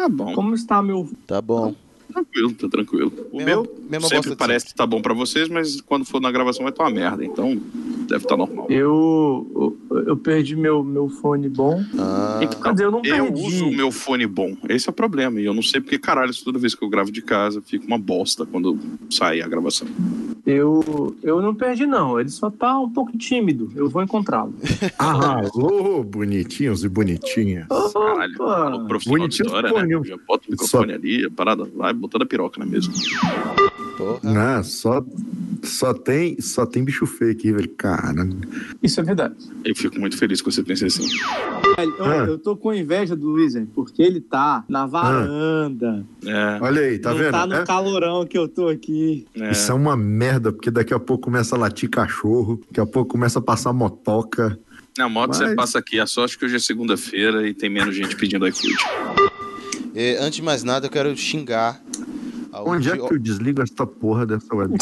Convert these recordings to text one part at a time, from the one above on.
Tá bom. Como está meu. Tá bom. Tranquilo, tá tranquilo. O Mesma- meu mesma sempre parece que tá bom pra vocês, mas quando for na gravação vai estar uma merda. Então deve estar normal. Eu, eu, eu perdi meu, meu fone bom. Ah, Quer dizer, eu não Eu perdi. uso o meu fone bom. Esse é o problema. E eu não sei porque, caralho, toda vez que eu gravo de casa, fica uma bosta quando sai a gravação. Eu, eu não perdi, não. Ele só tá um pouco tímido. Eu vou encontrá-lo. Arrasou, bonitinhos e bonitinhas. Caralho, o profissional Bonitinho né? Já bota o microfone ali, a parada vai botando a piroca na mesa. Porra. Não, só, só, tem, só tem bicho feio aqui, velho. Cara, Isso é verdade. Eu fico muito feliz que você pense assim. Velho, Eu, Ah. eu tô com inveja do Luiz, porque ele tá na varanda. É, olha aí, tá não vendo? tá no É- calorão que eu tô aqui. é. Isso é uma merda, porque daqui a pouco começa a latir cachorro, daqui a pouco começa a passar motoca. Na moto você Mas- passa aqui. A sorte que hoje é segunda-feira e tem menos gente pedindo iFood. É, antes de mais nada, eu quero xingar. Ao Onde é que eu desligo essa porra dessa web?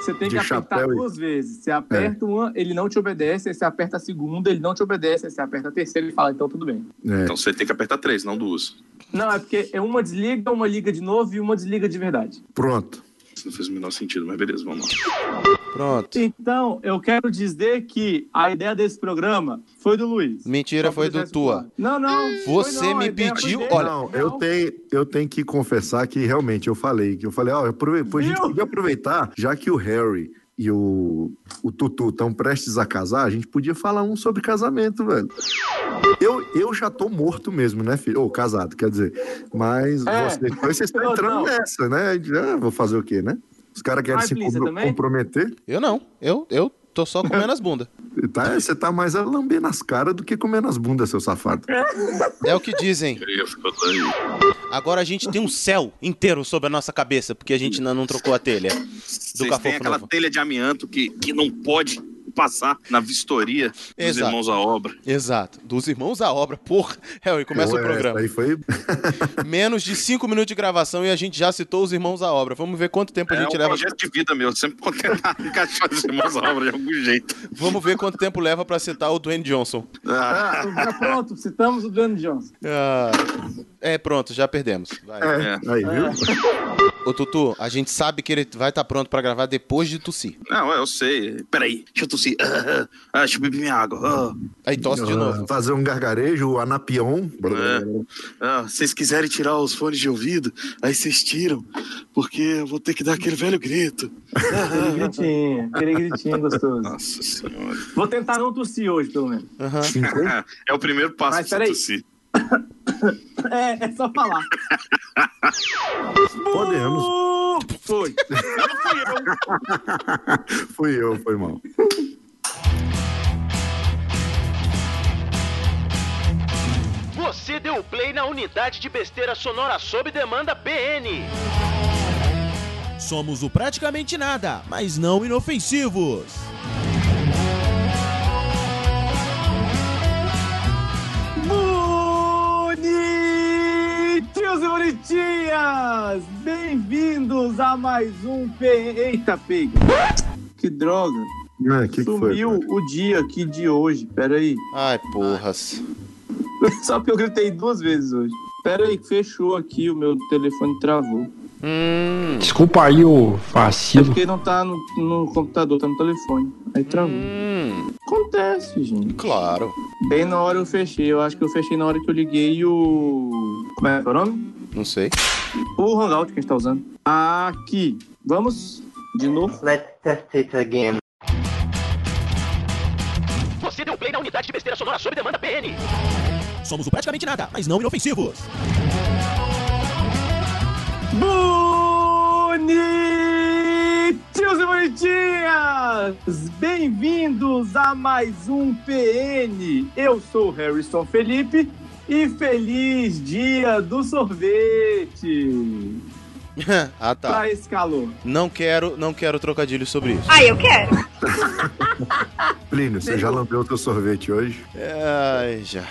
Você tem que apertar e- duas vezes. Você aperta uma, ele não te obedece. Aí você aperta a segunda, ele não te obedece. Aí você aperta a terceira, ele fala, então tudo bem. É. Então você tem que apertar três, não duas. Não, é porque é uma desliga, uma liga de novo e uma desliga de verdade. Pronto. Isso não fez o menor sentido, mas beleza, vamos lá. Pronto. Então, eu quero dizer que a ideia desse programa foi do Luiz. Mentira, foi do tua. claro. Não, não. Você não, me pediu- olha- não, eu tenho, eu tenho que confessar que realmente eu falei, que eu falei, ó, aprove- pô, a gente podia aproveitar, já que o Harry e o, o Tutu estão prestes a casar, a gente podia falar um sobre casamento, velho. Eu, eu já tô morto mesmo, né, filho? Ou casado, quer dizer. Mas É. vocês, vocês estão Eu entrando não. nessa, né? Já vou fazer o quê, né? Os caras querem Vai, se você compro- também? comprometer. Eu não. Eu, eu tô só comendo as bundas. Tá, você tá mais a lamber nas caras do que comer nas bundas, seu safado. É o que dizem. Agora a gente tem um céu inteiro sobre a nossa cabeça, porque a gente ainda não trocou a telha. Vocês Cafofo têm aquela Novo. telha de amianto que, que não pode passar na vistoria dos Exato. irmãos à obra. Exato. Dos irmãos à obra. Porra. Harry, começa Pô, o programa. Aí foi Menos de cinco minutos de gravação e a gente já citou os irmãos à obra. Vamos ver quanto tempo a É gente um leva. projeto de vida meu. Sempre vou tentar encaixar os irmãos à obra de algum jeito. Vamos ver quanto tempo leva pra citar o Dwayne Johnson. Ah, Ah, pronto, citamos o Dwayne Johnson. Ah, é, pronto, já perdemos. Vai. É, aí, viu? Ô, Tutu, a gente sabe que ele vai estar pronto pra gravar depois de tossir. não, eu sei. Peraí, deixa eu tossir. Ah, ah, ah, deixa eu beber minha água. Ah, Aí tosse de Ah, novo. Fazer um gargarejo, o anapion. ah, se vocês quiserem tirar os fones de ouvido, aí vocês tiram. Porque eu vou ter que dar aquele velho grito. Aquele gritinho, aquele gritinho gostoso. Nossa senhora. Vou tentar não tossir hoje, pelo menos. Aham. É o primeiro passo Mas pra tossir. É, é só falar. Podemos. Foi. Fui eu, foi mal. Você deu play na unidade de besteira sonora sob demanda BN. Somos o praticamente nada, mas não inofensivos. Bonitinhas! Bem-vindos a mais um P... Eita, pega. Que droga. Ah, que que foi? Sumiu o dia aqui de hoje. Pera aí. Ai, porras. Só porque eu gritei duas vezes hoje. Pera aí, que fechou aqui, o meu telefone travou. Hum, Desculpa aí o É vacilo. porque não tá no, no computador, tá no telefone. Aí travou. hum, Acontece, gente. claro. Bem na hora eu fechei. Eu acho que eu fechei na hora que eu liguei o. Como é que é o nome? Não sei. O Hangout que a gente tá usando. Aqui. Vamos de novo. Let's test it again. Você deu play na unidade de besteira sonora sob demanda BN. Somos o praticamente nada, mas não inofensivos. Bonitinhos e bonitinhas! Bem-vindos a mais um PN. Eu sou o Harrison Felipe e feliz dia do sorvete ah, tá. pra esse calor. Não quero, não quero trocadilhos sobre isso. Ah, eu quero. Plínio, você já lambeu o teu sorvete hoje? Ai, já.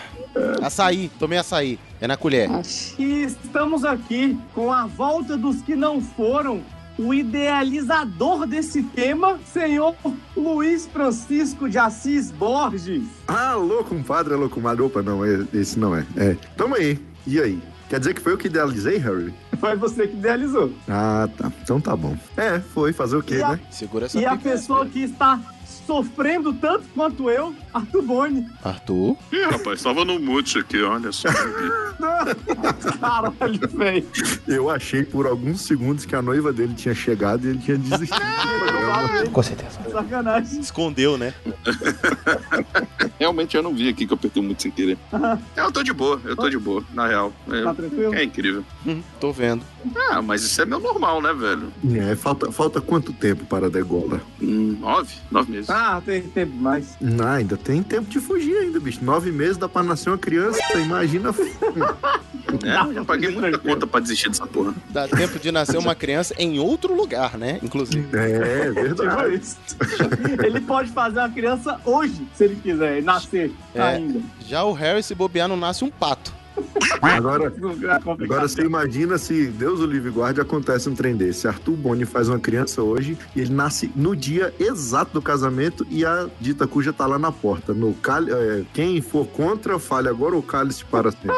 Açaí, tomei açaí. É na colher. E estamos aqui com a volta dos que não foram. O idealizador desse tema, senhor Luiz Francisco de Assis Borges. Alô, compadre, alô, comadre. Opa, não, é- esse não é. É, tamo aí. E aí? Quer dizer que foi eu que idealizei, Harry? Foi você que idealizou. Ah, tá. Então tá bom. É, foi fazer o quê, E a- né? Segura essa E a pessoa que está sofrendo tanto quanto eu, Arthur Boni. Arthur? Ih, rapaz, tava no mute aqui, olha só. Caralho, velho. Eu achei por alguns segundos que a noiva dele tinha chegado e ele tinha desistido. Com certeza. Sacanagem. Escondeu, né? Realmente eu não vi aqui que eu apertei muito sem querer. Eu tô de boa, eu tô de boa, na real. Tá É, tranquilo? é incrível. Hum, tô vendo. Ah, mas isso é meu normal, né, velho? É, falta, falta quanto tempo para a degola? Hum, nove? Nove meses. Ah, tem tempo mais. Não, ainda tem tempo de fugir ainda, bicho. Nove meses dá pra nascer uma criança, imagina. É, eu já paguei muita conta pra desistir dessa porra. Dá tempo de nascer uma criança em outro lugar, né? Inclusive. É, Tipo verdade. isso. Ele pode fazer uma criança hoje, se ele quiser, nascer É. ainda. Já o Harry, se bobear, não nasce um pato. Agora, É agora você imagina se Deus o livre guarde acontece um trem desse. Arthur Boni faz uma criança hoje e ele nasce no dia exato do casamento e a dita cuja tá lá na porta. No cal... é, quem for contra, fale agora ou cálice para sempre.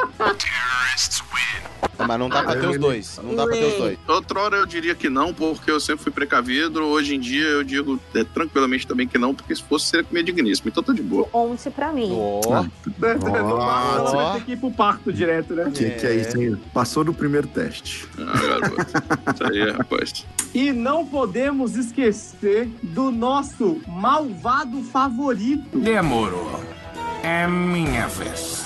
Mas não dá pra ter os dois. Não dá pra ter os dois. Outra hora eu diria que não, porque eu sempre fui precavido. Hoje em dia eu digo é, tranquilamente também que não, porque se fosse seria comer digníssimo. Então tá de boa. Ontem pra mim. Ó, No máximo, ela vai ter que ir pro parto direto, né? O que, que é isso, hein? Passou no primeiro teste. Ah, garoto. Isso aí, rapaz. E não podemos esquecer do nosso malvado favorito. Demorou. É minha vez.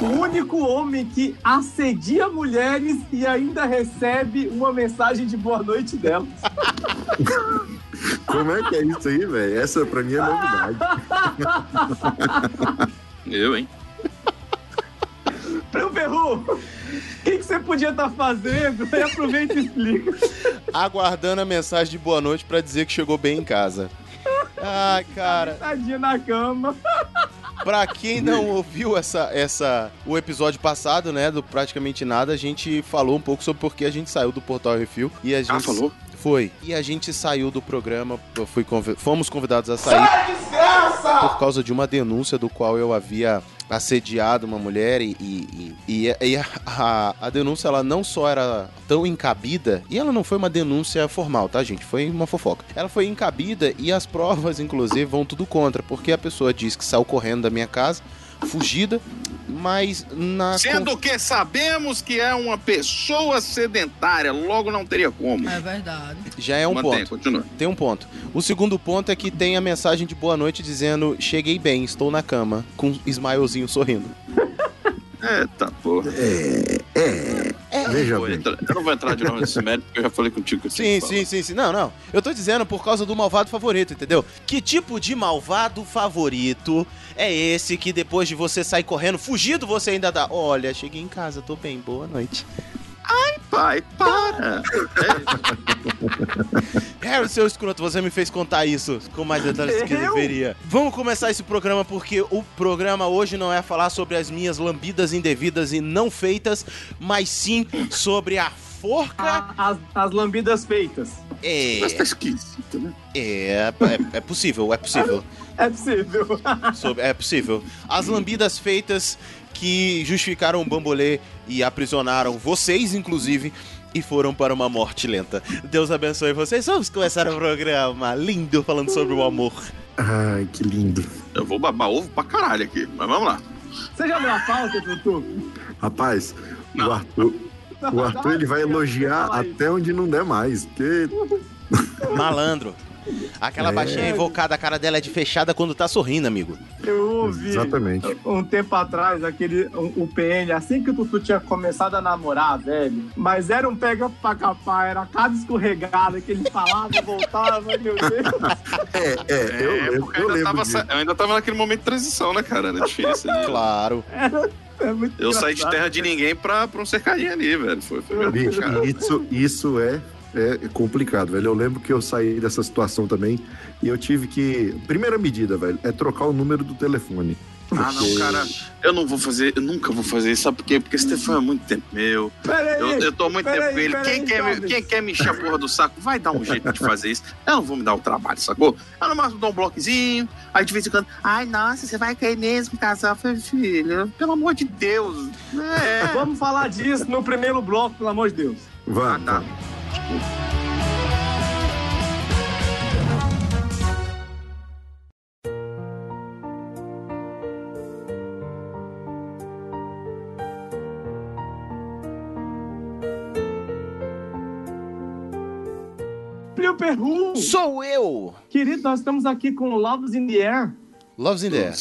O único homem que assedia mulheres e ainda recebe uma mensagem de boa noite delas. Como é que é isso aí, velho? Essa pra mim é novidade. Eu, hein? Meu Perru, o que, que você podia estar fazendo? E aproveita e explica. aguardando a mensagem de boa noite pra dizer que chegou bem em casa. Ai, cara, Tadinha na cama. Pra quem não ouviu essa, essa, o episódio passado, né, do Praticamente Nada, a gente falou um pouco sobre por que a gente saiu do Portal Refil. E a gente... Ah, falou? Foi. E a gente saiu do programa, fui convi- fomos convidados a sair por causa de uma denúncia do qual eu havia assediado uma mulher e, e, e- e- a, a- a denúncia ela não só era tão encabida, e ela não foi uma denúncia formal, tá, gente? Foi uma fofoca. Ela foi encabida e as provas, inclusive, vão tudo contra, porque a pessoa diz que saiu correndo da minha casa, fugida, mas na... Sendo que sabemos que é uma pessoa sedentária, logo não teria como. É verdade. Já é um Mantém, ponto. continua. Tem um ponto. O segundo ponto é que tem a mensagem de boa noite dizendo: Cheguei bem, estou na cama, com um Ismaelzinho sorrindo. Eita, porra. Veja Vou bem. entrar- Eu não vou entrar de novo nesse mérito, porque eu já falei contigo que eu Sim, sim, sim, sim. Não, não. Eu tô dizendo por causa do malvado favorito, entendeu? Que tipo de malvado favorito é esse que depois de você sair correndo, fugido, você ainda dá? Olha, cheguei em casa, tô bem, boa noite. Falar. Pai, para! Harry, seu escroto, você me fez contar isso com mais detalhes do que Eu? deveria. Vamos começar esse programa porque o programa hoje não é falar sobre as minhas lambidas indevidas e não feitas, mas sim sobre a forca. A- As, as lambidas feitas. É, Mas tá esquisito, né? é, é, é possível, é possível. É possível. É possível. As lambidas feitas que justificaram o bambolê e aprisionaram vocês, inclusive, e foram para uma morte lenta. Deus abençoe vocês. Vamos começar o programa lindo falando sobre o amor. Ai, que lindo. Eu vou babar ovo pra caralho aqui, mas vamos lá. Você já deu a pauta, Tutu? Rapaz, Não. o Arthur, o Arthur ele vai elogiar até onde não der mais. Porque Malandro. Aquela É. baixinha invocada, a cara dela é de fechada quando tá sorrindo, amigo. Eu ouvi Exatamente. um tempo atrás aquele um, o PN, assim que o Tutu tinha começado a namorar, velho. Mas era um pega pra capar, era cada escorregada que ele falava, voltava, meu Deus. É, é, eu, lembro, porque eu eu, ainda lembro tava, eu ainda tava naquele momento de transição, né, cara? Era difícil. né? Claro. É muito Eu saí de terra de ninguém pra, pra um cercadinho ali, velho. Foi, foi bem Bicho, isso, isso é, é complicado, velho. Eu lembro que eu saí dessa situação também e eu tive que. Primeira medida, velho, é trocar o número do telefone. Ah, não, Porque- cara, eu não vou fazer, eu nunca vou fazer isso, sabe por quê? Porque esse Stefan é muito tempo meu. Peraí, Eu, eu tô há muito tempo com ele. Quem quer, me, quem quer me encher a porra do saco vai dar um jeito de fazer isso. Eu não vou me dar o trabalho, sacou? Eu no máximo dou um bloquezinho, aí de vez em quando, ai, nossa, você vai cair mesmo falei, filho, pelo amor de Deus. É. Vamos falar disso no primeiro bloco, pelo amor de Deus. Ah, Vamos, tá. Plio Perru, Sou eu! querido, nós estamos aqui com Loves in the Air. Loves in the Air.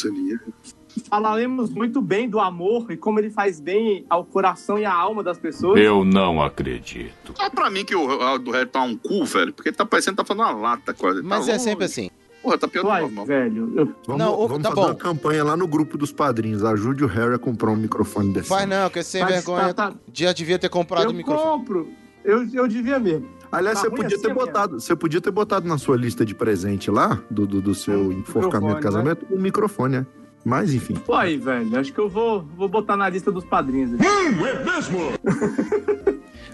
Falaremos muito bem do amor e como ele faz bem ao coração e à alma das pessoas. Eu não acredito. Só pra mim que o, o do Harry tá um cu, velho, porque ele tá parecendo que tá falando uma lata quase. Mas tá é longe. sempre assim. Porra, tá pior do que Uai, normal. velho, eu- Vamos, Não, ô, vamos tá fazer bom. uma campanha lá no grupo dos padrinhos. Ajude o Harry a comprar um microfone desse. Faz não, que sem Mas vergonha. tá- tá- Já devia ter comprado o eu microfone. compro. Eu, eu devia mesmo. Aliás, Tá você podia assim, ter botado, você podia ter botado na sua lista de presente lá, do, do, do seu Um enforcamento microfone, casamento, um microfone, né? Mas enfim. Pô, aí, velho, acho que eu vou, vou botar na lista dos padrinhos.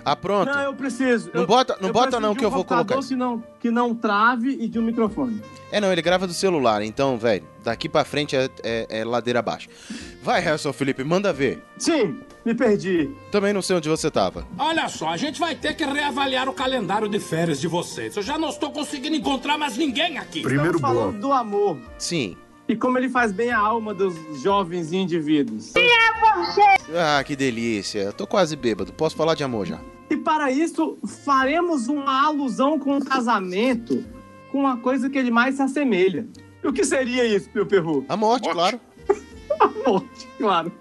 Ah, pronto. Não, eu preciso. Não eu- bota, não eu bota não de que um eu vou colocar isso. Que não, que não trave e de um microfone. É, não, ele grava do celular, então, velho, daqui pra frente é, é- é ladeira abaixo. Vai, Harrison Felipe, manda ver. Sim, me perdi. Também não sei onde você tava. Olha só, a gente vai ter que reavaliar o calendário de férias de vocês. Eu já não estou conseguindo encontrar mais ninguém aqui. Primeiro Estamos falando bloco. do amor Sim. E como ele faz bem a alma dos jovens indivíduos. Ah, que delícia. Eu tô quase bêbado. Posso falar de amor já. E para isso, faremos uma alusão com o casamento com uma coisa que ele mais se assemelha. E o que seria isso, meu perru? A morte, Morte. claro. A morte, claro.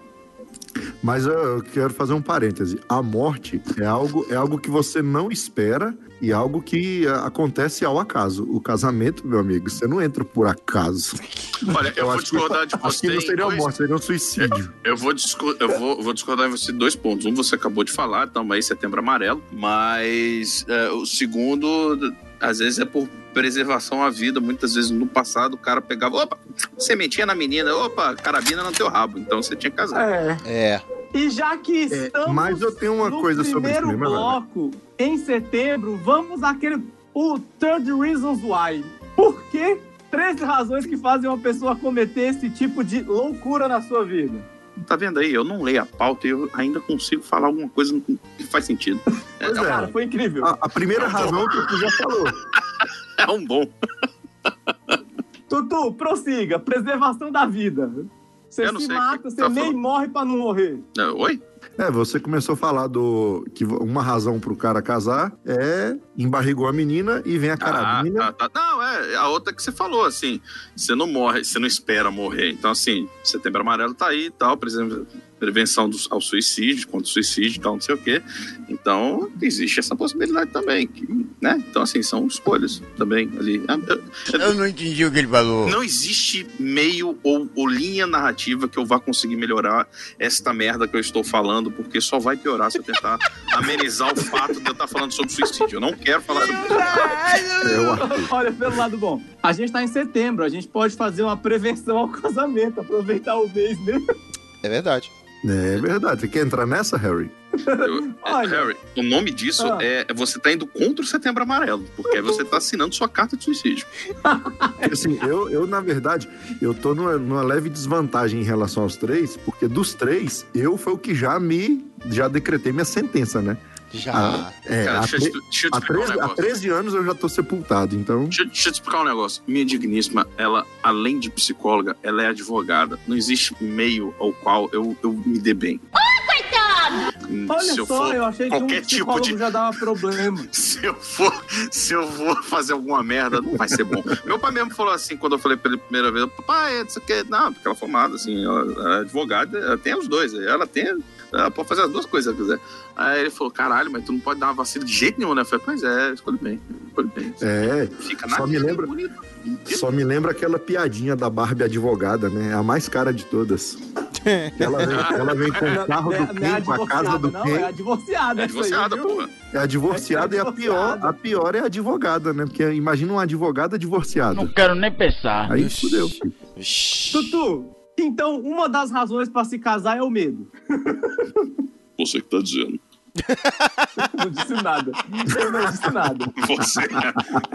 Mas eu, eu quero fazer um parêntese. A morte é algo, é algo que você não espera e algo que a- acontece ao acaso. O casamento, meu amigo, você não entra por acaso. Olha, eu, vou acho que- discordar de Acho que você. não em seria a dois- morte, seria um suicídio. Eu vou, disco- eu vou, vou discordar em você em dois pontos. Um, você acabou de falar, estamos aí, setembro amarelo. Mas é, o segundo, às vezes é por preservação à vida. Muitas vezes no passado o cara pegava, opa, sementinha na menina, opa, carabina no teu rabo. Então você tinha que casar. É. É. E já que estamos mas eu tenho uma no coisa sobre isso primeiro bloco, em setembro, vamos àquele... O Third Reasons Why. Por que 13 razões que fazem uma pessoa cometer esse tipo de loucura na sua vida? Tá vendo aí? Eu não leio a pauta e eu ainda consigo falar alguma coisa que faz sentido. É, Pois é. Cara, foi incrível. A, a primeira razão que tu já falou. é um bom. Tutu, prossiga. Preservação da vida. Você Eu não se mata, que você tá nem falando. morre pra não morrer. Oi? É, você começou a falar do que uma razão pro cara casar é embarrigou a menina e vem a carabina. Ah, tá, tá. Não, é a outra que você falou, assim, você não morre, você não espera morrer. Então, assim, setembro amarelo tá aí e tal, por exemplo, prevenção do, ao suicídio, contra o suicídio e tal, não sei o quê. Então, existe essa possibilidade também, que, né? Então, assim, são escolhas também ali. Ah, eu- não entendi o que ele falou. Não existe meio ou, ou linha narrativa que eu vá conseguir melhorar esta merda que eu estou falando, porque só vai piorar se eu tentar amenizar o fato de eu estar falando sobre suicídio. Eu não quero falar sobre suicídio. O Arthur. Olha, pelo lado bom. A gente tá em setembro, a gente pode fazer uma prevenção ao casamento, aproveitar o mês, né? É verdade. É verdade. Você quer entrar nessa, Harry? Eu- é, Olha. Harry, o nome disso Ah. é é você tá indo contra o Setembro Amarelo, porque aí você tá assinando sua carta de suicídio. Assim, eu, eu, na verdade, eu tô numa, numa leve desvantagem em relação aos três, porque dos três, eu foi o que já me. Já decretei minha sentença, né? Já. Ah, é, Cara, há, deixa, te- deixa eu te há explicar um 13, há negócio. 13 anos eu já tô sepultado, então. Deixa, deixa eu te explicar um negócio. Minha digníssima, ela, além de psicóloga, ela é advogada. Não existe meio ao qual eu, eu me dê bem. Hum, Olha Se eu só, for eu achei que um qualquer tipo de já dava problema. se eu for se eu vou fazer alguma merda, não vai ser bom. Meu pai mesmo falou assim, quando eu falei pra ele a primeira vez, pai, isso aqui, não, porque ela é formada, assim, ela, ela é advogada, ela tem os dois, ela tem, ela pode fazer as duas coisas se quiser. Aí ele falou, caralho, mas tu não pode dar uma vacina de jeito nenhum, né? Eu falei, pois é, escolhe bem, escolhe bem. É, Fica só na me lembra- bonito. só me lembra aquela piadinha da Barbie advogada, né? É a mais cara de todas. Ela vem, ela vem com o carro Não é- do não é Ken, com a casa do não, Ken. é a divorciada. É aí, divorciada, viu? porra. É a divorciada e a pior, a pior é a advogada, né? Porque imagina uma advogada divorciada. Não quero nem pensar. Aí fudeu. Tutu, Então, uma das razões pra se casar é o medo. Você que tá dizendo. Não disse nada. Eu não disse nada. Você.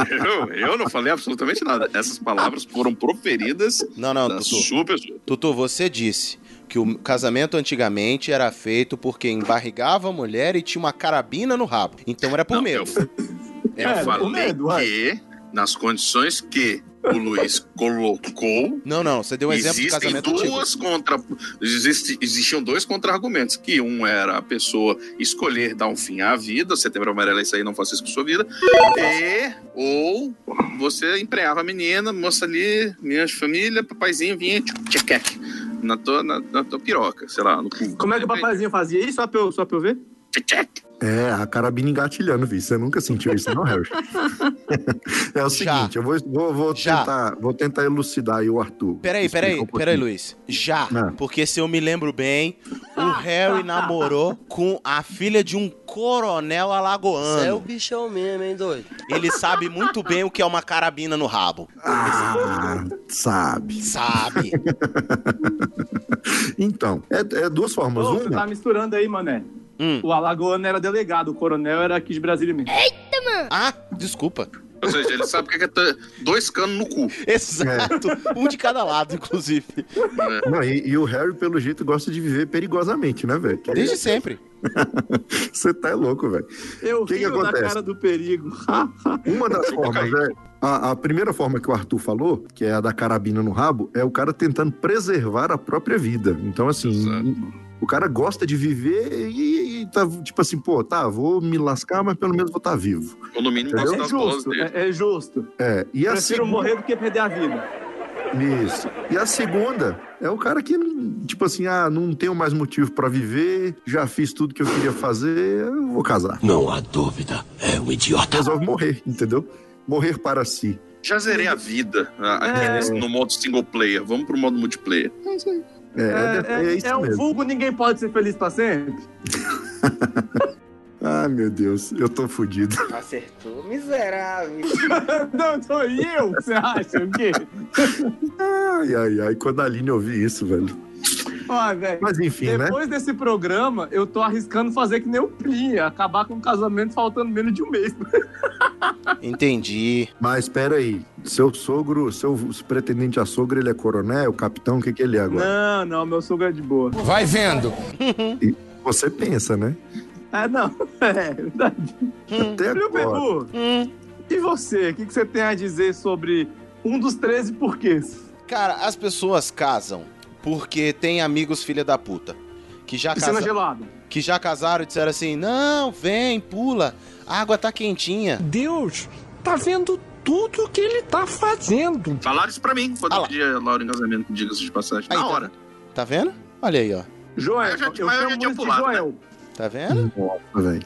Eu, eu não falei absolutamente nada. Essas palavras foram proferidas Não, não, da Tutu. sua pessoa. Tutu, você disse que o casamento antigamente era feito porque embarrigava a mulher e tinha uma carabina no rabo. Então era por Não, medo. Eu, eu É, falei por medo, que, nas condições que o Luiz colocou, Não, não, você deu um exemplo de existem casamento antigo. duas contra... existe- existiam dois contra-argumentos. Que um era a pessoa escolher dar um fim à vida, setembro amarelo é isso aí, não faça isso com sua vida. E, ou você empregava a menina, moça ali, minha família, papaizinho vinha, tchequec, na tua, na, na tua piroca, sei lá, no cu. Como é que o papaizinho fazia isso? Só pra eu, só pra eu ver? É, a carabina engatilhando, viu? Você nunca sentiu isso, não, Harry? é o Já. seguinte, eu vou, vou, vou Já. tentar, vou tentar elucidar aí o Arthur. Peraí, peraí, um peraí. Luiz. Já, Ah. porque se eu me lembro bem, o Harry namorou com a filha de um coronel Você é o alagoano. bichão mesmo, hein, doido? Ele sabe muito bem o que é uma carabina no rabo. Ah, sabe. Sabe? Então, é, é duas formas. Ô, você Uma, tá misturando aí, mané. Hum. O alagoano era delegado, o coronel era aqui de Brasília mesmo. Ah, desculpa. Ou seja, ele sabe o que é ter dois canos no cu. Exato. Um de cada lado, inclusive. né? não, e, e o Harry, pelo jeito, gosta de viver perigosamente, né, velho? Que- Desde sempre. Você tá louco, velho. Eu Que que rio da acontece? cara do perigo. Uma das formas é. A, a primeira forma que o Arthur falou, que é a da carabina no rabo, é o cara tentando preservar a própria vida. Então, assim, Exato. O cara gosta de viver e, e tá, tipo assim, pô, tá, vou me lascar, mas pelo menos vou estar vivo. Ou no mínimo É das bolas justo, dele. é, é justo. É, e Prefiro segunda, morrer do que perder a vida. Isso. E a segunda é o cara que, tipo assim, ah, não tenho mais motivo pra viver, já fiz tudo que eu queria fazer, eu vou casar. Não há dúvida. É um idiota. Resolve morrer, entendeu? Morrer para si. Já zerei a vida ah, É. no modo single player. Vamos pro modo multiplayer. É, é, é isso é um mesmo. vulgo, ninguém pode ser feliz pra sempre. Ai, meu Deus, eu tô fudido. Acertou, miserável. Não, sou eu, você acha o quê? Ai, ai, ai, quando a Aline ouvir isso, velho. Ó, velho. Mas enfim, né? Depois desse programa, eu tô arriscando fazer que nem o Plin, acabar com o casamento faltando menos de um mês. Entendi. Mas espera aí, seu sogro, seu pretendente a sogro, ele é coronel, capitão, o que que ele é agora? Não, não, meu sogro é de boa. Vai vendo. Você pensa, né? É, não, é verdade. Até Viu, agora. Peru? E você? O que, que você tem a dizer sobre um dos 13 porquês? Cara, as pessoas casam porque tem amigos filha da puta. Que já, Piscina casa... que já casaram e disseram assim: não, vem, pula, a água tá quentinha. Deus tá vendo tudo que ele tá fazendo. Falaram isso pra mim quando Ah eu lá. pedi a Laura em casamento, diga-se de passagem. Aí, Na tá hora. Tá vendo? Olha aí, ó. Joel, Eu já- eu mas eu já tinha pulado, né? Joel. Tá vendo? Nossa, velho.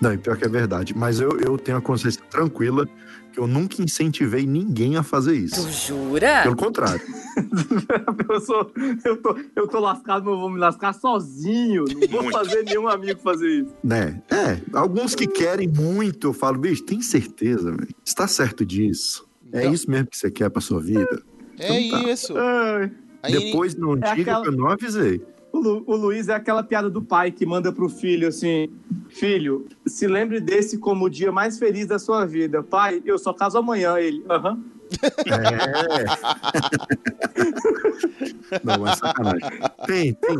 Não, e pior que é verdade. Mas eu, eu tenho a consciência tranquila que eu nunca incentivei ninguém a fazer isso. Jura? Pelo contrário. Eu, sou, eu, tô, eu tô lascado, mas eu vou me lascar sozinho. Não vou Muito. fazer nenhum amigo fazer isso. Né? É, alguns que querem muito, eu falo, bicho, tem certeza, velho? Está certo disso? É Então- isso mesmo que você quer pra sua vida? É Então tá. isso. Ai, Aí, Depois não É diga aquela- que eu não avisei. O, Lu- o Luiz é aquela piada do pai que manda pro filho assim: Filho, se lembre desse como o dia mais feliz da sua vida. Pai, eu só caso amanhã. Ele, aham. É. não, é sacanagem. Tem, tem,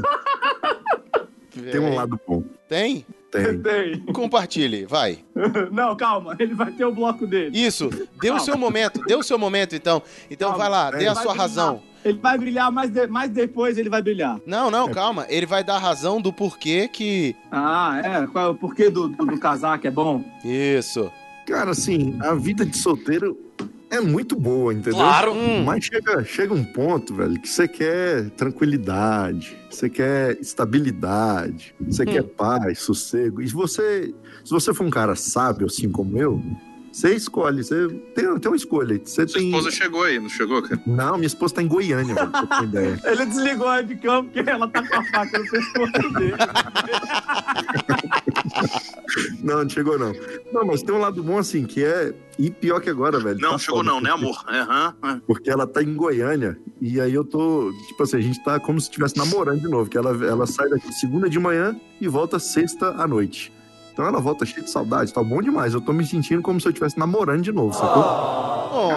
tem um lado bom. Tem? Tem. Tem. Compartilhe, vai. Não, calma, ele vai ter o bloco dele. Isso, dê o seu momento, dê o seu momento então. Então Calma, vai lá, dê a sua razão. Ele vai brilhar, mas, de- mas depois ele vai brilhar. Não, não, calma. Ele vai dar a razão do porquê que. Ah, é? Qual é o porquê do, do, do casaco é bom? Isso. Cara, assim, a vida de solteiro é muito boa, entendeu? Claro. Hum. Mas chega, chega um ponto, velho, que você quer tranquilidade, você quer estabilidade, você quer paz, sossego. E se você, se você for um cara sábio, assim como eu, você escolhe, você tem, tem uma escolha. Você Sua tem... esposa chegou aí, não chegou, cara? Não, minha esposa tá em Goiânia, velho, pra você ter ideia. Ele desligou a webcam porque ela tá com a faca no pescoço dele. Não, não chegou não. Não, mas tem um lado bom assim, que é. E pior que agora, velho. Não, tá chegou foda, não, né, porque- amor? Aham. é. Porque ela tá em Goiânia. E aí eu tô. Tipo assim, a gente tá como se estivesse namorando de novo. Que ela, ela sai daqui segunda de manhã e volta sexta à noite. Então ela volta cheia de saudade, tá bom demais. Eu tô me sentindo como se eu estivesse namorando de novo, sacou? Oh,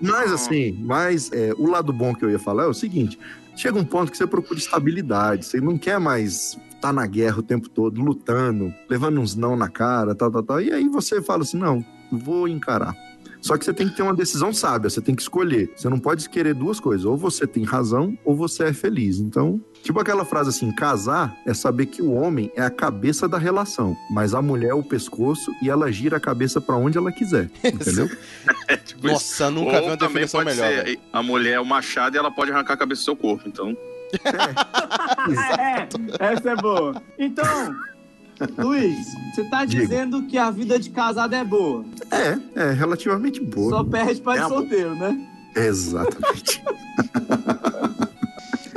Mas assim, mas é, o lado bom que eu ia falar é o seguinte: chega um ponto que você procura estabilidade, você não quer mais estar na guerra o tempo todo, lutando, levando uns não na cara, tal, tal, tal. E aí você fala assim: não, vou encarar. Só que você tem que ter uma decisão sábia, você tem que escolher. Você não pode querer duas coisas, ou você tem razão, ou você é feliz. Então, tipo aquela frase assim: casar é saber que o homem é a cabeça da relação, mas a mulher é o pescoço e ela gira a cabeça pra onde ela quiser. Entendeu? É tipo isso. nossa, nunca vi Ou uma também definição pode melhor. ser a mulher é o machado e ela pode arrancar a cabeça do seu corpo. Então, É, essa é boa. Então, Luiz, você tá Diga. dizendo que a vida de casado é boa. É, é relativamente boa. Só perde pra É solteiro, né? Exatamente.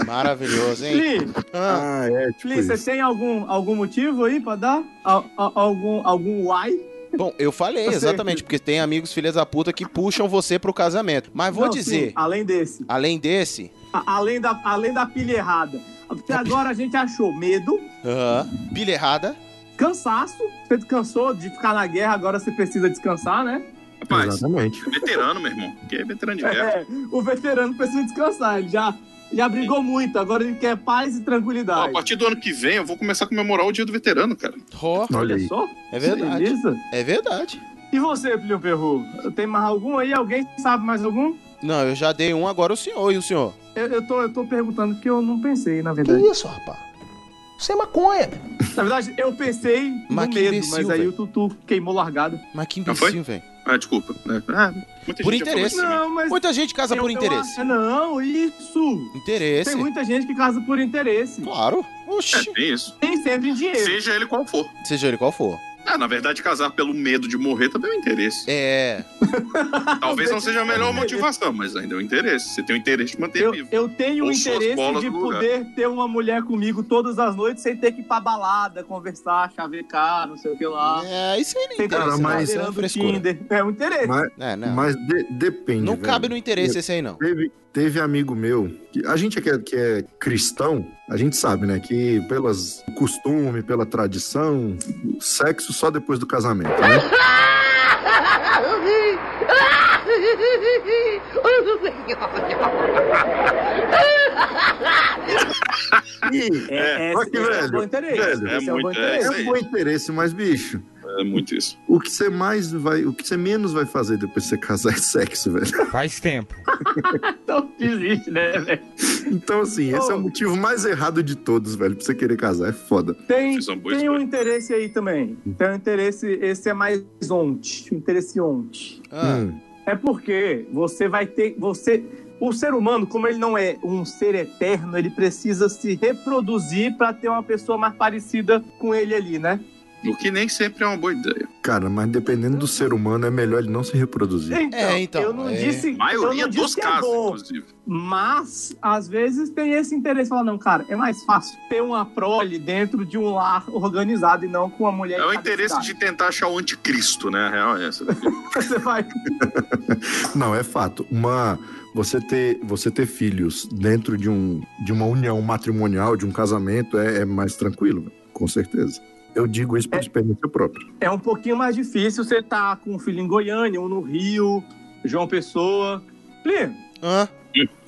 Maravilhoso, hein? Fli, Ah, é, tipo Fli, você tem algum, algum motivo aí pra dar? Al- al- algum, algum why? bom, eu falei exatamente, porque tem amigos filhas da puta que puxam você pro casamento. Mas vou Não, dizer, sim, além desse. além desse, A- além, da, além da pilha errada. Até agora a gente achou medo, aham, pilha errada. cansaço. Você descansou de ficar na guerra, agora você precisa descansar, né? rapaz, Exatamente. veterano, meu irmão. Que é veterano de guerra. É, o veterano precisa descansar. Ele já, já brigou muito, agora ele quer paz e Ó, a tranquilidade. partir do ano que vem, eu vou começar a comemorar o dia do veterano, cara. Ó, Olha Olha só. é verdade. Beleza. É verdade. E você, Filho Perru? Tem mais algum aí? Alguém sabe mais algum? Não, eu já dei um, agora o senhor e o senhor. Eu, eu, tô, eu tô perguntando porque eu não pensei, na verdade. isso, rapaz? Isso é maconha. Na verdade, eu pensei Mas no que medo, imbecil, mas aí velho. o Tutu queimou largado. Mas que imbecil, velho. Ah, desculpa. É, ah, muita Por interesse. Não, mas. Muita gente casa por interesse. acho- não, isso. Interesse. Tem muita gente que casa por interesse. Claro. É, Oxi. tem isso. Nem sempre em dinheiro. Seja ele qual for. Seja ele qual for. Ah, na verdade, casar pelo medo de morrer também é um interesse. É. Talvez não seja a melhor motivação, mas ainda é um interesse. Você tem o interesse de manter Eu, vivo. eu tenho o interesse de poder ter uma mulher comigo todas as noites sem ter que ir pra balada, conversar, chavecar, não sei o que lá. É, isso aí não Sem interessa, Cara, mas- Isso é frescura. Tinder. É um interesse. Mas, É, não. mas de- depende. não velho. cabe no interesse esse aí, não. Teve, teve amigo meu, que a gente que é, que é cristão, a gente sabe, né, que pelas costume, pela tradição, sexo só depois do casamento, né? E É, só esse, que, esse é velho, bom interesse. velho, é esse é é interesse. é bom interesse, mas bicho, É muito isso. o que você mais vai, o que você menos vai fazer depois de você casar é sexo, velho. Faz tempo. Então existe, né, velho? Então assim, esse é Oh. o motivo mais errado de todos, velho, pra você querer casar, é foda. Tem, tem um interesse aí também. Tem um interesse, esse é mais onte, o interesse onte. Ah, Hum. É porque você vai ter, você, o ser humano, como ele não é um ser eterno, ele precisa se reproduzir para ter uma pessoa mais parecida com ele ali, né? O que nem sempre é uma boa ideia. Cara, mas dependendo do ser humano, é melhor ele não se reproduzir. É, então, eu não é. disse, A maioria eu não dos é casos, bom, inclusive. mas às vezes tem esse interesse, falar não, cara, é mais fácil ter uma prole dentro de um lar organizado e não com uma mulher. É o interesse cidade. de tentar achar o anticristo, né? A real é essa. você vai Não, é fato. Uma você ter você ter filhos dentro de um de uma união matrimonial, de um casamento é, é mais tranquilo, com certeza. Eu digo isso por experiência própria. É um pouquinho mais difícil você tá com um filho em Goiânia, um no Rio, João Pessoa. Pli, ah,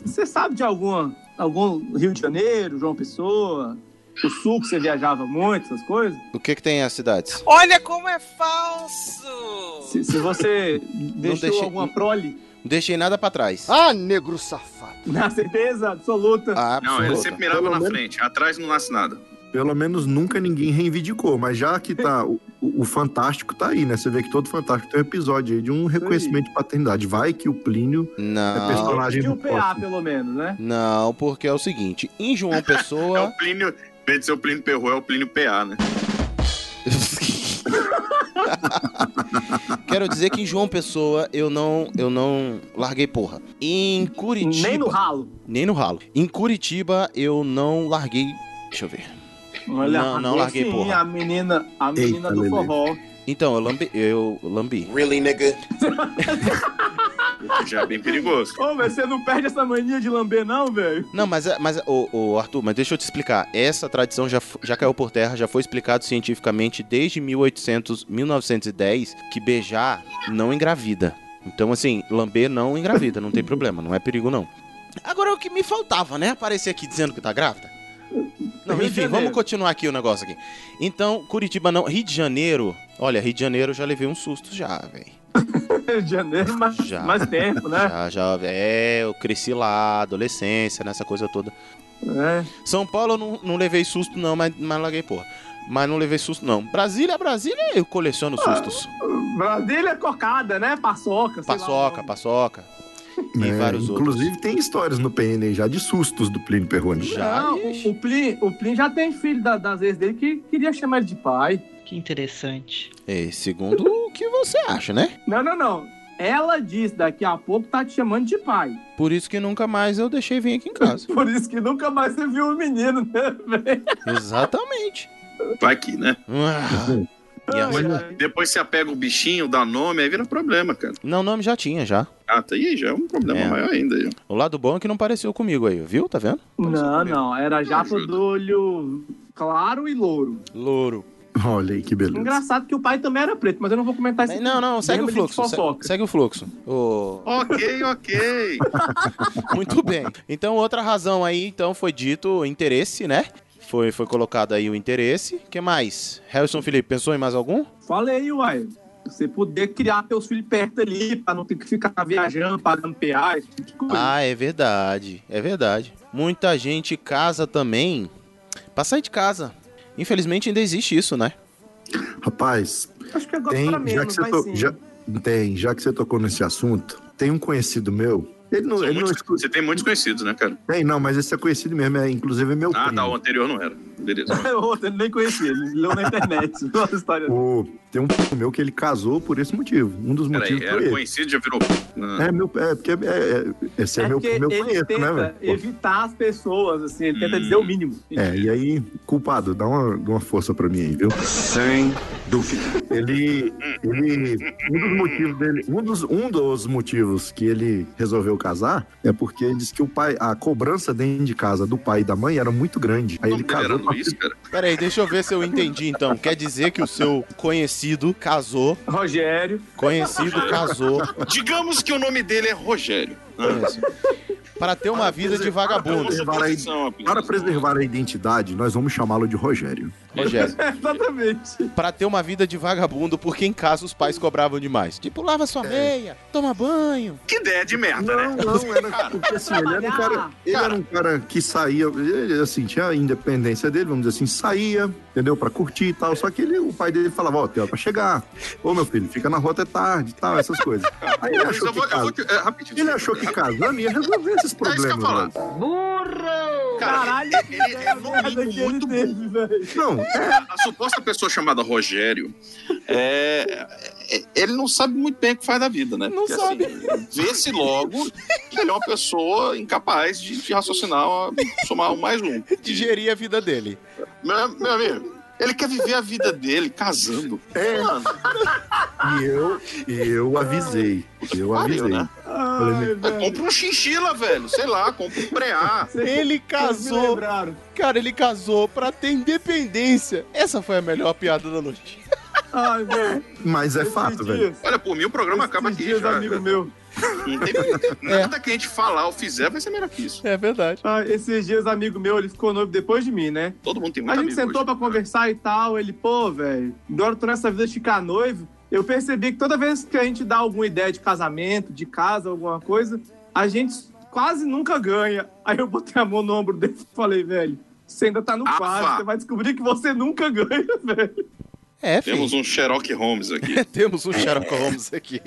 você sabe de alguma, algum Rio de Janeiro, João Pessoa, o Sul que você viajava muito, essas coisas? o que que tem as cidades? Olha como é falso! Se, se você deixou deixei- alguma prole, Não deixei nada pra trás. Ah, negro safado. na certeza absoluta. Ah, Não, ele absoluta. sempre mirava Pelo na menos- frente. Atrás não nasce nada. Pelo menos nunca ninguém reivindicou, mas já que tá o, o- fantástico tá aí, né? Você vê que todo fantástico tem um episódio aí de um reconhecimento de paternidade. Vai que o Plínio é Não, personagem de um PA, próximo. pelo menos, né? não, porque é o seguinte, em João É Pessoa... o Plínio. Em vez de ser o Plínio Perro, é o Plínio PA, né? Quero dizer que em João Pessoa eu não, eu não larguei porra. Em Curitiba... Nem no ralo. Nem no ralo. Em Curitiba eu não larguei... Deixa eu ver. Olha, Não, não larguei, sim, porra. A menina, a menina Eita, do forró. Então, eu lambi. Eu lambi. Really, nigga? Já é bem perigoso. Ô, mas você não perde essa mania de lamber, não, velho? Não, mas, é- mas o, o Arthur, mas deixa eu te explicar. Essa tradição já, já caiu por terra, já foi explicado cientificamente desde 1800, 1910 que beijar não engravida. Então, assim, lamber não engravida, não tem problema, não é perigo não. Agora o que me faltava, né? Aparecer aqui dizendo que tá grávida. Não, Rio enfim, vamos continuar aqui o negócio aqui. Então, Curitiba não. Rio de Janeiro. Olha, Rio de Janeiro eu já levei um susto já, velho. Rio de Janeiro, mais, Já. mais tempo, né? Já, já. É, eu cresci lá, adolescência, nessa coisa toda. É. São Paulo eu não, não levei susto, não, mas, mas larguei, porra. Mas não levei susto, não. Brasília, Brasília, eu coleciono sustos. Brasília é cocada, né? Paçoca. lá Paçoca, nome. paçoca. E É, vários inclusive tem histórias no PN já de sustos do Plínio Perrone. Já, Não, o, o, Plin, o Plin já tem filho da- das ex dele que queria chamar ele de pai. Que interessante. É, segundo o que você acha, né? Não, não, não. Ela disse daqui a pouco tá te chamando de pai. Por isso que nunca mais eu deixei vir aqui em casa. Por isso que nunca mais você viu o menino, né, velho? Exatamente. Vai aqui, né? Ah, e a- Ai, ai. Depois você apega o bichinho, dá nome, aí vira problema, cara. Não, o nome já tinha, já. Ah, tá aí, já é um problema É. maior ainda. aí. O lado bom é que não pareceu comigo aí, viu? Tá vendo? Não, não. Era japa ajuda. do olho claro e louro. Louro. Olha aí que beleza. Engraçado que o pai também era preto, mas eu não vou comentar isso. Não, não, segue o Lembra fluxo. se- fofoca. Segue o fluxo. O... Ok, ok. Muito bem. Então, outra razão aí, então, foi dito o interesse, né? Foi, foi colocado aí o interesse. O que mais? Harrison Felipe, pensou em mais algum? Falei, uai. Você poder criar teus filhos perto ali, pra não ter que ficar viajando, pagando esse tipo de coisa. Ah, é verdade. É verdade. Muita gente casa também pra sair de casa. Infelizmente ainda existe isso, né? Rapaz, Acho que agora tem, pra já menos, que você mas to- sim. já, tem, já que você tocou nesse assunto, tem um conhecido meu. Ele não, São ele não muitos- escuta. Você tem muitos conhecidos, né, cara? Tem, não, mas esse é conhecido mesmo, é, inclusive é meu Ah, primo. tá, o anterior não era. Beleza. O outro ele nem conhecia, ele leu na internet. Toda a história. O- tem um meu que ele casou por esse motivo. Um dos Peraí, motivos foi era esse. conhecido, já virou. Ah, É, meu, é porque é, é- esse é, É meu, meu ele conheço, tenta né, velho? Evitar as pessoas, assim, ele tenta Hum. dizer o mínimo. É, e aí, culpado, dá uma, uma força pra mim aí, viu? Sem dúvida. Ele, ele, um dos motivos dele, um dos, um dos motivos que ele resolveu casar é porque ele disse que o pai, a cobrança dentro de casa do pai e da mãe era muito grande. Aí ele casou pra Luiz, cara. Pera aí, deixa eu ver se eu entendi então. Quer dizer que o seu conhecido casou, Rogério. conhecido casou, Digamos que o nome dele é Rogério. isso, para ter uma vida de vagabundo. Suposição, para preservar a identidade, nós vamos chamá-lo de Rogério. Rogério. Exatamente. Pra ter uma vida de vagabundo, porque em casa os pais cobravam demais. Tipo, lava sua meia, toma banho. Que ideia de merda, Não, né? não, era porque assim, ele era um cara, ele era um cara que saía, ele, assim, tinha a independência dele, vamos dizer assim, saía, entendeu, pra curtir e tal, só que ele, o pai dele falava, ó, tem hora pra chegar, ô meu filho, fica na rota é tarde e tal, essas coisas. Aí ele Mas achou que, vou, eu casa- vou te- é, rapidinho. ele achou que casando ia resolver esses É isso que eu ia problemas. falar. velho. Cara, Caralho, ele é muito velho. Não, A suposta pessoa chamada Rogério, é, é- ele não sabe muito bem o que faz da vida, né? Não sabe. Assim, Vê-se logo que ele é uma pessoa incapaz de, de raciocinar, somar um mais um. Digerir a vida dele. Meu, meu amigo, ele quer viver a vida dele casando. É. Mano, e eu, e eu avisei, eu pariu, avisei. né? Ai, compra um chinchila, velho. Sei lá, compra um preá. Ele casou, cara, ele casou pra ter independência. Essa foi a melhor piada da noite. Ai, velho. Mas é Esses fato, velho. Olha, por mim o programa acaba esses aqui dias, já. amigo meu. Não tem nada que a gente falar ou fizer vai ser melhor que isso. É verdade. Ah, esses dias, amigo meu, ele ficou noivo depois de mim, né? Todo mundo tem A muito gente amigo sentou hoje. pra conversar e tal. Ele, pô, velho, agora eu tô nessa vida de ficar noivo. Eu percebi que toda vez que a gente dá alguma ideia de casamento, de casa, alguma coisa, a gente quase nunca ganha. Aí eu botei a mão no ombro dele e falei, velho, você ainda tá no quase, vá. você vai descobrir que você nunca ganha, velho. É, filho. Temos um Sherlock Holmes aqui. Temos um Sherlock Holmes aqui.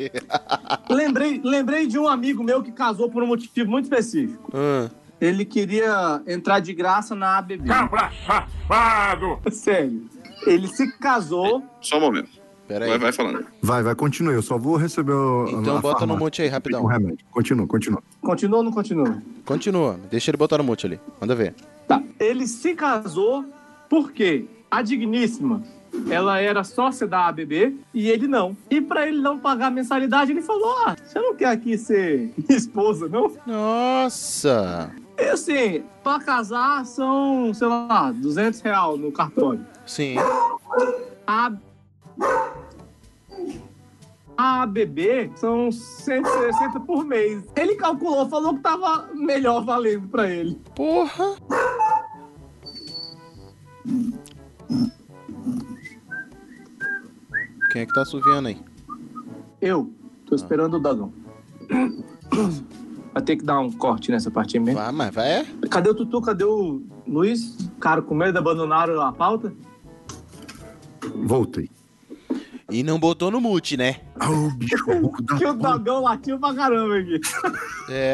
lembrei, lembrei de um amigo meu que casou por um motivo muito específico. Hum. Ele queria entrar de graça na ABB. safado! Sério. Ele se casou. Só um momento. Pera Vai, aí. vai falando. Vai, vai, continue. Eu só vou receber o. Então bota no farmácia. mute aí, O rapidão. remédio. Continua, continua. Continua ou não continua? Continua. Deixa ele botar no mute ali. Manda ver. Tá. Ele se casou Por quê? A digníssima, ela era sócia da ABB e ele não. E pra ele não pagar a mensalidade, ele falou: Ah, você não quer aqui ser minha esposa, não? Nossa! E assim, pra casar são, sei lá, 200 reais no cartório. Sim. A a ABB são 160 por mês. Ele calculou, falou que tava melhor valendo pra ele. Porra! Quem é que tá assoviando aí? Eu tô esperando o Dagão. Vai ter que dar um corte nessa parte mesmo. Vai, mas vai. Cadê o Tutu? Cadê o Luiz? Cara, com medo, abandonaram a pauta? Voltei. E não botou no mute, né? Ah, o bicho da Que o Dagão latiu pra caramba aqui. É.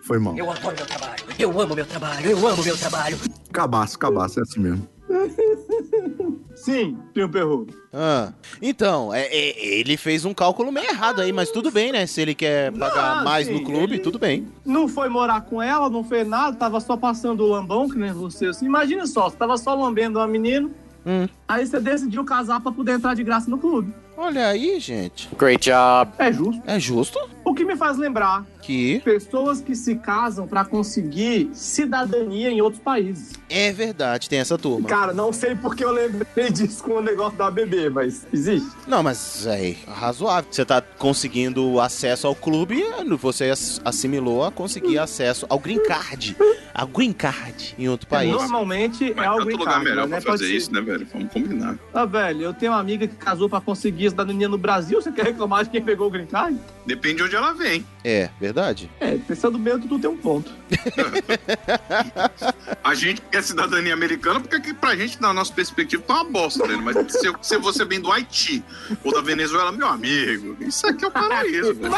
Foi mal. Eu adoro meu trabalho. Eu amo meu trabalho. Eu amo meu trabalho. Cabaço, cabaço, é assim mesmo. Sim, Tio Perru. Ah, então, é, é, ele fez um cálculo meio errado aí, mas tudo bem, né? Se ele quer pagar Não, mais sim, no clube, tudo bem. Não foi morar com ela, não fez nada, tava só passando o lambão, que nem você. Assim, imagina só, você tava só lambendo uma menina, Hum. aí você decidiu casar pra poder entrar de graça no clube. Olha aí, gente. Great job. É justo. É justo O que me faz lembrar que pessoas que se casam pra conseguir cidadania em outros países. É verdade, tem essa turma. Cara, não sei porque eu lembrei disso com o negócio da ABB, mas existe. Não, mas é razoável. Você tá conseguindo acesso ao clube, você ass- assimilou a conseguir acesso ao green card. A green card em outro país. Normalmente é Mas algo tanto em lugar casa, melhor né? pra Pode fazer ser- isso, né, velho? Vamos combinar. Ah, velho, eu tenho uma amiga que casou pra conseguir cidadania no Brasil. Você quer reclamar de quem pegou o green card? Depende de onde ela vem. É, verdade. É, pensando bem, tu tem um ponto. A gente quer cidadania americana porque aqui pra gente, na nossa perspectiva, tá uma bosta, velho. Mas se, se você vem do Haiti ou da Venezuela, meu amigo, isso aqui é o paraíso, velho.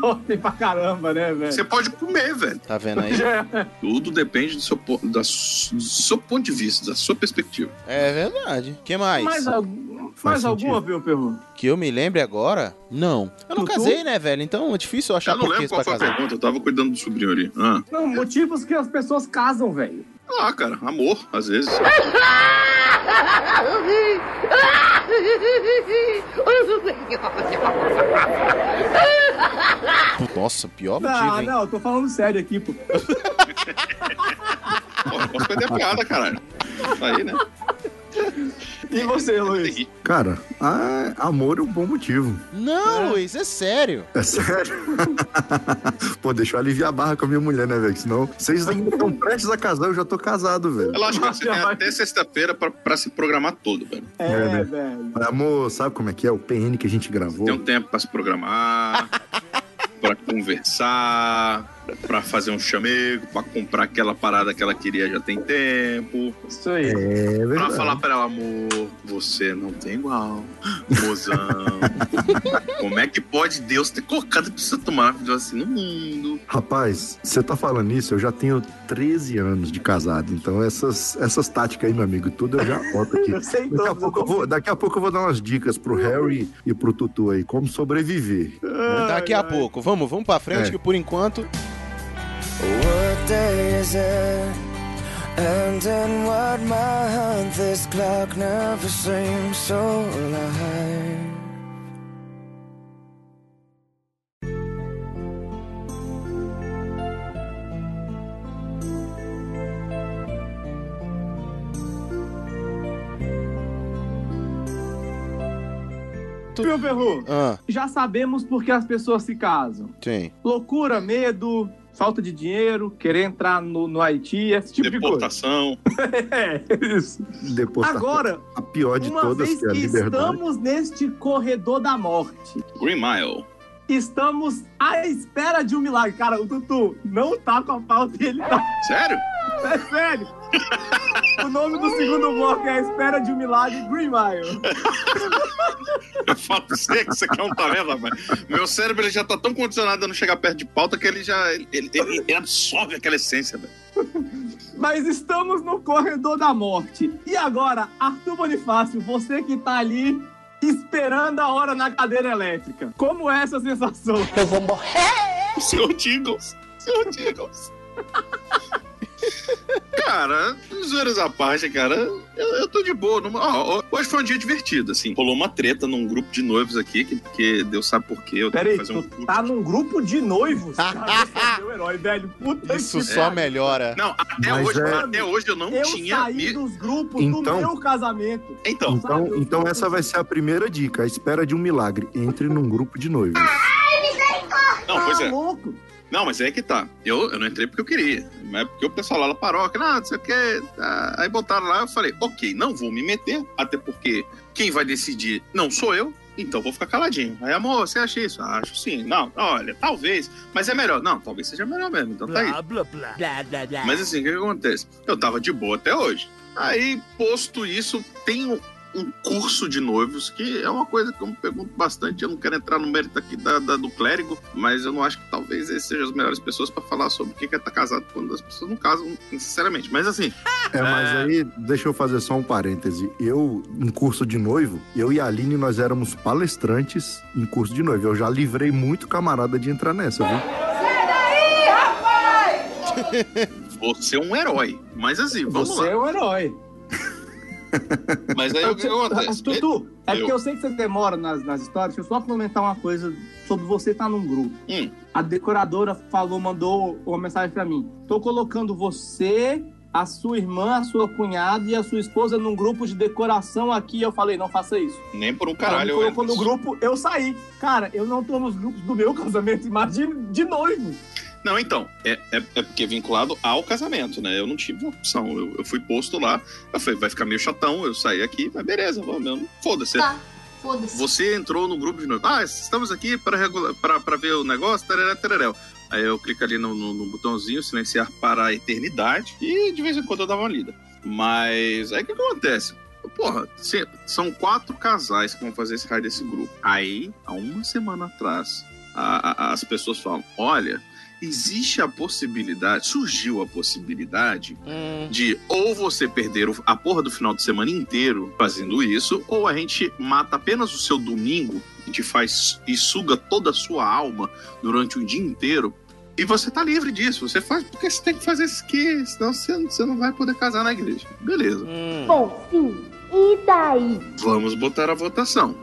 Top pra caramba, né, velho? Você pode comer, velho. Tá vendo aí? Tudo depende do seu, da do seu ponto de vista, da sua perspectiva. É verdade. que mais? Mais, algum- mais alguma, viu, Perru? Que eu me lembre agora? Não. Eu não Tutu? casei, né, velho? Então é difícil eu achar Eu não lembro porquês qual pra foi a casar. pergunta, eu tava cuidando do sobrinho ali. Ah, Não, motivos que as pessoas casam, velho. ah cara, amor, às vezes. Nossa, pior motivo, Não, hein? não, eu tô falando sério aqui, pô. Pô, posso perder a piada, caralho. Tá aí, né? E você, Luiz? Cara, ah, amor é um bom motivo. Não, Luiz, é sério. É sério? Pô, deixa eu aliviar a barra com a minha mulher, né, velho? Senão vocês ainda estão prestes a casar, eu já tô casado, velho. Ela acha que você tem até sexta-feira pra, pra se programar todo, velho. É, É, né? velho. Amor, sabe como é que é? O PN que a gente gravou. Tem um tempo pra se programar, pra conversar, pra fazer um chamego, pra comprar aquela parada que ela queria já tem tempo. Isso aí. É Pra falar pra ela, amor, você não tem igual. Mozão. Como é que pode Deus ter colocado tão maravilhosa assim no mundo? Rapaz, você tá falando isso, eu já tenho 13 anos de casado, então essas, essas táticas aí, meu amigo, tudo eu já boto aqui. Eu sei Daqui a, todos. pouco eu vou, daqui a pouco eu vou dar umas dicas pro Harry e pro Tutu aí, como sobreviver. Daqui a pouco. Vamos, vamos pra frente, É. que por enquanto. What day is it? And in what month this clock never seems so alive? Viu, Perru? Ah, Já sabemos por que as pessoas se casam. sim. Loucura, medo, falta de dinheiro, querer entrar no, no Haiti, esse tipo Deportação. de coisa. É, isso. Depois tá Agora, a pior de uma todas, vez que é a que liberdade. estamos neste corredor da morte, Green Mile. estamos à espera de um milagre. Cara, o Tutu não tá com a pauta e ele tá. Sério? É sério. O nome do segundo bloco é A Espera de um Milagre Green Mile. Eu falo pra você que isso aqui é um talento, rapaz. Meu cérebro ele já tá tão condicionado a não chegar perto de pauta que ele já ele, ele- ele absorve aquela essência, velho. Mas estamos no corredor da morte. E agora, Arthur Bonifácio, você que tá ali esperando a hora na cadeira elétrica. Como é essa sensação? Eu vou morrer. Senhor Jingles. Senhor Jingles. Cara, zoeiras à parte, cara, eu, eu tô de boa. Numa... ó, hoje foi um dia divertido, assim. Rolou uma treta num grupo de noivos aqui, que, porque Deus sabe por quê. Eu tenho Peraí, que fazer um tu tá num grupo de noivos? Cara, você é meu herói, velho. Puta Isso que só pariu. melhora. Não, até Mas hoje, é- até hoje eu não Eu tinha. saí me- dos grupos Então- do meu casamento. Então, Então, Sabe, então eu- essa vai ser a primeira dica, a espera de um milagre. Entre num grupo de noivos. não, pois tá é. louco? Não, mas é que tá. Eu, eu não entrei porque eu queria. Mas é porque o pessoal lá na paróquia, não, não sei o que. Aí botaram lá, eu falei, ok, não vou me meter, até porque quem vai decidir não sou eu. Então vou ficar caladinho. Aí, amor, você acha isso? Acho sim. Não, olha, talvez. Mas é melhor. Não, talvez seja melhor mesmo. Então tá aí. Blá, blá, blá. Blá, blá, blá. Mas assim, o que, que acontece? Eu tava de boa até hoje. Aí, posto isso, tem um, curso de noivos, que é uma coisa que eu me pergunto bastante. Eu não quero entrar no mérito aqui da, da- do clérigo, mas eu não acho que talvez esses sejam as melhores pessoas pra falar sobre o que que é estar casado quando as pessoas não casam, necessariamente. Mas assim, É, mas aí, deixa eu fazer só um parêntese. Eu, em curso de noivo, eu e a Aline, nós éramos palestrantes em curso de noivo. Eu já livrei muito camarada de entrar nessa, viu? você é um herói. Mas assim, vamos Você lá. é um herói. Mas aí o que acontece? Tutu, é porque Eu. eu sei que você demora nas, nas histórias. Deixa eu só comentar uma coisa sobre você estar num grupo. Hum. A decoradora falou, mandou uma mensagem pra mim. Tô colocando você, a sua irmã, a sua cunhada e a sua esposa num grupo de decoração aqui. Eu falei, não faça isso. Nem por um Ela caralho me eu colocou no grupo, eu saí. Cara, eu não tô nos grupos do meu casamento, imagina de noivo. Não, então, é, é, é porque é vinculado ao casamento, né? Eu não tive opção. Eu, eu fui posto lá, eu falei, vai ficar meio chatão, eu saí aqui, mas beleza, vamos mesmo. Foda-se. Tá, foda-se. Você entrou no grupo de novo. Ah, estamos aqui para regula- para ver o negócio, tarará, tararéu. Aí eu clico ali no, no- no botãozinho, silenciar para a eternidade, e de vez em quando eu dava uma lida. Mas aí o que acontece? Porra, se- são quatro casais que vão fazer esse raio desse grupo. Aí, há uma semana atrás, a- a- as pessoas falam: olha, existe a possibilidade, surgiu a possibilidade de ou você perder o- a porra do final de semana inteiro fazendo isso, ou a gente mata apenas o seu domingo e te faz e suga toda a sua alma durante o dia inteiro. E você tá livre disso. Você faz porque você tem que fazer isso aqui, senão você, você não vai poder casar na igreja. Beleza. Bom, sim. E daí? Vamos botar a votação.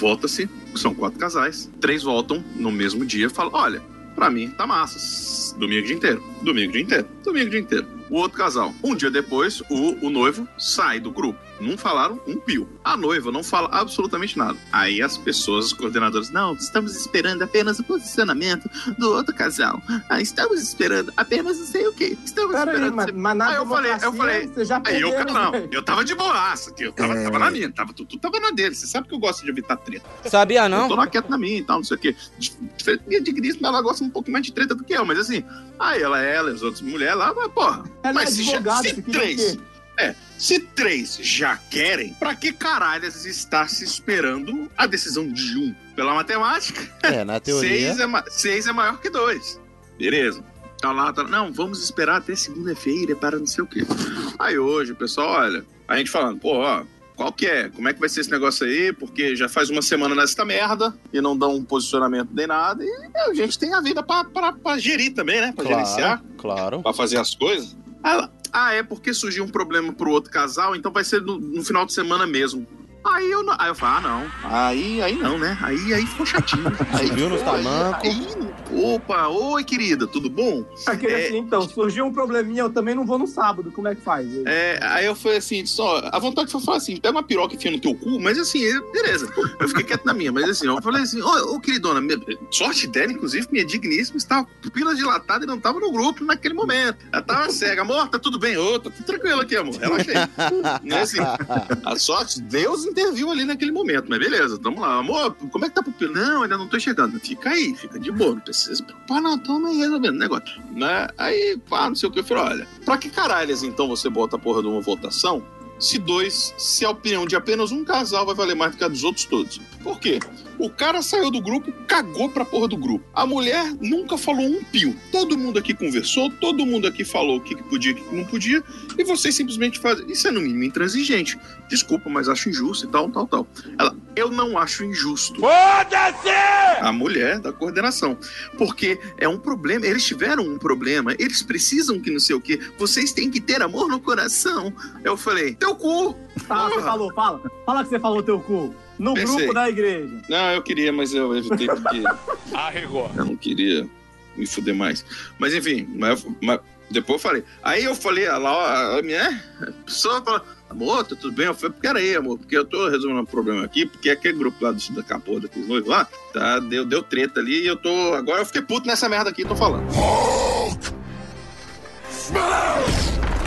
Vota-se, são quatro casais. Três votam no mesmo dia e falam: olha, pra mim tá massa. Domingo dia inteiro. Domingo dia inteiro. Domingo dia inteiro. O outro casal. Um dia depois, o, o noivo sai do grupo. Não falaram um pio. A noiva não fala absolutamente nada. Aí as pessoas, os coordenadores, não, estamos esperando apenas o posicionamento do outro casal. Ah, estamos esperando apenas não sei o quê. Estamos Pera aí, esperando. mas, mas na Aí eu falei, eu falei, você já Aí eu, não, velho. eu tava de boaça, que eu tava, tava na minha, tava, tu, tu tava na dele. Você sabe que eu gosto de evitar treta. Sabia não? Eu tô lá quieto na minha e tal, não sei o quê. Diferente minha digníssima, ela gosta um pouco mais de treta do que eu, mas assim, aí ela, ela e as outras mulheres lá, mas porra. Ela mas é se, já- advogada, se o três. É, se três já querem, pra que caralhas está se esperando a decisão de um? Pela matemática, É, na teoria. seis é, seis é maior que dois. Beleza. Tá lá, tá Não, vamos esperar até segunda-feira para não sei o quê. Aí hoje, o pessoal, olha, a gente falando, pô, ó, qual que é? Como é que vai ser esse negócio aí? Porque já faz uma semana nessa merda e não dão um posicionamento nem nada. E a gente tem a vida pra, pra, pra gerir também, né? Pra gerenciar, Claro, claro. pra fazer as coisas. Aí ah, é porque surgiu um problema pro outro casal, então vai ser no, no final de semana mesmo. Aí eu, não- aí eu falo, ah, não. Aí, aí não, né? Aí, aí ficou chatinho. Aí, Subiu nos aí- tamancos. aí- Opa, oi, querida, tudo bom? Aquele É. assim, então, surgiu um probleminha, eu também não vou no sábado, como é que faz? É, aí eu falei assim, só, a vontade foi falar assim, pega uma piroca e enfia no teu cu, mas assim, é- beleza. Eu fiquei quieto na minha, mas assim, eu falei assim, ô, ô queridona, minha- sorte dela, inclusive, minha digníssima estava com pupila dilatada e não estava no grupo naquele momento. Ela tava cega, amor, tá tudo bem? Ô, tá tudo tranquilo aqui, amor, relaxei. Né, assim, a sorte, Deus interviu ali naquele momento, mas beleza, tamo lá. Amor, como é que tá pupila? Não, ainda não tô chegando. Fica aí, fica de boa, não precisa se preocupar, não, tamo aí resolvendo o negócio. Né? Aí, pá, não sei o que, eu falei, olha, pra que caralhas então você bota a porra de uma votação se dois, se a opinião de apenas um casal vai valer mais do que a dos outros todos? Por quê? O cara saiu do grupo, cagou pra porra do grupo. A mulher nunca falou um pio. Todo mundo aqui conversou, todo mundo aqui falou o que, que podia e o que não podia, e vocês simplesmente fazem. Isso é no mínimo intransigente. Desculpa, mas acho injusto e tal, tal, tal. Ela, eu não acho injusto. Foda-se! A mulher da coordenação. Porque é um problema. Eles tiveram um problema. Eles precisam que não sei o quê. Vocês têm que ter amor no coração. Eu falei, teu cu! Tá, você falou, fala. Fala que você falou teu cu. No Pensei. grupo da igreja. Não, eu queria, mas eu evitei porque Arregou. eu não queria me fuder mais. Mas enfim, mas, mas depois eu falei. Aí eu falei, a lá, a minha a pessoa fala, amor, tá tudo bem? Eu falei, pera aí, amor, porque eu tô resolvendo um problema aqui, porque aquele grupo lá do da capô daqueles noivos lá, tá, deu, deu treta ali e eu tô. Agora eu fiquei puto nessa merda aqui, tô falando.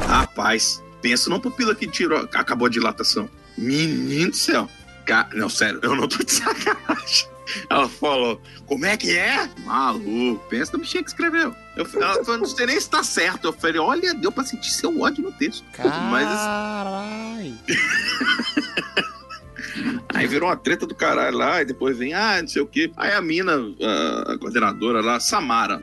Rapaz, pensa numa pupila que tirou, acabou a dilatação. Menino do céu. Ca- Não, sério, eu não tô de sacanagem. Ela falou, como é que é? Maluco, pensa no bichinho que escreveu. Eu, ela falou, não sei nem se tá certo. Eu falei, olha, deu pra sentir seu ódio no texto. Mas Caralho. Aí virou uma treta do caralho lá, e depois vem, ah, não sei o quê. Aí a mina, a, coordenadora lá, Samara.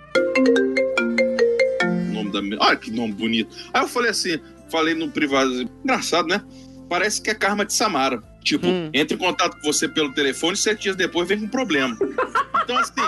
O nome da mina. Olha que nome bonito. Aí eu falei assim, falei no privado, assim, engraçado, né? Parece que é karma de Samara. Tipo, entra em contato com você pelo telefone, sete dias depois vem com problema. Então, assim.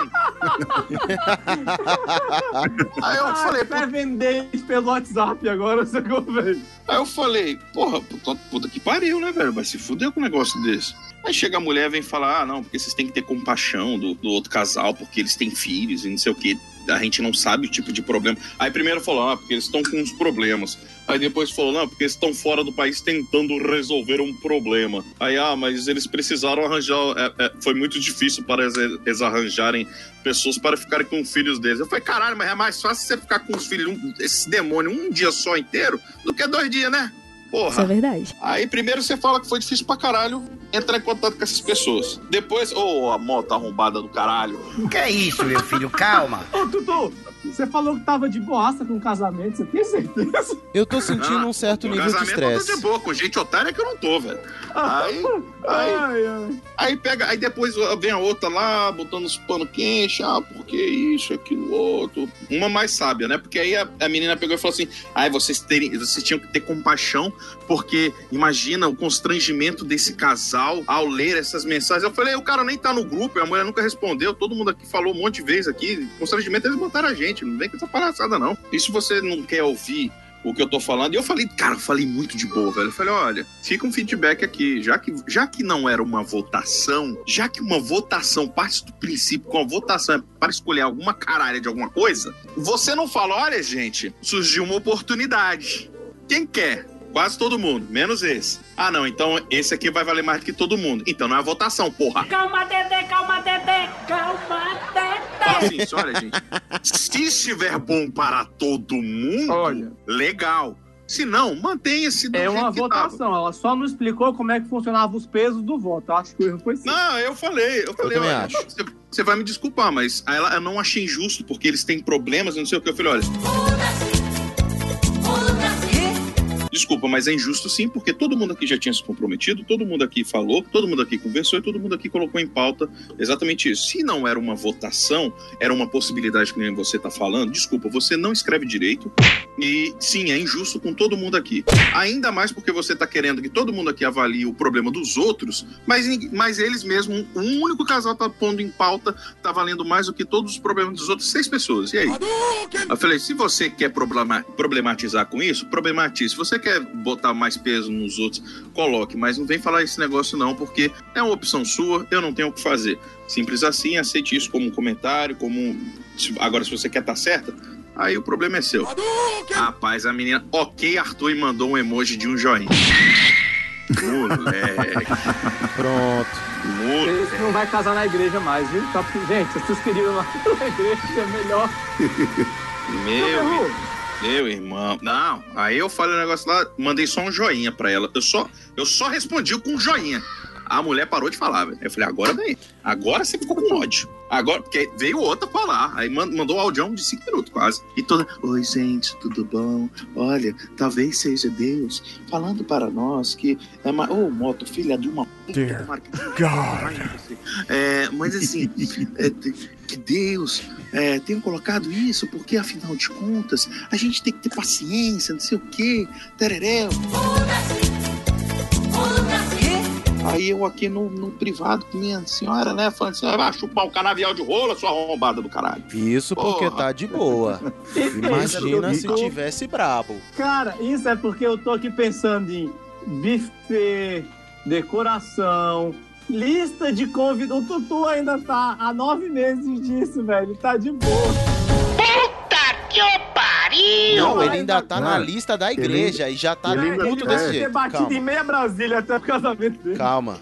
Aí eu falei, vai vender isso pelo WhatsApp agora, você velho. Aí eu falei, porra, puta, puta que pariu, né, velho? Vai se fuder com um negócio desse. Aí chega a mulher e vem falar, ah, não, porque vocês têm que ter compaixão do, do outro casal, porque eles têm filhos e não sei o que. A gente não sabe o tipo de problema. Aí primeiro falou, ah, porque eles estão com uns problemas. Aí depois falou, não, porque eles estão fora do país tentando resolver um problema. Aí, ah, mas eles precisaram arranjar. é, é, foi muito difícil para eles, eles arranjarem pessoas para ficarem com os filhos deles. Eu falei, caralho, mas é mais fácil você ficar com os filhos, um, esse demônio, um dia só inteiro, do que dois dias, né? Porra. Isso é verdade. Aí primeiro você fala que foi difícil pra caralho entrar em contato com essas pessoas. Depois, ô, a moto arrombada do caralho. Que é isso, meu filho? Calma. Ô, Tutu, você falou que tava de boaça com o casamento, você tem certeza? Eu tô sentindo um certo nível de estresse. de boa, com gente otária que eu não tô, velho. Aí, aí, aí pega, aí depois vem a outra lá, botando os panos quentes, ah, porque isso, aquilo, outro. Uma mais sábia, né? Porque aí a, a menina pegou e falou assim: ai, vocês, terem, vocês tinham que ter compaixão, porque imagina o constrangimento desse casal ao ler essas mensagens. Eu falei, o cara nem tá no grupo, a mulher nunca respondeu, todo mundo aqui falou um monte de vezes aqui. Constrangimento eles botaram a gente, não vem com essa palhaçada, não. E se você não quer ouvir o que eu tô falando. E eu falei, cara, eu falei muito de boa, velho. Eu falei, olha, fica um feedback aqui. Já que, já que não era uma votação, já que uma votação parte do princípio que uma votação é para escolher alguma caralha de alguma coisa, você não fala, olha, gente, surgiu uma oportunidade. Quem quer? Quase todo mundo, menos esse. Ah, não, então esse aqui vai valer mais do que todo mundo. Então não é a votação, porra. Calma, Dedé, calma, Dedé, assim, olha, gente. Se estiver bom para todo mundo, legal. Se não, mantenha-se do É uma que tava. votação, ela só não explicou como é que funcionava os pesos do voto. Eu acho que o erro foi sim. Não, eu falei, eu falei, também olha, acho. você- você vai me desculpar, mas ela, eu não achei injusto, porque eles têm problemas, não sei o que. Eu falei, olha. Desculpa, mas é injusto sim, porque todo mundo aqui já tinha se comprometido, todo mundo aqui falou, todo mundo aqui conversou e todo mundo aqui colocou em pauta exatamente isso. Se não era uma votação, era uma possibilidade que nem você tá falando, desculpa, você não escreve direito e sim, é injusto com todo mundo aqui. Ainda mais porque você tá querendo que todo mundo aqui avalie o problema dos outros, mas, mas eles mesmos, um único casal tá pondo em pauta, tá valendo mais do que todos os problemas dos outros seis pessoas. E aí? Eu falei, se você quer problema- problematizar com isso, problematize. Se você quer botar mais peso nos outros, coloque. Mas não vem falar esse negócio não, porque é uma opção sua, eu não tenho o que fazer. Simples assim, aceite isso como um comentário, como um... Agora, se você quer estar certa, aí o problema é seu. Rapaz, a menina, ok, Arthur, e mandou um emoji de um joinha. Moleque. Pronto. Esse não vai casar na igreja mais, viu? Porque, gente, se vocês queriam lá na igreja, é melhor. Meu, meu irmão. Não, aí eu falei o negócio lá, mandei só um joinha pra ela. Eu só, eu só respondi com um joinha. A mulher parou de falar, velho. Eu falei, agora vem. Agora você ficou com ódio. Agora, porque veio outra falar. Aí man- mandou um audião de cinco minutos quase. E toda, oi gente, tudo bom? Olha, talvez seja Deus falando para nós que é uma. Ô, moto, filha de uma puta. tomara que- É, mas assim, é, que Deus é, tenha colocado isso, porque afinal de contas, a gente tem que ter paciência, não sei o quê, tereréu. Aí eu aqui no, no privado com minha senhora, né, falando assim, ah, vai chupar um canavial de rola, sua arrombada do caralho. Isso porque Porra. tá de boa. Imagina se tivesse brabo. Cara, isso é porque eu tô aqui pensando em buffet, decoração, lista de convidados. O Tutu ainda tá há nove meses disso, velho. Tá de boa. Puta que pariu! Não, ele ainda tá na lista da ele- igreja e já tá ele puto é. desse Ter jeito. batido em Calma, meia Brasília até o casamento dele. calma.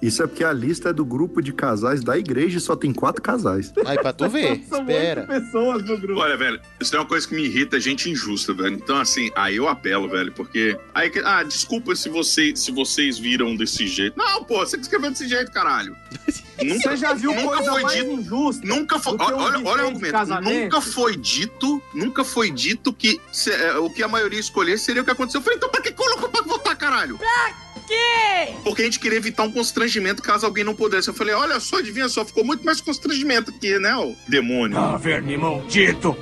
Isso é porque a lista é do grupo de casais da igreja e só tem quatro casais. Aí pra tu ver, São espera. pessoas no grupo. Olha, velho, isso é uma coisa que me irrita, é gente injusta, velho. Então, assim, aí eu apelo, velho, porque. Aí, ah, desculpa se, você, se vocês viram desse jeito. Não, pô, você que escreveu desse jeito, caralho. Nunca, Você já viu nunca coisa foi mais dito. injusta? Nunca foi. do que um Olha, olha o argumento. Nunca foi dito. Nunca foi dito que se- é, o que a maioria escolher seria o que aconteceu. Eu falei, então pra que colocou pra votar, caralho? Que? Porque a gente queria evitar um constrangimento caso alguém não pudesse. Eu falei, olha só, adivinha só, ficou muito mais constrangimento aqui, né, ô demônio? Ah, verme maldito!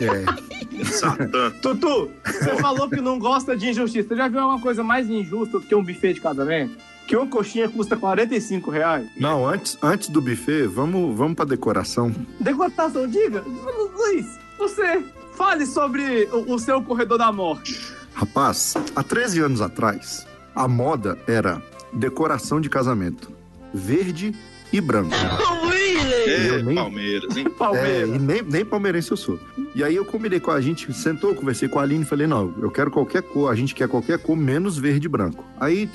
É. Satã. Tutu, você falou que não gosta de injustiça. Você já viu alguma coisa mais injusta do que um buffet de casamento? Que uma coxinha custa 45 reais? Não, antes, antes do buffet, vamos, vamos pra decoração. Decoração, diga. Luiz, você fale sobre o, o seu corredor da morte. Rapaz, há 13 anos atrás, a moda era decoração de casamento. Verde e branco. É, nem- Palmeiras, hein? É, Palmeiras. e nem, nem palmeirense eu sou. E aí eu combinei com a gente, sentou, conversei com a Aline e falei, não, eu quero qualquer cor, a gente quer qualquer cor, menos verde e branco. Aí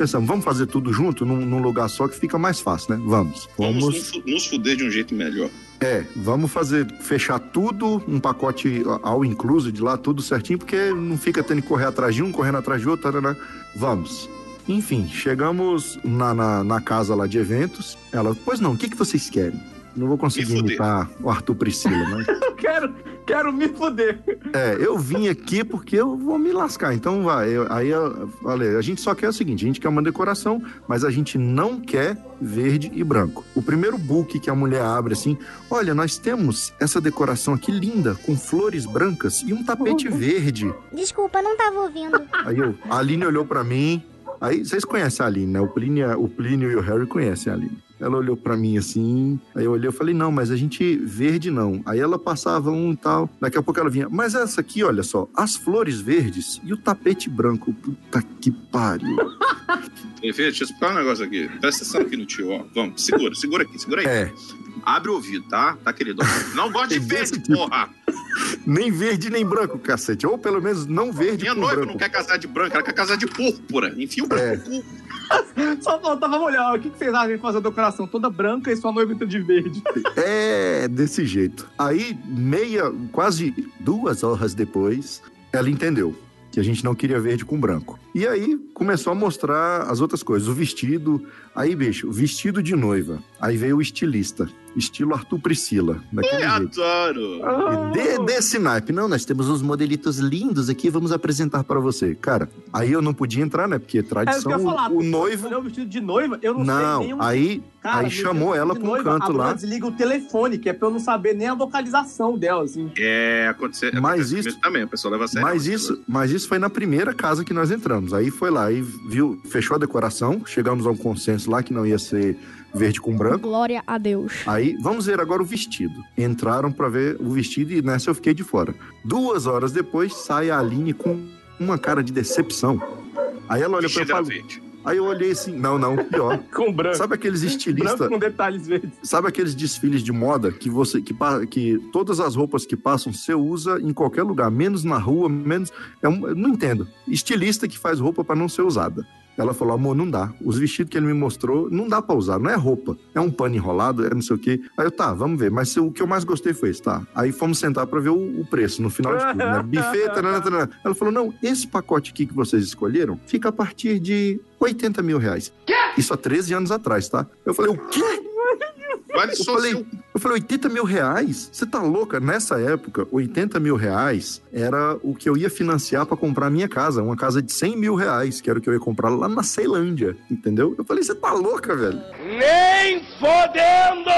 pensamos, vamos fazer tudo junto num, num lugar só que fica mais fácil, né? Vamos. Vamos Vamos. nos fu- nos fuder de um jeito melhor. É, vamos fazer, fechar tudo, um pacote ao incluso de lá, tudo certinho, porque não fica tendo que correr atrás de um, correndo atrás de outro, tarará. vamos. Enfim, chegamos na, na, na casa lá de eventos. Ela, pois não, o que, que vocês querem? Não vou conseguir imitar o Arthur Priscila, mas. Eu quero, quero me fuder. É, eu vim aqui porque eu vou me lascar. Então vai. Eu- aí eu falei, a gente só quer o seguinte: a gente quer uma decoração, mas a gente não quer verde e branco. O primeiro book que a mulher abre assim: olha, nós temos essa decoração aqui linda, com flores brancas e um tapete verde. Desculpa, não tava ouvindo. Aí eu, a Aline olhou pra mim. Aí vocês conhecem a Aline, né? O Plínio, o Plínio e o Harry conhecem a Aline. Ela olhou pra mim assim, aí eu olhei, eu falei, não, mas a gente verde não. Aí ela passava um e tal, daqui a pouco ela vinha, mas essa aqui, olha só, as flores verdes e o tapete branco. Puta que pariu. Ei, filho, deixa eu explicar um negócio aqui. Presta atenção aqui no tio, ó. Vamos, segura, segura aqui, segura aí. É, Abre o ouvido, tá? Tá, querido? Não gosta de Desse verde, tipo. porra. nem verde nem branco, cacete. Ou pelo menos não verde Minha noiva branco. não quer casar de branco, ela quer casar de púrpura. Enfia o branco É. no cu. Só faltava molhar. O que que vocês acham de fazer a decoração toda branca e sua noiva entra de verde? É, desse jeito. Aí, meia, quase duas horas depois, ela entendeu que a gente não queria verde com branco. E aí começou a mostrar as outras coisas, o vestido. Aí, bicho, vestido de noiva. Aí veio o estilista, estilo Arthur Priscila, daquele Eu jeito. adoro. Ah. De- desse naipe. Não, nós temos uns modelitos lindos aqui, vamos apresentar para você. Cara, aí eu não podia entrar, né? Porque É isso tradição, eu ia falar. o noivo... o vestido de noiva, eu não, sei Não, nenhum. aí, Cara, aí chamou ela pra um noiva, canto lá. desliga o telefone, que é pra eu não saber nem a localização dela, assim. É, acontecer. Mas isso- comigo também, a pessoa leva a sério. Mas isso, mas isso foi na primeira casa que nós entramos. Aí foi lá e viu, fechou a decoração, chegamos a um consenso lá que não ia ser verde com branco. Glória a Deus. Aí, vamos ver agora o vestido. Entraram pra ver o vestido e nessa eu fiquei de fora. Duas horas depois, sai a Aline com uma cara de decepção. Aí ela olha pra Vestido eu era fala... verde. Aí eu olhei assim, não, não, pior. Com branco. Sabe aqueles branco estilistas, com detalhes verdes. sabe aqueles desfiles de moda que você que, que todas as roupas que passam você usa em qualquer lugar, menos na rua, menos é um, eu não entendo. Estilista que faz roupa pra não ser usada. Ela falou, amor, não dá. Os vestidos que ele me mostrou, não dá pra usar, não é roupa. É um pano enrolado, é não sei o quê. Aí eu, tá, vamos ver. Mas o que eu mais gostei foi esse, tá? Aí fomos sentar pra ver o, o preço no final de tudo, né? Buffet, tarana, tarana. Ela falou, não, esse pacote aqui que vocês escolheram fica a partir de 80 mil reais. Isso há 13 anos atrás, tá? Eu falei, o quê? Vale Eu só falei, seu. eu falei, 80 mil reais? Você tá louca? Nessa época, 80 mil reais era o que eu ia financiar pra comprar a minha casa. Uma casa de 100 mil reais, que era o que eu ia comprar lá na Ceilândia, entendeu? Eu falei, você tá louca, velho? Nem fodendo!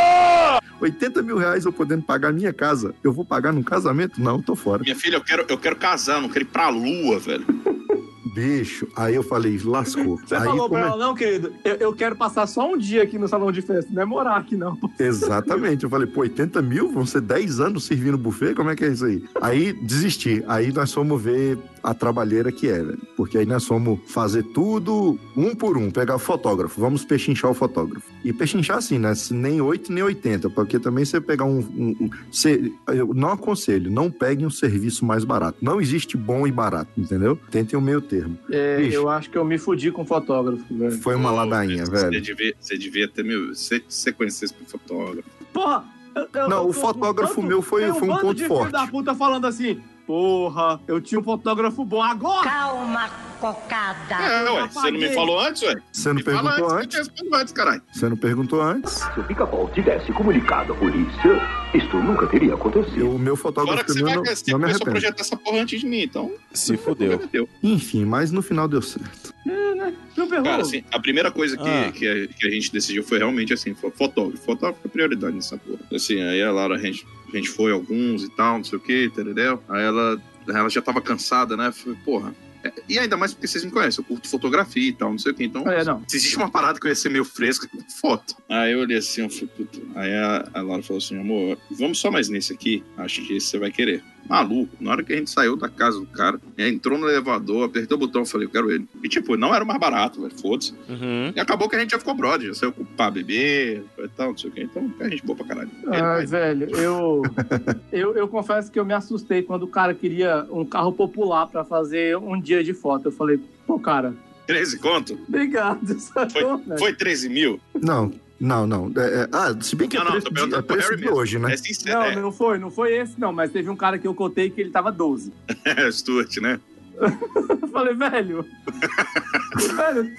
80 mil reais eu podendo pagar a minha casa. Eu vou pagar num casamento? Não, tô fora. Minha filha, eu quero, eu quero casar, não quero ir pra lua, velho. Bicho, aí eu falei, lascou. Você aí falou come- pra ela, não, querido, eu, eu quero passar só um dia aqui no salão de festa, não é morar aqui, não. Exatamente. Eu falei, pô, 80 mil? Vão ser 10 anos servindo buffet? Como é que é isso aí? Aí desisti. Aí nós fomos ver a trabalheira que é, velho. Porque aí nós fomos fazer tudo um por um, pegar o fotógrafo. Vamos pechinchar o fotógrafo. E pechinchar assim, né? Nem 8 nem 80. Porque também você pegar um. um- um- você- eu não aconselho, não peguem um serviço mais barato. Não existe bom e barato, entendeu? Tentem o meio termo. É, Bicho. eu acho que eu me fudi com o fotógrafo, velho. Foi uma ladainha, Você velho. devia, você devia ter, meu, você, você conhecesse pro fotógrafo. Porra! eu- eu- Não, eu- o fotógrafo um meu foi- foi um bando ponto de forte. filho da puta falando assim, porra, eu tinha um fotógrafo bom agora! Calma, cocada. É, ué, você não me falou antes, ué? Você não perguntou antes, antes? eu te antes, caralho. Você não perguntou antes? Se o pica-pau tivesse comunicado à polícia, isto nunca teria acontecido. O meu Agora fotógrafo que você, vai, não, você não me começou a arrependo. projetar essa porra antes de mim, então. Se fudeu. Prometeu. Enfim, mas no final deu certo. É, né? Não perguntou. Cara, assim, a primeira coisa que, Ah. que, a, que a gente decidiu foi realmente assim, foi fotógrafo. Fotógrafo é prioridade nessa porra. Assim, aí a Lara, a gente, a gente foi alguns e tal, não sei o que, entendeu? Aí ela, ela já tava cansada, né? Falei, porra. é, E ainda mais porque vocês me conhecem, eu curto fotografia e tal, não sei o que. Então, É, não. se existe uma parada que eu ia ser meio fresca, foto. Aí eu olhei assim, eu falei, puta. Aí a, a Laura falou assim, amor, vamos só mais nesse aqui, acho que esse você vai querer. Maluco, na hora que a gente saiu da casa do cara, né, entrou no elevador, apertou o botão, falei, eu quero ele. E tipo, não era o mais barato, velho, foda-se. Uhum. E acabou que a gente já ficou brother, já saiu pra beber e tal, não sei o que. Então, a gente boa pra caralho. Ai, velho, eu, eu, eu confesso que eu me assustei quando o cara queria um carro popular pra fazer um dia de foto. Eu falei, pô, cara, 13 conto? obrigado. sacou, velho? Foi 13 mil? Não, não, não. É, é- ah, se bem que Não, é não, preço, tô de, é preço Harry de mesmo. hoje, né? É sincero, Não, é, não foi, não foi esse, não, mas teve um cara que eu cotei que ele tava 12. é Stuart, né? Eu falei, velho. velho,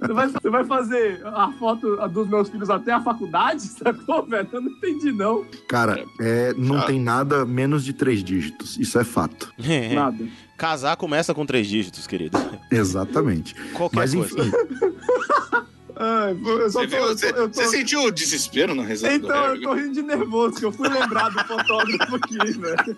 você vai, você vai fazer a foto dos meus filhos até a faculdade? Sacou, velho? Eu não entendi, não. Cara, é, não Ah. tem nada menos de três dígitos. Isso é fato. Nada. Casar começa com três dígitos, querido. Exatamente. Qualquer Mas coisa. enfim, Ai, eu só Você, tô, viu, eu você, tô- eu tô- você sentiu o desespero na risada do Então, eu tô rindo de nervoso, que eu fui lembrar do fotógrafo aqui, velho.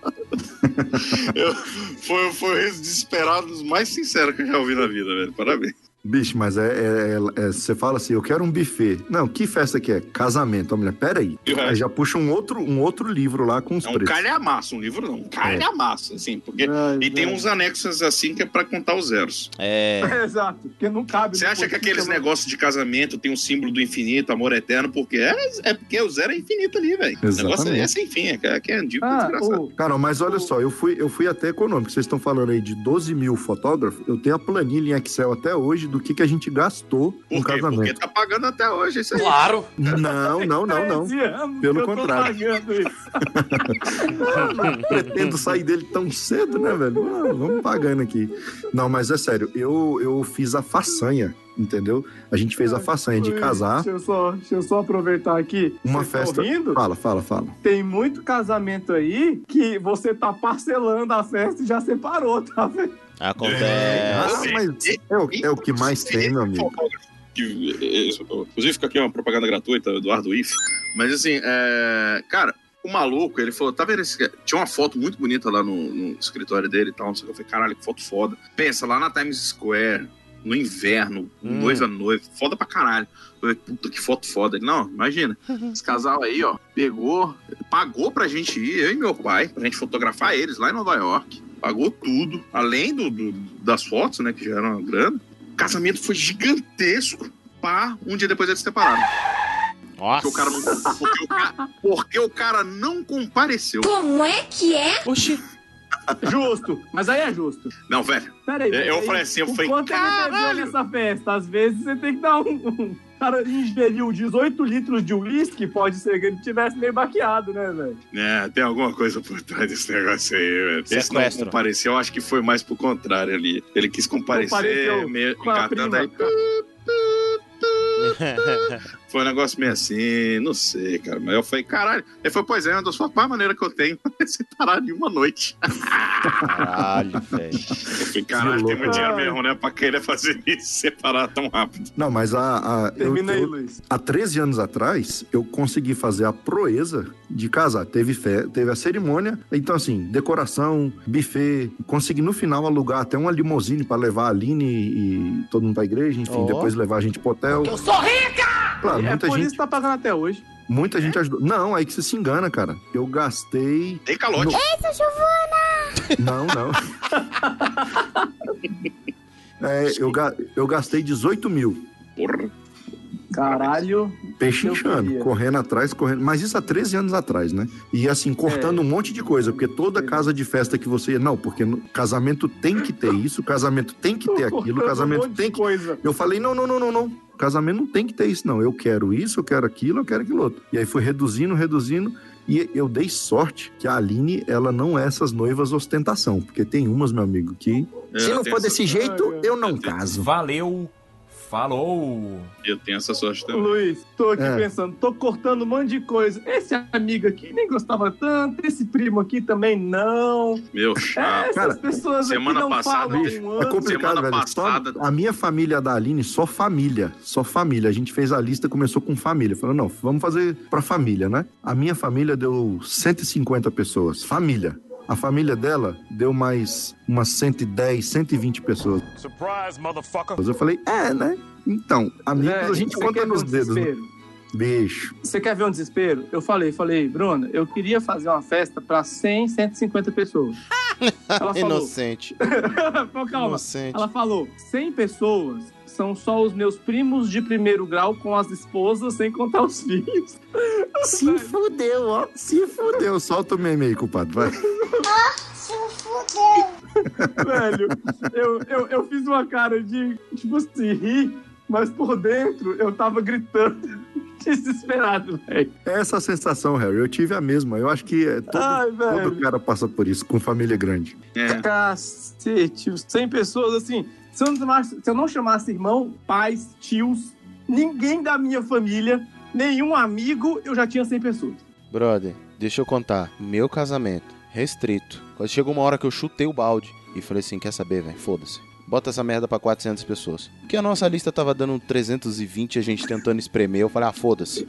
Eu- foi, foi o riso desesperado dos mais sinceros que eu já ouvi na vida, velho. Parabéns. Bicho, mas é, é- é- é- Você fala assim, eu quero um buffet. Não, que festa que é? Casamento. A mulher, peraí. O resto? Aí já puxa um outro, um outro livro lá com os É um preços. calhamaço, um livro não. Um calhamaço, assim. Porque, Ai, e tem uns anexos assim que é pra contar os zeros. É. Exato, porque não cabe. Você acha que aqueles eu- negócios de casamento tem um símbolo do infinito, amor eterno, porque é, é porque o zero é infinito ali, velho. O negócio é sem fim, é, que é, que é antigo, Ah, desgraçado. o, Cara, mas olha só, eu fui, eu fui até econômico. Vocês estão falando aí de 12 mil fotógrafos. Eu tenho a planilha em Excel até hoje do que, que a gente gastou no Por? Porque casamento. tá pagando até hoje isso aí. Claro! Não, não, não, não. 13 anos Pelo que eu tô contrário. pagando isso. Não pretendo sair dele tão cedo, né, velho? Não, vamos pagando aqui. Não, mas é sério, eu, eu fiz a façanha, entendeu? A gente fez a façanha de casar Deixa eu só, deixa eu só aproveitar aqui. uma Vocês festa. Fala, fala, fala. Tem muito casamento aí que você tá parcelando a festa e já separou, tá vendo? Acontece. Ah, mas é o, é o que mais tem, meu amigo. Que, inclusive, fica aqui uma propaganda gratuita, Eduardo If. Mas assim, é, cara, o maluco, ele falou: tá vendo esse. Tinha uma foto muito bonita lá no, no escritório dele e tal. Não sei o que. Eu falei: caralho, que foto foda. Pensa, lá na Times Square, no inverno, Hum. noiva noiva, foda pra caralho. Eu falei, puta que foto foda. Ele, não, imagina. Esse casal aí, ó, pegou, pagou pra gente ir, eu e meu pai, pra gente fotografar eles lá em Nova York. Pagou tudo, além do, do- das fotos, né, que já eram uma grana. O casamento foi gigantesco. Pá, um dia depois eles se separaram. Nossa. Porque o cara não, porque o cara, porque o cara não compareceu. Como é que é? Oxi. Justo, mas aí é justo. Não, velho. Peraí, Eu- falei assim, eu o falei, bebeu "Caralho!" nessa festa? Às vezes você tem que dar um... um- cara ingeriu 18 litros de uísque, pode ser que ele tivesse meio baqueado, né, velho? É, tem alguma coisa por trás desse negócio aí, velho. Esse não compareceu, eu acho que foi mais pro contrário ali. Ele quis comparecer, meio com a engatando prima. aí. Foi um negócio meio assim, não sei, cara. Mas eu falei, caralho. Ele falou, pois é, uma das mais maneiras que eu tenho é separar em uma noite. Caralho, velho. Eu falei, caralho, tem muito dinheiro mesmo, né? Pra querer fazer isso, separar tão rápido. Não, mas a. a eu, Termina aí, eu- Luiz. há 13 anos atrás, eu consegui fazer a proeza de casar. Teve, fé, teve a cerimônia, então, assim, decoração, buffet. Consegui no final alugar até uma limousine pra levar a Aline e todo mundo pra igreja, enfim, Ó. depois levar a gente pro hotel. Eu sou rica! Claro, é muita por gente- isso que tá pagando até hoje. Muita gente ajudou. Não, aí que você se engana, cara. Eu gastei. Tem calote. Eita, Giovana! Não, não. É, eu, ga- eu gastei 18 mil. Porra. Caralho. Peixe Eu inchando, queria. correndo atrás, correndo. Mas isso há 13 anos atrás, né? E assim, cortando É. um monte de coisa, porque toda casa de festa que você. Não, porque no casamento tem que ter isso, casamento tem que ter aquilo, Cortando um casamento monte tem de que. coisa. Eu falei, não, não, não, não, não. Casamento não tem que ter isso, não. Eu quero isso, eu quero aquilo, eu quero aquilo outro. E aí foi reduzindo, reduzindo. E eu dei sorte que a Aline, ela não é essas noivas ostentação. Porque tem umas, meu amigo, que. Se eu não for desse jeito, eu não caso. Valeu. Falou. Eu tenho essa sorte também. Luiz, tô aqui É. pensando, tô cortando um monte de coisa. Esse amigo aqui nem gostava tanto, esse primo aqui também não. Meu chato. Essas Cara, pessoas semana aqui não passada, falam bicho, um É complicado, Semana velho. Só passada- a minha família da Aline, só família. Só família. A gente fez a lista, começou com família. Falou, não, vamos fazer pra família, né? A minha família deu 150 pessoas. Família. A família dela deu mais umas 110, 120 pessoas. Surprise, motherfucker. Eu falei, é, né? Então, amigos, Zé, a gente conta nos um dedos. Né? desespero? Bicho. Você quer ver um desespero? Eu falei, falei, Bruna, eu queria fazer uma festa pra 100, 150 pessoas. Ela falou, Inocente. Pô, calma. Inocente. Ela falou, 100 pessoas são só os meus primos de primeiro grau com as esposas, sem contar os filhos. Se fudeu, ó. Se fudeu. Solta o meme aí, culpado. Vai. Se fudeu! Velho, eu, eu, eu fiz uma cara de, tipo assim, rir, mas por dentro eu tava gritando, desesperado, velho. É essa sensação, Harry. Eu tive a mesma. Eu acho que é, todo, Ai, velho. todo cara passa por isso, com família grande. É. Cacete, os 100 pessoas, assim, se eu, não chamasse, se eu não chamasse irmão, pais, tios, ninguém da minha família, nenhum amigo, eu já tinha 100 pessoas. Brother, deixa eu contar. Meu casamento, restrito. Quando chegou uma hora que eu chutei o balde e falei assim: quer saber, velho? Foda-se. Bota essa merda pra 400 pessoas. Porque a nossa lista tava dando 320 a gente tentando espremer. Eu falei, ah, foda-se.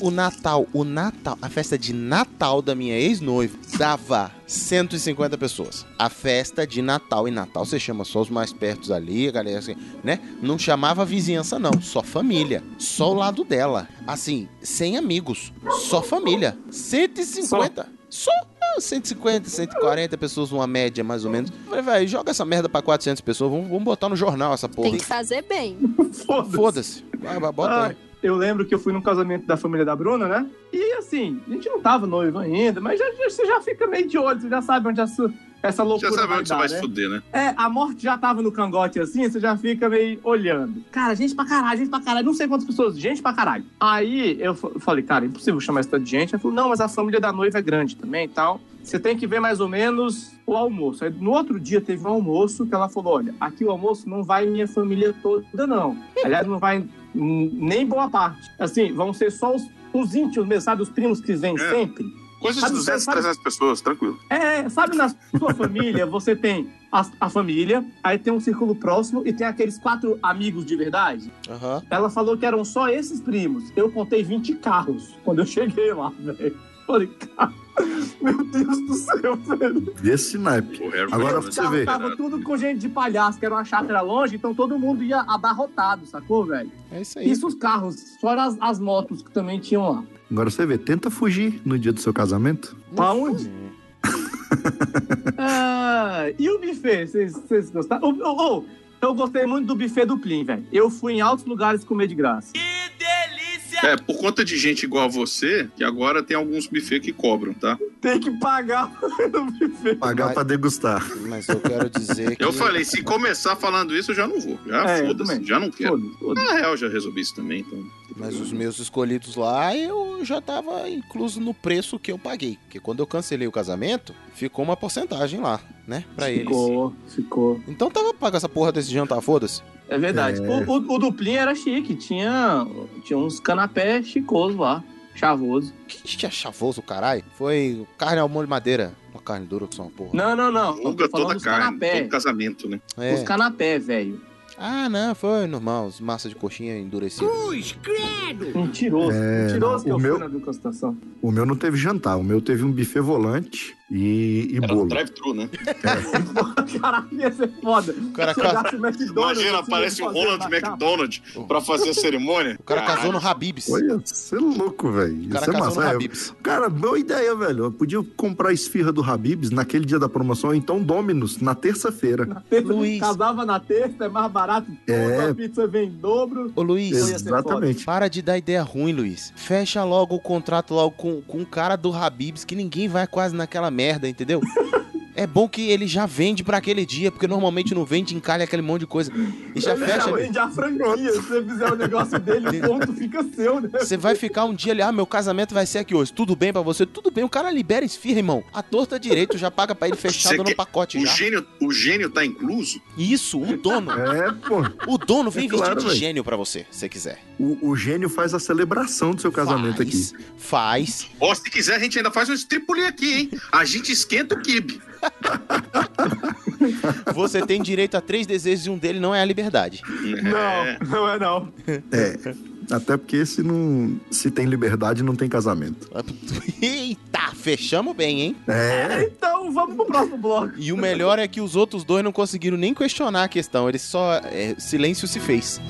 O Natal, o Natal, a festa de Natal da minha ex-noiva dava 150 pessoas. A festa de Natal. E Natal você chama só os mais pertos ali, a galera assim, né? Não chamava a vizinhança, não. Só família. Só o lado dela. Assim, sem amigos. Só família. 150. Só, ah, 150, 140 pessoas, uma média mais ou menos. Falei, velho, joga essa merda pra 400 pessoas. Vamos, vamos botar no jornal essa porra. Tem que fazer bem. Foda-se. Vai, vai, bota Ah, aí. eu lembro que eu fui num casamento da família da Bruna, né? E assim, a gente não tava noivo ainda, mas já, já- você já fica meio de olho, você já sabe onde essa, essa loucura Já sabe vai onde você dar, vai né? se fuder, né? É, a morte já tava no cangote assim, você já fica meio olhando. Cara, gente pra caralho, gente pra caralho, não sei quantas pessoas, gente pra caralho. Aí eu fa- falei, cara, impossível chamar esse tanto de gente. Ela falou, não, mas a família da noiva é grande também e tal. Você tem que ver mais ou menos o almoço. Aí no outro dia teve um almoço que ela falou: olha, aqui o almoço não vai minha família toda, não. Aliás, não vai nem boa parte. Assim, vão ser só os, os íntimos mesmo, sabe? Os primos que vêm É. sempre. Coisa de Sabe- 200, sabe- 300 pessoas, tranquilo. é, sabe, na sua família, você tem a, a família, aí tem um círculo próximo e tem aqueles quatro amigos de verdade. Aham. Ela falou que eram só esses primos. Eu contei 20 carros quando eu cheguei lá, velho. Falei, cara, meu Deus do céu, velho. Desse naipe. Agora pra você ver. tava tudo com gente de palhaço, que era uma chácara longe, então todo mundo ia abarrotado, sacou, velho? É isso aí. Isso os carros, fora as, as motos que também tinham lá. Agora você vê. Tenta fugir no dia do seu casamento. Pra onde? Ah, e o buffet? Vocês gostaram? Oh, oh, oh, eu gostei muito do buffet do Plim, velho. Eu fui em altos lugares comer de graça. Que delícia! É, por conta de gente igual a você, que agora tem alguns buffets que cobram, tá? Tem que pagar no buffet. Pagar Mas- pra degustar. Mas eu quero dizer que. Eu falei, se começar falando isso, eu já não vou. Já É, foda-se, já não quero. Foda-se, foda-se. Na real, já resolvi isso também, então. Mas os meus escolhidos lá, eu já tava incluso no preço que eu paguei. Porque quando eu cancelei o casamento, ficou uma porcentagem lá, né? Pra eles. Ficou, ficou. Então tava pago essa porra desse jantar, foda-se. É verdade. É. O, o, o duplinho era chique, tinha, tinha uns canapés chicosos lá, chavoso. Que tinha chavoso, caralho? Foi carne ao molho de madeira. Uma carne dura que só uma porra. Não, não, não. Falando toda dos carne, canapés. todo casamento, né? É. Os canapés, velho. Ah, não, foi normal. Massa de coxinha endurecida. Cruz, credo! Mentiroso. É, Mentiroso que o eu meu- fui na degustação. O meu não teve jantar, o meu teve um buffet volante e, e Era bolo. drive-thru, né? Caralho, ia ser foda. O cara, Se ca- chegasse o McDonald's, Imagina, aparece o Ronald na. McDonald pra fazer a cerimônia. o cara casou no Habibs. Olha, você é louco, velho. O cara Isso é casou massa. no É, Habibs. Cara, boa ideia, velho. Eu podia comprar esfirra do Habibs naquele dia da promoção, ou então Dominus, na terça-feira. Terça- Luiz. Casava na terça, é mais barato. É. A pizza vem em dobro. Ô, Luiz. ia ser Exatamente. Para de dar ideia ruim, Luiz. Fecha logo o contrato logo com, com o cara do Habibs, que ninguém vai quase naquela merda, entendeu? É bom que ele já vende pra aquele dia, porque normalmente não vende, encalha aquele monte de coisa. E já Ele fecha. já vende a franquia. Se você fizer o negócio dele, o ponto fica seu, né? Você vai ficar um dia ali, ah, meu casamento vai ser aqui hoje. Tudo bem pra você? Tudo bem. O cara libera esfirra, irmão. A torta direito já paga pra ele fechado Você no pacote O já. gênio, o gênio tá incluso? Isso, o dono. É, pô. O dono vem É claro, vestido de velho. gênio pra você, se você quiser. O, o gênio faz a celebração do seu casamento faz, aqui. Faz. Ó, se quiser, a gente ainda faz um stripuli aqui, hein? A gente esquenta o kibe. Você tem direito a três desejos e um dele não é a liberdade. É. Não, não é não. É. Até porque se não. Se tem liberdade, não tem casamento. Eita, fechamos bem, hein? É. Então, vamos pro próximo bloco. E o melhor é que os outros dois não conseguiram nem questionar a questão. Eles só. é, silêncio se fez.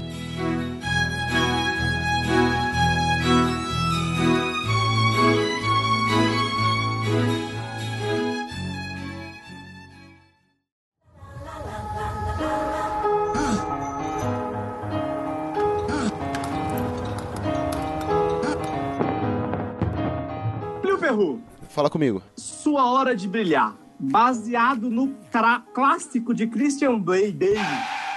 Fala comigo. Sua Hora de Brilhar. Baseado no clássico de Christian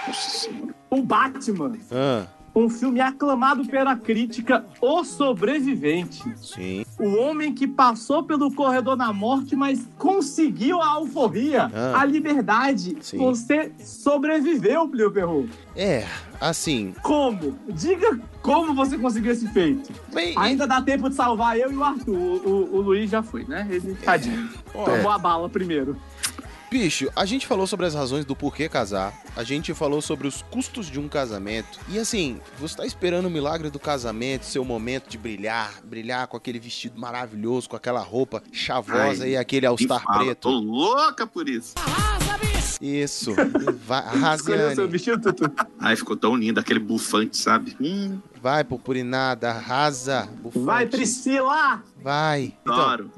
Nossa senhora. o Batman. Ah, Um filme aclamado pela crítica, O Sobrevivente. sim. O homem que passou pelo corredor da morte, mas conseguiu a alforria, Ah. a liberdade. Sim. Você sobreviveu, Plio Perru. É, assim. Como? Diga como você conseguiu esse feito. Bem, Ainda dá tempo de salvar eu e o Arthur. O, o- o Luiz já foi, né? Ele, tadinho. ó, Tomou a bala primeiro. Bicho, a gente falou sobre as razões do porquê casar, a gente falou sobre os custos de um casamento. E assim, você tá esperando o milagre do casamento, seu momento de brilhar, brilhar com aquele vestido maravilhoso, com aquela roupa chavosa Ai, e aquele all-star preto. Tô louca por isso. Isso. Vai, Escolheu seu Raziane, vestido, Tutu. Ai, ficou tão lindo, aquele bufante, sabe? Hum, vai, purpurinada, arrasa. bufante. Vai, Priscila! Vai. Então, adoro.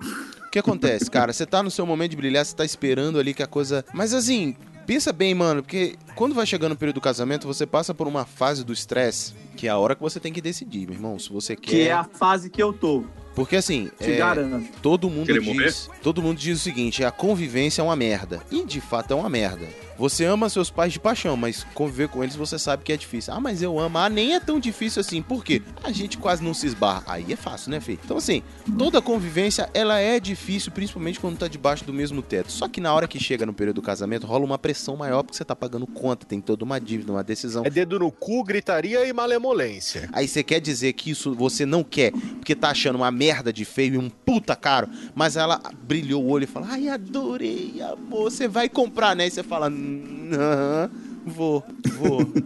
O que acontece, cara? Você tá no seu momento de brilhar, você tá esperando ali que a coisa. Mas assim, pensa bem, mano, porque quando vai chegando o período do casamento, você passa por uma fase do estresse, que é a hora que você tem que decidir, meu irmão, se você quer. Que é a fase que eu tô. Porque assim, Te é, garanto. todo mundo Querer diz, todo mundo diz o seguinte, a convivência é uma merda. E de fato é uma merda. Você ama seus pais de paixão, mas conviver com eles você sabe que é difícil. Ah, mas eu amo. Ah, nem é tão difícil assim. Por quê? A gente quase não se esbarra. Aí é fácil, né, filho? Então assim, toda convivência ela é difícil, principalmente quando tá debaixo do mesmo teto. Só que na hora que chega no período do casamento, rola uma pressão maior porque você tá pagando conta, tem toda uma dívida, uma decisão. É dedo no cu, gritaria e malemolência. Aí você quer dizer que isso você não quer, porque tá achando uma merda de feio e um puta caro, mas ela brilhou o olho e fala: Ai, adorei, amor, você vai comprar, né? E você fala: Aham, vou, vou. vou.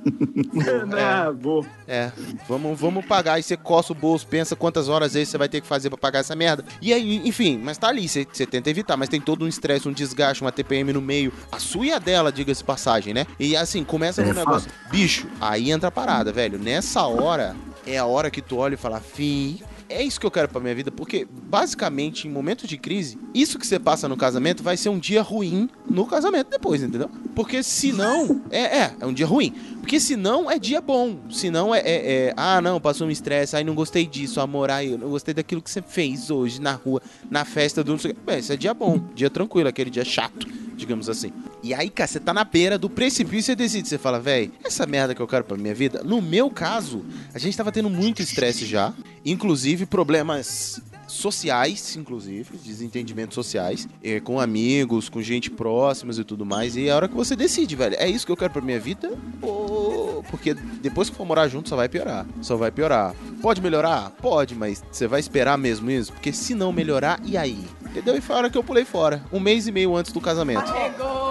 É, vou. É, vamos, vamos pagar. Aí você coça o bolso, pensa quantas horas aí você vai ter que fazer pra pagar essa merda. E aí, enfim, mas tá ali, você, você tenta evitar, mas tem todo um estresse, um desgaste, uma TPM no meio. A sua e a dela, diga-se passagem, né? E assim, começa É no negócio. Bicho, aí entra a parada, velho. Nessa hora, é a hora que tu olha e fala, fi. É isso que eu quero pra minha vida, porque basicamente em momentos de crise, isso que você passa no casamento vai ser um dia ruim no casamento depois, entendeu? Porque senão. É, é, é um dia ruim. Porque senão é dia bom. Senão é. é, é ah, não, passou um estresse, aí não gostei disso, amor, aí eu não gostei daquilo que você fez hoje na rua, na festa do. não sei o quê. Bem, isso é dia bom, dia tranquilo, aquele dia chato, digamos assim. E aí, cara, você tá na beira do precipício e decide. Você fala, velho, essa merda que eu quero pra minha vida. No meu caso, a gente tava tendo muito estresse já, inclusive problemas sociais, inclusive, desentendimentos sociais, eh, com amigos, com gente próximos e tudo mais. E é a hora que você decide, velho, é isso que eu quero pra minha vida? Porque depois que for morar junto, só vai piorar. Só vai piorar. Pode melhorar? Pode, mas você vai esperar mesmo isso? Porque se não melhorar, e aí? Entendeu? E foi a hora que eu pulei fora. Um mês e meio antes do casamento. Arregou,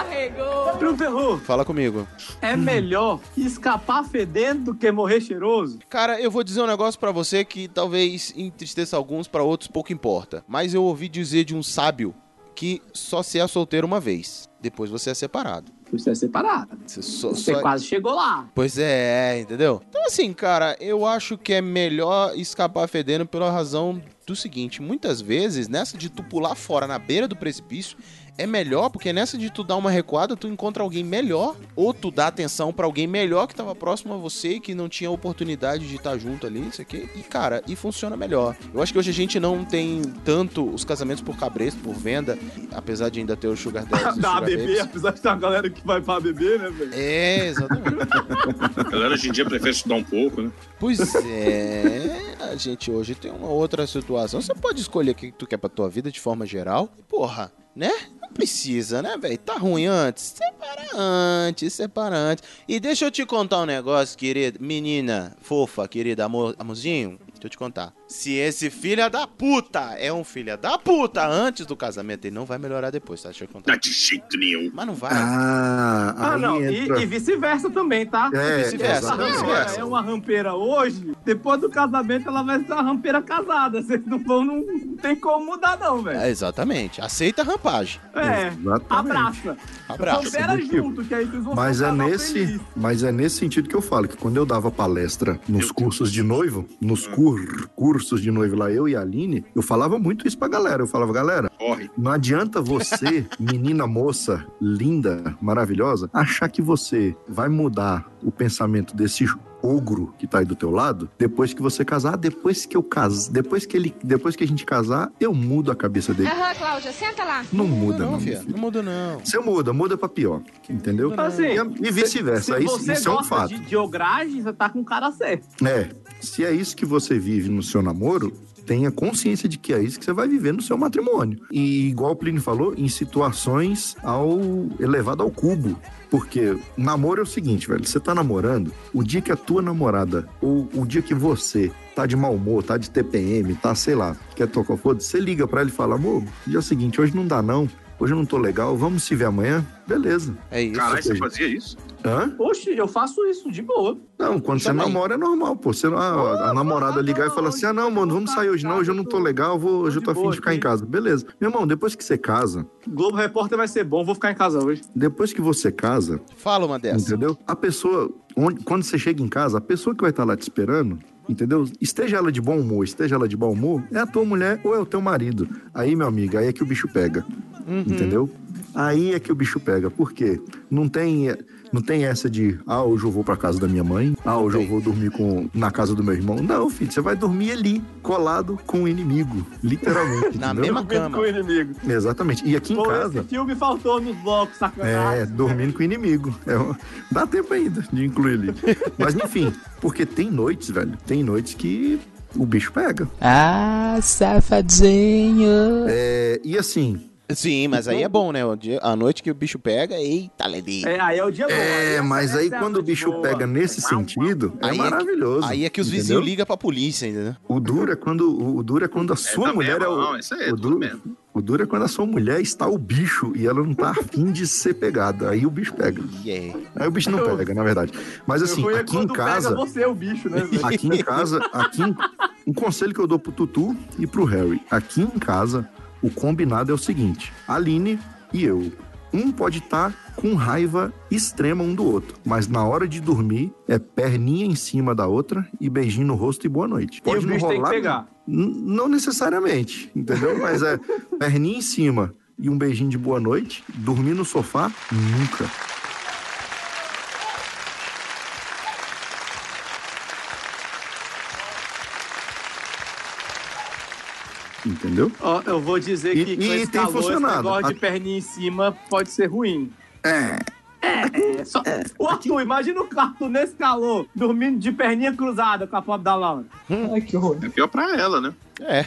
arregou. Bruno Ferru, Fala comigo. é melhor escapar fedendo do que morrer cheiroso? Cara, eu vou dizer um negócio pra você que talvez entristeça alguns, pra outros pouco importa. Mas eu ouvi dizer de um sábio que só se é solteiro uma vez. Depois você é separado. Você é separado. Você, só- Você só- quase chegou lá. Pois é, entendeu? Então, assim, cara, eu acho que é melhor escapar fedendo pela razão do seguinte: muitas vezes, nessa de tu pular fora na beira do precipício, é melhor, porque nessa de tu dar uma recuada, tu encontra alguém melhor, ou tu dá atenção pra alguém melhor que tava próximo a você e que não tinha oportunidade de estar junto ali, isso aqui. E, cara, e funciona melhor. Eu acho que hoje a gente não tem tanto os casamentos por cabresto, por venda, apesar de ainda ter o Sugar o Da ABB, Babies. apesar de ter uma galera que vai pra ABB, né, velho? É, exatamente. A galera hoje em dia prefere estudar um pouco, né? Pois é, a gente hoje tem uma outra situação. Você pode escolher o que tu quer pra tua vida de forma geral. Porra, né? Precisa, né, velho? Tá ruim antes? Separa antes, separa antes. E deixa eu te contar um negócio, querida. Menina, fofa, querida, amor, amorzinho. Deixa eu te contar. Se esse filho da puta é um filho da puta antes do casamento, ele não vai melhorar depois, tá? Deixa eu contar. Não, de jeito nenhum. Mas não vai. Ah, Ah, não. E, entra... e vice-versa também, tá? É, vice-versa, rampa é uma rampeira hoje, depois do casamento ela vai ser uma rampeira casada. Vocês não vão, não, não tem como mudar, não, velho. É, exatamente. Aceita a rampagem. É, Exatamente. abraça. Abraço. Rampera Tipo, junto, que aí vocês vão Mas é, nesse, feliz. mas é nesse sentido que eu falo, que quando eu dava palestra nos cursos de noivo, nos cur- cursos de noivo lá, eu e a Aline, eu falava muito isso pra galera. Eu falava, galera, Corre. não adianta você, menina moça, linda, maravilhosa, achar que você vai mudar o pensamento desse ogro que tá aí do teu lado depois que você casar. Depois que eu casar, depois que ele, depois que a gente casar, eu mudo a cabeça dele. Aham, Cláudia, senta lá. Não muda, não. Não, filho. Não muda, não. Você muda, muda pra pior, entendeu? Assim, E, vice-versa. Se Isso, você isso é um gosta fato. de diogragem, você tá com o cara certo. É, se é isso que você vive no seu namoro, tenha consciência de que é isso que você vai viver no seu matrimônio. E igual o Plínio falou, em situações ao elevado ao cubo. Porque namoro é o seguinte, velho, você tá namorando, o dia que a tua namorada, ou o dia que você tá de mau humor, tá de TPM, tá, sei lá, quer tocar foda, você liga pra ele e fala, amor, dia seguinte, hoje não dá não, hoje eu não tô legal, vamos se ver amanhã? Beleza. É isso. Caralho, você fazia isso? Hã? Oxe, eu faço isso de boa. Não, quando você Também. namora é normal, pô. Você, a, a namorada ligar e falar assim: ah, não, mano, vamos sair hoje não, hoje eu não tô legal, vou, hoje eu tô afim de ficar em casa. Beleza. Meu irmão, depois que você casa, Globo Repórter vai ser bom, vou ficar em casa hoje. depois que você casa, Fala uma dessa. entendeu? A pessoa, onde, quando você chega em casa, a pessoa que vai estar lá te esperando, entendeu? Esteja ela de bom humor, esteja ela de bom humor, é a tua mulher ou é o teu marido. Aí, meu amigo, aí é que o bicho pega. Entendeu? Aí é que o bicho pega. Por quê? Não tem, não tem essa de, ah, hoje eu vou pra casa da minha mãe, ah, hoje eu vou dormir com, na casa do meu irmão. Não, filho, você vai dormir ali, colado com o inimigo. Literalmente. Na entendeu? mesma Dormindo cama. com o inimigo. Exatamente. E aqui em Pô, casa. esse filme faltou nos blocos, sacanagem. É, dormindo com o inimigo. É, dá tempo ainda de incluir ali. Mas enfim, porque tem noites, velho. Tem noites que o bicho pega. Ah, safadinho. É, e assim. Sim, mas aí é bom, né? O dia- A noite que o bicho pega, eita, Ledi. É, aí é o dia bom. É, mas aí é quando o bicho boa. pega nesse sentido, é Aí é que- maravilhoso. Aí é que os entendeu? vizinhos ligam pra polícia, entendeu? O duro é quando, o duro é quando a sua tá mulher mesmo, é o. não, isso aí é o, duro, mesmo. o duro é quando a sua mulher está o bicho e ela não tá afim de ser pegada. Aí o bicho pega. Yeah. Aí o bicho não pega, na verdade. Mas assim, aqui em casa. pega você, o bicho, né? velho? Aqui em casa, aqui um conselho que eu dou pro Tutu e pro Harry. Aqui em casa, o combinado é o seguinte: Aline e eu. Um pode estar com raiva extrema um do outro, mas na hora de dormir é perninha em cima da outra e beijinho no rosto e boa noite. E Pode o não bicho tem que rolar. pegar. Não necessariamente, entendeu? Mas é perninha em cima e um beijinho de boa noite. Dormir no sofá? Nunca. Entendeu? Ó, eu vou dizer E- que com e esse tem calor, esse funcionado. negócio de A- perninha em cima pode ser ruim. É. É, só... O Arthur, imagina o Arthur nesse calor, dormindo de perninha cruzada com a pobre da Laura. Ai, que horror. É pior pra ela, né? É.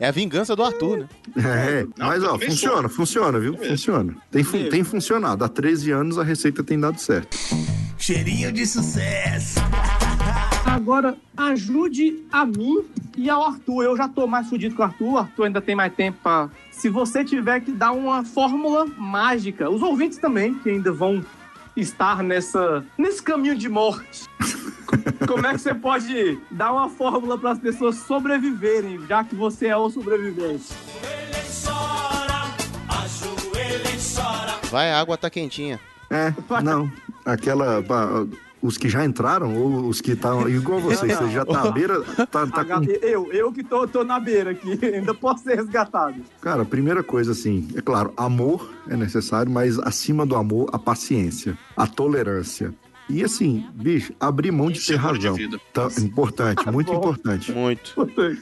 É a vingança do Arthur, né? É, mas ó, funciona, funciona, viu? Funciona. Tem, fu- tem funcionado. Há 13 anos a receita tem dado certo. Cheirinho de sucesso. Agora, ajude a mim e ao Arthur. Eu já tô mais fudido que o Arthur. O Arthur ainda tem mais tempo pra... Se você tiver que dar uma fórmula mágica, os ouvintes também, que ainda vão estar nessa, nesse caminho de morte. Como é que você pode dar uma fórmula para as pessoas sobreviverem, já que você é o sobrevivente? Vai, a água tá quentinha. É, não. Aquela. Os que já entraram, ou os que estão. Igual vocês, você já tá à beira. Tá, tá com... Eu, eu que tô, tô na beira aqui, ainda posso ser resgatado. Cara, primeira coisa, assim, é claro, amor é necessário, mas acima do amor, a paciência, a tolerância. E assim, bicho, abrir mão de ter razão. Tá, importante, muito importante. Muito.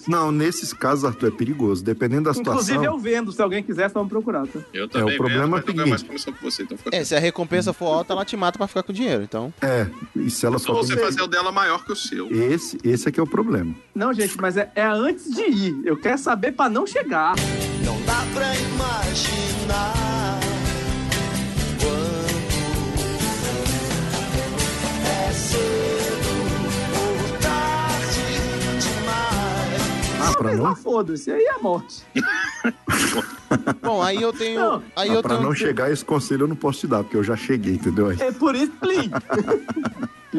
Não, nesses casos, Arthur, é perigoso. Dependendo da situação. Inclusive eu vendo, se alguém quiser, só me procurar. Tá? Eu também o problema vendo, é o seguinte. você, então fica É, se a recompensa for alta, ela te mata pra ficar com dinheiro, então. É, e se ela só. Ou você fazer o dela maior que o seu. Esse, esse é que é o problema. Não, gente, mas é, é antes de ir. Eu quero saber pra não chegar. Não dá pra imaginar Ah, pra não, Foda-se, aí é a morte. Bom, aí eu tenho. Não. Aí ah, eu pra tenho. não chegar, esse conselho eu não posso te dar, porque eu já cheguei, entendeu? Aí. É por isso, plim.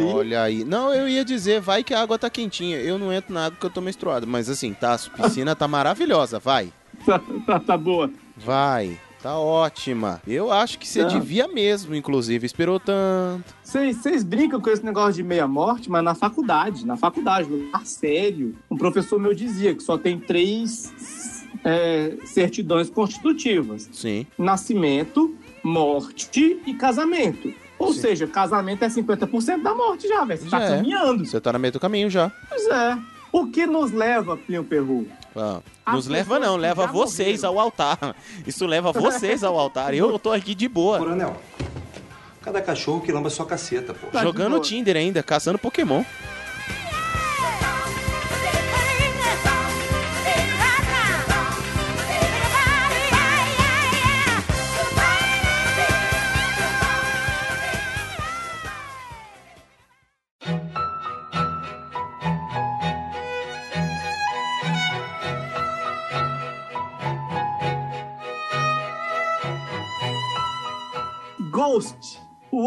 Olha aí. Não, eu ia dizer, vai que a água tá quentinha. Eu não entro na água que eu tô menstruado. Mas assim, tá, a piscina tá maravilhosa, vai. Tá, tá, tá boa. Vai. Tá ótima. Eu acho que você Tá. devia mesmo, inclusive. Esperou tanto. Vocês brincam com esse negócio de meia-morte, mas na faculdade, na faculdade, lugar sério, um professor meu dizia que só tem três é, certidões constitutivas: Sim. nascimento, morte e casamento. Ou Sim. seja, casamento é 50% da morte já, velho. Você tá Já é. caminhando. Você tá no meio do caminho já. Pois é. O que nos leva, Plinio Perru? Ah, nos leva não, leva vocês ao altar. Isso leva vocês ao altar. Eu tô aqui de boa. Coronel, cada cachorro que lamba sua caceta, pô. Tá Jogando. Tinder ainda, caçando Pokémon.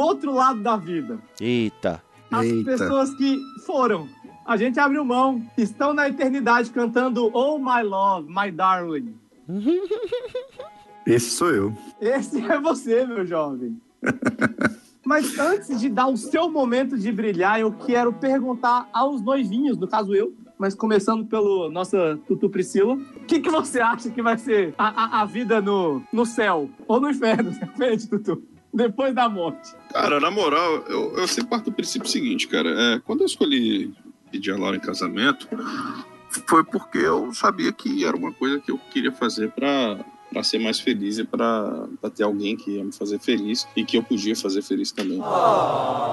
Outro lado da vida. Eita. As Eita. pessoas que foram. A gente abriu mão, estão na eternidade cantando Oh My Love, My Darling. Esse sou eu. Esse é você, meu jovem. Mas antes de dar o seu momento de brilhar, eu quero perguntar aos noivinhos, no caso eu, mas começando pelo nossa Tutu Priscila, o que, que você acha que vai ser a, a, a vida no, no céu ou no inferno, depende, Tutu, depois da morte? Cara, na moral, eu, eu sempre parto do princípio seguinte, cara. É, quando eu escolhi pedir a Laura em casamento, foi porque eu sabia que era uma coisa que eu queria fazer pra, pra ser mais feliz e pra ter alguém que ia me fazer feliz e que eu podia fazer feliz também.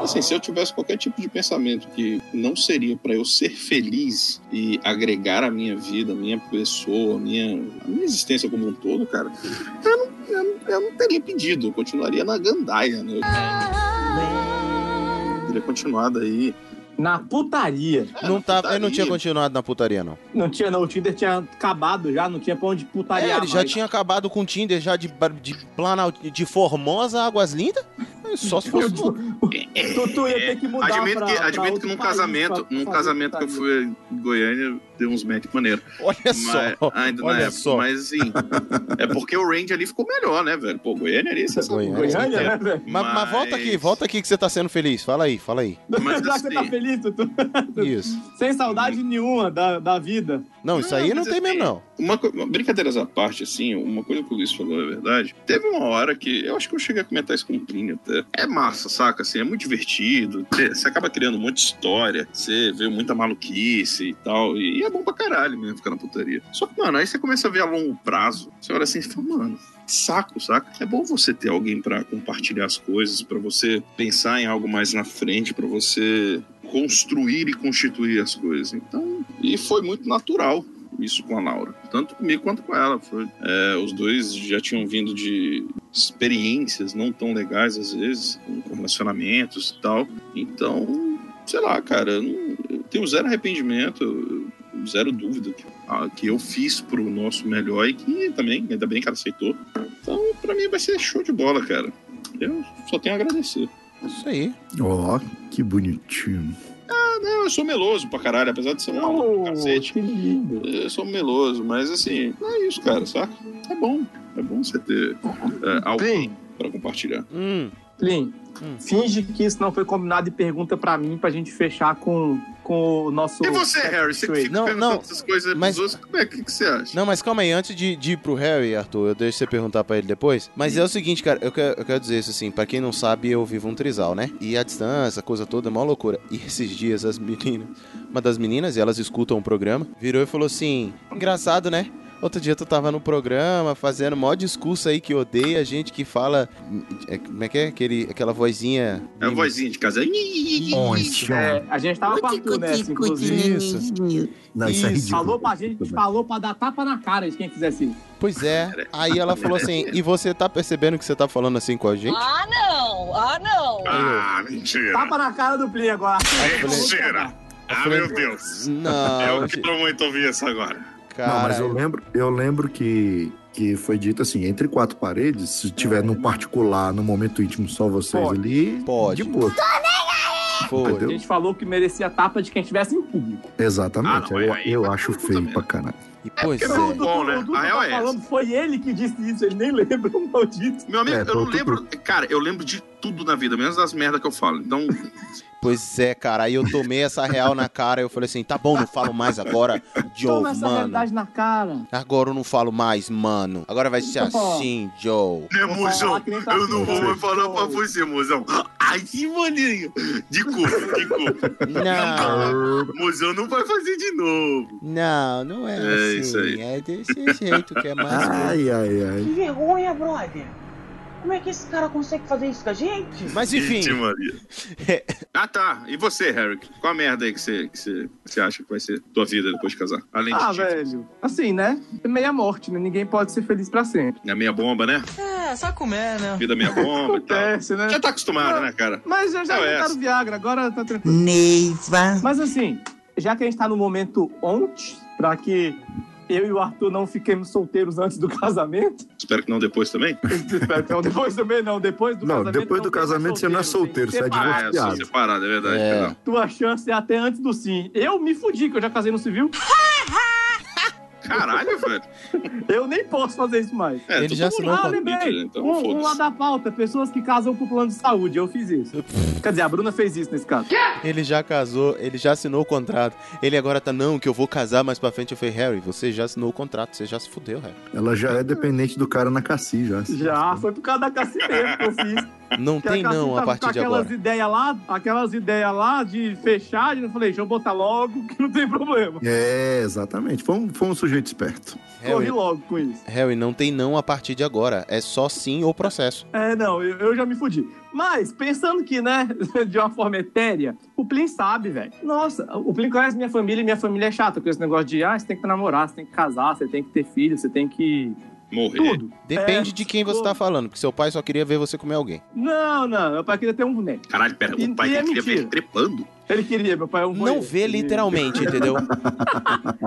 Assim, se eu tivesse qualquer tipo de pensamento que não seria pra eu ser feliz e agregar a minha vida, a minha pessoa, a minha, a minha existência como um todo, cara, eu não, eu eu não teria pedido, eu continuaria na gandaia, né? Eu teria continuado aí. Na putaria. Não tá, eu não tinha continuado na putaria, não. Não tinha, não. O Tinder tinha acabado já, não tinha pra onde putaria. É, ele já tinha acabado com o Tinder já de, de Planalto, de Formosa Águas Lindas. Só se fosse. Tu, tu ia ter que mudar Admito pra- que, pra admito que num casamento, pra num casamento que eu fui em Goiânia, deu uns match maneiro. Olha só, Ainda na olha época, só. mas assim, é porque o range ali ficou melhor, né, velho? Pô, Goiânia ali, você sabe. Goiânia, Goiânia, né, velho? Mas, mas volta aqui, volta aqui que você tá sendo feliz. Fala aí, fala aí. Mas que você tá assim, feliz, Tutu? Isso. Sem saudade nenhuma da, da vida. Não, isso aí não tem mesmo, não. Uma, co- brincadeiras à parte, assim, uma coisa que o Luiz falou é verdade. Teve uma hora que eu acho que eu cheguei a comentar isso com o Plínio até. É massa, saca? Assim, é muito divertido. Você acaba criando um monte de história. Você vê muita maluquice e tal. E é bom pra caralho mesmo ficar na putaria. Só que, mano, aí você começa a ver a longo prazo. Você olha assim e fala, mano. Saco, saca? É bom você ter alguém pra compartilhar as coisas, pra você pensar em algo mais na frente, pra você construir e constituir as coisas. Então, e foi muito natural isso com a Laura. Tanto comigo quanto com ela. Foi, é, os dois já tinham vindo de experiências não tão legais, às vezes, com relacionamentos e tal. Então, sei lá, cara, eu, não- eu tenho zero arrependimento, zero dúvida que, que eu fiz pro nosso melhor e que também, ainda bem que ela aceitou. Então, pra mim vai ser show de bola, cara. Eu só tenho a agradecer. Isso aí. Ó, que bonitinho. Ah, não, eu sou meloso pra caralho, apesar de ser um maluco do cacete. Que lindo. Eu sou meloso, mas assim, não é isso, cara, saca? É bom. É bom você ter é, alguém pra compartilhar. Hum. Plin, finge que isso não foi combinado e pergunta pra mim pra gente fechar com, com o nosso. E você, Harry? Você que fica Não, perguntando não, essas coisas mas- outros, como é que, que você acha? Não, mas calma aí, antes de, de ir pro Harry, Arthur, eu deixo você perguntar pra ele depois. Mas é o seguinte, cara, eu quero, eu quero dizer isso assim, pra quem não sabe, eu vivo um trisal, né? E a distância, a coisa toda é uma loucura. E esses dias as meninas, uma das meninas, e elas escutam o programa, virou e falou assim: engraçado, né? Outro dia tu tava no programa fazendo maior discurso aí que odeia gente que fala. é, como é que é? Aquele, aquela vozinha. É a vozinha de casa. É, a gente tava com a Arthur nessa, inclusive. Isso. Não, isso é ridículo. Falou pra gente, falou pra dar tapa na cara de quem fizesse isso. Pois é. Aí ela falou assim: e você tá percebendo que você tá falando assim com a gente? Ah, não! Ah, não! Ah, mentira. Tapa na cara do Plin agora. Mentira. Ah, meu Deus. Não, Eu quero muito ouvir isso agora. Não, mas eu lembro, eu lembro que, que foi dito assim, entre quatro paredes, se tiver no particular, no momento íntimo, só vocês Pode. ali, Pode. de boa. Foi. A gente falou que merecia tapa de quem estivesse em público. Exatamente, Ah, não, eu, aí eu acho feio pra caralho. E pois porque é. não- bom, né? O Dudu A real tá é essa. falando, foi ele que disse isso, ele nem lembra o maldito. Meu amigo, É, eu não lembro. Cara, eu lembro de tudo na vida, menos das merdas que eu falo. Então, Pois é, cara. Aí eu tomei essa real na cara e eu falei assim: tá bom, não falo mais agora, Joe, Toma essa mano. realidade na cara. Agora eu não falo mais, mano. Agora vai ser assim, Joe. né, Vou mozão? tá Eu não vou assim. mais falar pra você, mozão. Ai, que maninho. De culpa, de culpa. Não, Mozão não vai fazer de novo. não, não é, É assim. isso aí. É desse jeito que é mais. Ai, ai, Que ai. vergonha, brother! Como é que esse cara consegue fazer isso com a gente? Mas enfim, ah, tá. E você, Harry? Qual a merda aí que você, que você, você acha que vai ser tua vida depois de casar? Além de Ah, título. velho. Assim, né? É meia morte, né? Ninguém pode ser feliz pra sempre. É meia bomba, né? É, só comer, né? Vida meia bomba e tal. Acontece, né? Já tá acostumado, né, cara? Mas eu já Não, é inventaram essa. Viagra, agora tá tranquilo. Neiva. Mas assim, já que a gente tá no momento ontem, pra que eu e o Arthur não fiquemos solteiros antes do casamento. Espero que não depois também. Espero que não, depois também não, depois do Não, casamento. depois do casamento você não é solteiro, você é separado. Ah, é, divorciado. separado, é verdade. É. Tua chance é até antes do sim. Eu me fudi, que eu já casei no civil. Caralho, velho. Eu nem posso fazer isso mais. É, Ele já assinou Ah, lembrei. Então, um, um lá da pauta, pessoas que casam por plano de saúde. Eu fiz isso. Quer dizer, a Bruna fez isso nesse caso. ele já casou, ele já assinou o contrato. Ele agora tá, não, que eu vou casar mais pra frente. Eu falei, Harry, você já assinou o contrato, você já se fudeu, Harry. Ela já é dependente do cara na Cassi, já. Já, foi por causa da Cassi mesmo que eu fiz. Não Que tem a não a partir com de aquelas agora. ideias lá, aquelas ideias lá de fechar, eu falei, deixa eu botar logo, que não tem problema. É, exatamente. Foi um, foi um sujeito esperto. Corri Harry, logo com isso. Harry, não tem não a partir de agora. É só sim ou processo. É, não, eu, eu já me fudi. Mas, pensando que, né, de uma forma etérea, o Plin sabe, velho. Nossa, o Plin conhece minha família e minha família é chata com esse negócio de, ah, você tem que namorar, você tem que casar, você tem que ter filho, você tem que. Morrer. Tudo. Depende É, de quem você tá falando, porque seu pai só queria ver você comer alguém. Não, não, meu pai queria ter um boneco. Caralho, pera, E- o pai é queria ver mentira. ele trepando. Ele queria, meu pai é um Não voyeur. vê literalmente, entendeu?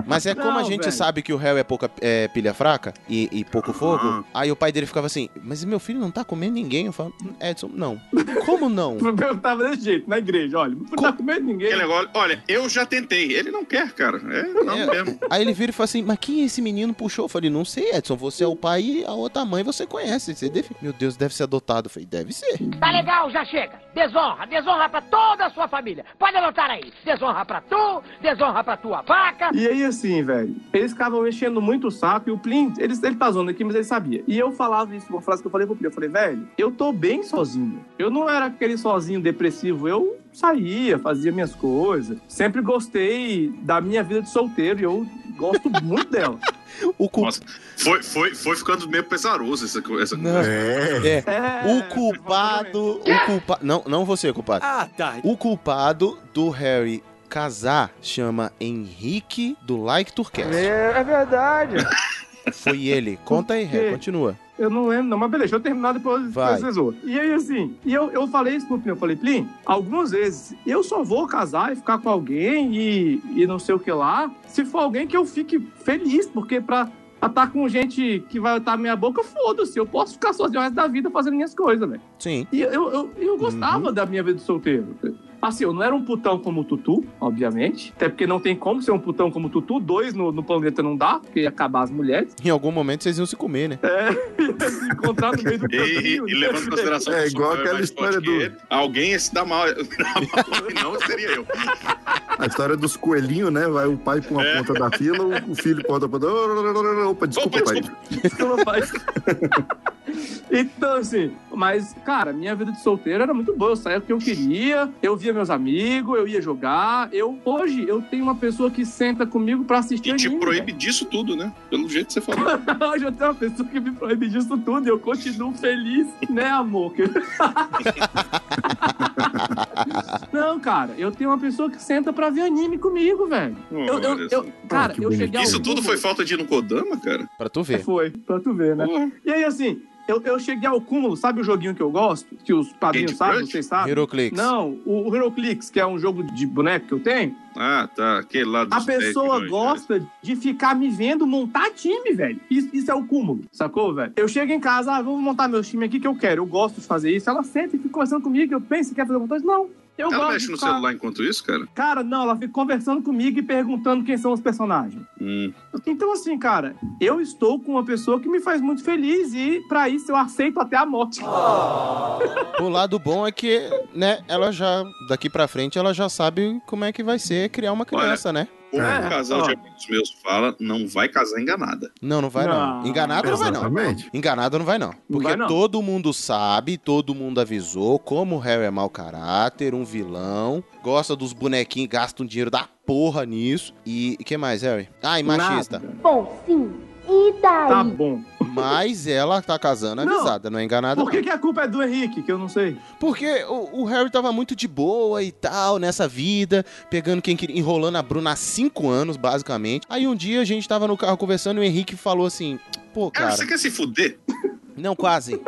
Mas é como Não, a gente velho. sabe que o réu é pouca é, pilha fraca e, e pouco fogo, Ah. aí o pai dele ficava assim, mas meu filho não tá comendo ninguém. Eu falo, Edson, não. Como não? Eu perguntava desse jeito, na igreja, olha, não tá comendo ninguém. Negócio, olha, eu já tentei. Ele não quer, cara. É, não É. mesmo. Aí ele vira e fala assim, mas quem esse menino puxou? Eu falei, não sei, Edson, você é o pai e a outra mãe você conhece. Você deve... Meu Deus, deve ser adotado. Eu falei, deve ser. Tá legal, já chega. Desonra, desonra pra toda a sua família. Pode anotar aí. Desonra pra tu, desonra pra tua vaca. E aí, assim, velho, eles ficavam mexendo muito o saco e o Plin, ele, ele tá zoando aqui, mas ele sabia. E eu falava isso, uma frase que eu falei pro Plin, eu falei, velho, eu tô bem sozinho. Eu não era aquele sozinho depressivo, eu saía, fazia minhas coisas. Sempre gostei da minha vida de solteiro e eu gosto muito dela. O cu... Nossa, foi, foi, foi ficando meio pesaroso essa, essa Não. É, É, o culpado, o culpado, não, não você, culpado. Ah, tá. O culpado do Harry casar chama Henrique do Like Turquesque. É, verdade. Foi ele. Conta aí, Harry, continua. Eu não lembro, não, mas beleza, deixa eu terminar depois vocês. E aí, assim, e eu, eu falei isso pro Plin, eu falei, Plin, algumas vezes eu só vou casar e ficar com alguém e, e não sei o que lá, se for alguém que eu fique feliz, porque pra estar com gente que vai estar minha boca, foda-se, eu posso ficar sozinho o resto da vida fazendo minhas coisas, velho. Sim. E eu, eu, eu gostava da minha vida de solteiro. Assim, eu não era um putão como o Tutu, obviamente. Até porque não tem como ser um putão como o Tutu. Dois no, no planeta não dá, porque ia acabar as mulheres. Em algum momento vocês iam se comer, né? É, ia se encontrar no meio do E, e, caminho. e levando em consideração É igual aquela mais história do- ele, alguém ia se dar mal, não seria eu. A história dos coelhinhos, né? Vai o pai pra uma É. ponta da fila, o- filho pra outra ponta. Opa, desculpa, Opa, pai. Desculpa, pai. Então, assim, mas, cara, minha vida de solteiro era muito boa. Eu saía o que eu queria, eu via meus amigos, eu ia jogar. Eu, hoje, eu tenho uma pessoa que senta comigo pra assistir E te anime, proíbe disso tudo, né? Pelo jeito que você falou. Hoje eu tenho uma pessoa que me proíbe disso tudo e eu continuo feliz, né, amor? Não, cara, eu tenho uma pessoa que senta pra ver anime comigo, velho. Eu, eu, eu- cara, que eu cheguei ao Isso tudo foi falta de ir no Kodama, cara? Pra tu ver. Foi, pra tu ver, né? Porra. E aí, assim, eu, eu cheguei ao cúmulo, sabe o joguinho que eu gosto? Que os padrinhos Candy sabem, Crush? vocês sabem? Heroclix. Não, o, o Heroclix, que é um jogo de boneco que eu tenho, Ah, tá. Aquele lá dos a pessoa 10 milhões, gosta de ficar me vendo montar time, velho. Isso, isso é o cúmulo, sacou, velho? Eu chego em casa, ah, vamos montar meu time aqui que eu quero. Eu gosto de fazer isso. Ela senta e fica conversando comigo. Eu penso, quer fazer montagem? Não. Eu Ela gosto mexe no ficar- celular enquanto isso, cara? Cara, não, ela fica conversando comigo e perguntando quem são os personagens. Hum. Então, assim, cara, eu estou com uma pessoa que me faz muito feliz e, pra isso, eu aceito até a morte. O lado bom é que, né, ela já, daqui pra frente, ela já sabe como é que vai ser criar uma criança, né? Como É, um casal ó. de amigos meus fala, não vai casar enganada. Não, não vai não. Não, Enganado não vai não. Exatamente. Enganado não vai não. Porque vai não. todo mundo sabe, todo mundo avisou como o Harry é mau caráter, um vilão, gosta dos bonequinhos, gasta um dinheiro da porra nisso. E o que mais, Harry? Ah, e machista. Nada. Bom, sim. E daí? Tá bom. Mas ela tá casando Não. avisada, não é enganada Por que, não. que a culpa é do Henrique, que eu não sei? Porque o, o Harry tava muito de boa e tal, nessa vida, pegando quem queria, enrolando a Bruna há cinco anos, basicamente. Aí um dia a gente tava no carro conversando e o Henrique falou assim, pô, Cara, cara, você quer se fuder? Não, quase.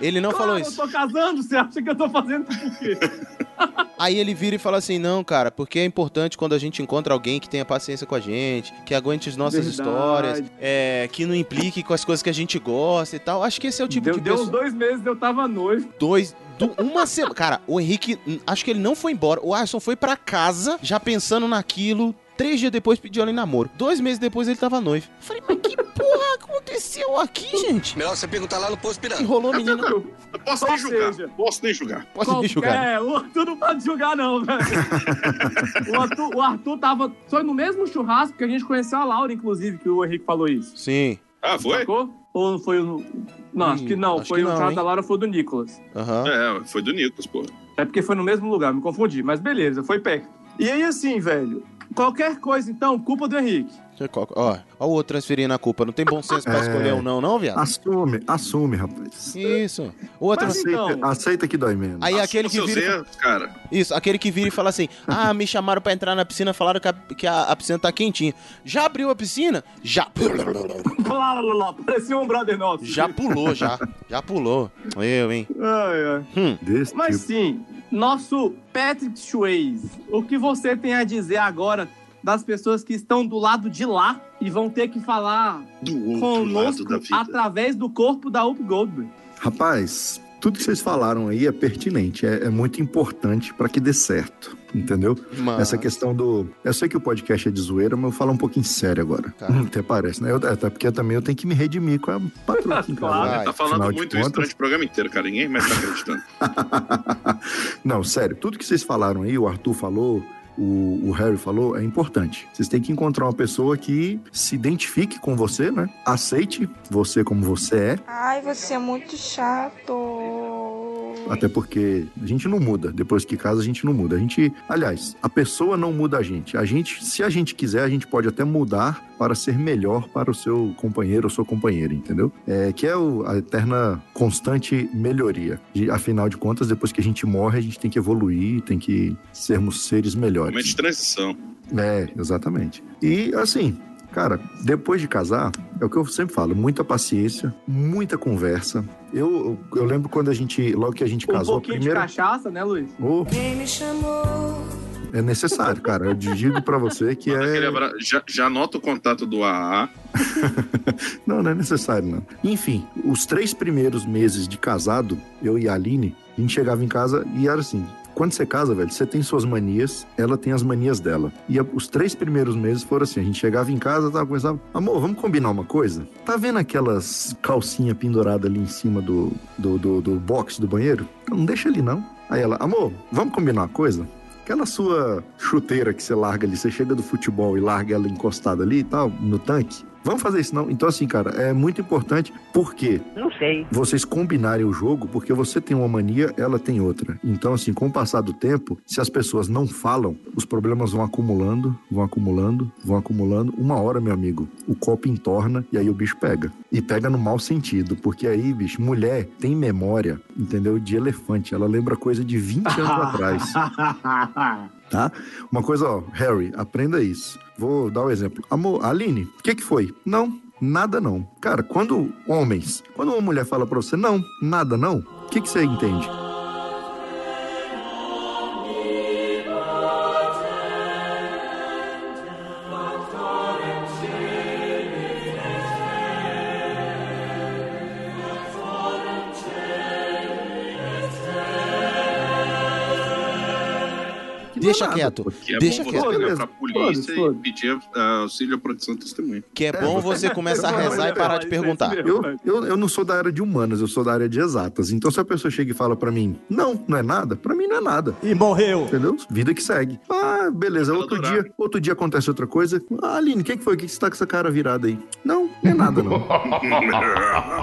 Ele não falou isso. Eu tô casando, você acha que eu tô fazendo por quê? Aí ele vira e fala assim: não, cara, porque é importante quando a gente encontra alguém que tenha paciência com a gente, que aguente as nossas Verdade. histórias, é, que não implique com as coisas que a gente gosta e tal. Acho que esse é o tipo deu, de deu uns pessoa. dois meses, eu tava noivo. Dois. uma semana. Cara, o Henrique, hum, acho que ele não foi embora. O Arson foi pra casa já pensando naquilo. Três dias depois pediu ela em namoro. Dois meses depois ele tava noivo. Eu falei, mas que porra aconteceu aqui, gente? Melhor você perguntar lá no posto pirata. Enrolou a menina. Eu posso nem julgar. seja, Posso nem julgar. Pode me julgar. É, o Arthur não pode julgar, não, velho. o, Arthur, o Arthur tava. Foi no mesmo churrasco que a gente conheceu a Laura, inclusive, que o Henrique falou isso. Sim. Ah, foi? Sacou? Ou não foi o. Não, acho Hum, que não. acho foi que o não, churrasco hein? da Laura, foi o do Nicolas. Aham. É, foi do Nicolas, pô. É porque foi no mesmo lugar, me confundi. Mas beleza, foi perto. E aí, assim, velho. Qualquer coisa, então, culpa do Henrique. Ó, ó o outro transferindo a culpa. Não tem bom senso pra É. escolher um não, não, viado? Assume, assume, rapaz. Isso. O outro. Mas Aceita, então- aceita que dói menos. Aí aquele que Seus vira. erros, cara. Isso, aquele que vira e fala assim: Ah, me chamaram pra entrar na piscina, falaram que a, que a, a piscina tá quentinha. Já abriu a piscina? Já. Parecia um brother nosso. Já pulou, já. Já pulou. Eu, hein? Ai, ai. Hum. Mas tipo. sim, Nosso Patrick Swayze, o que você tem a dizer agora das pessoas que estão do lado de lá e vão ter que falar Do conosco através do corpo da Up Goldberg? Rapaz, tudo que vocês falaram aí é pertinente, é, é muito importante para que dê certo, entendeu? Mas- Essa questão do. Eu sei que o podcast é de zoeira, mas eu vou falar um pouquinho sério agora. Tá. Até parece, né? Eu- até porque eu também eu tenho que me redimir com a patroa aqui em casa. Claro. né? Tá falando muito isso contas- durante o programa inteiro, cara. Ninguém mais tá acreditando. Não, sério, tudo que vocês falaram aí, o Arthur falou, o, o Harry falou, é importante. Vocês têm que encontrar uma pessoa que se identifique com você, né? Aceite você como você é, Ai, você é muito chato. até porque a gente não muda. Depois que casa, a gente não muda. A gente, aliás, a pessoa não muda a gente. A gente, se a gente quiser, a gente pode até mudar para ser melhor para o seu companheiro ou sua companheira, entendeu? É, que é o- a eterna constante melhoria. Afinal de contas, depois que a gente morre, a gente tem que evoluir, tem que sermos seres melhores. Momento de transição. É, exatamente. E assim, cara, depois de casar, é o que eu sempre falo, muita paciência, muita conversa. Eu, eu lembro quando a gente, logo que a gente Um casou, a pouquinho primeira. de cachaça, né, Luiz? Oh, Quem me chamou? é necessário, cara. Eu digo pra você que Manda é. abra- Já, já anota o contato do AA. Não, não é necessário, não. Enfim, os três primeiros meses de casado, eu e a Aline, a gente chegava em casa e era assim. Quando você casa, velho, você tem suas manias, ela tem as manias dela. E a- os três primeiros meses foram assim: a gente chegava em casa, tava começando, amor, vamos combinar uma coisa? Tá vendo aquelas calcinhas penduradas ali em cima do, do, do, do box do banheiro? Não deixa ali, não. Aí ela, amor, vamos combinar uma coisa? Aquela sua chuteira que você larga ali, você chega do futebol e larga ela encostada ali e tal, no tanque. Vamos fazer isso não? Então assim, cara, é muito importante porque Não sei. vocês combinarem o jogo, porque você tem uma mania, ela tem outra. Então assim, com o passar do tempo, se as pessoas não falam, os problemas vão acumulando, vão acumulando, vão acumulando. Uma hora, meu amigo, o copo entorna e aí o bicho pega. E pega no mau sentido, porque aí, bicho, mulher tem memória, entendeu? De elefante. Ela lembra coisa de 20 anos atrás. tá? Uma coisa, ó, Harry, aprenda isso. Vou dar um exemplo. Amor, Aline, o que que foi? Não, nada não. Cara, quando homens, quando uma mulher fala pra você não, nada não, o que que você entende? Deixa nada, quieto. é Deixa bom quieto. você ligar pra polícia e pedir ah, auxílio à proteção de testemunha. Que é bom você começar a rezar e parar de perguntar. Eu, eu, eu não sou da área de humanas, eu sou da área de exatas. Então, se a pessoa chega e fala pra mim, não, não é nada, pra mim não é nada. E morreu. Entendeu? Vida que segue. Ah, beleza. Outro dia, outro dia acontece outra coisa. Ah, Aline, o que, que foi? O que, que você tá com essa cara virada aí? Não, não é nada, não.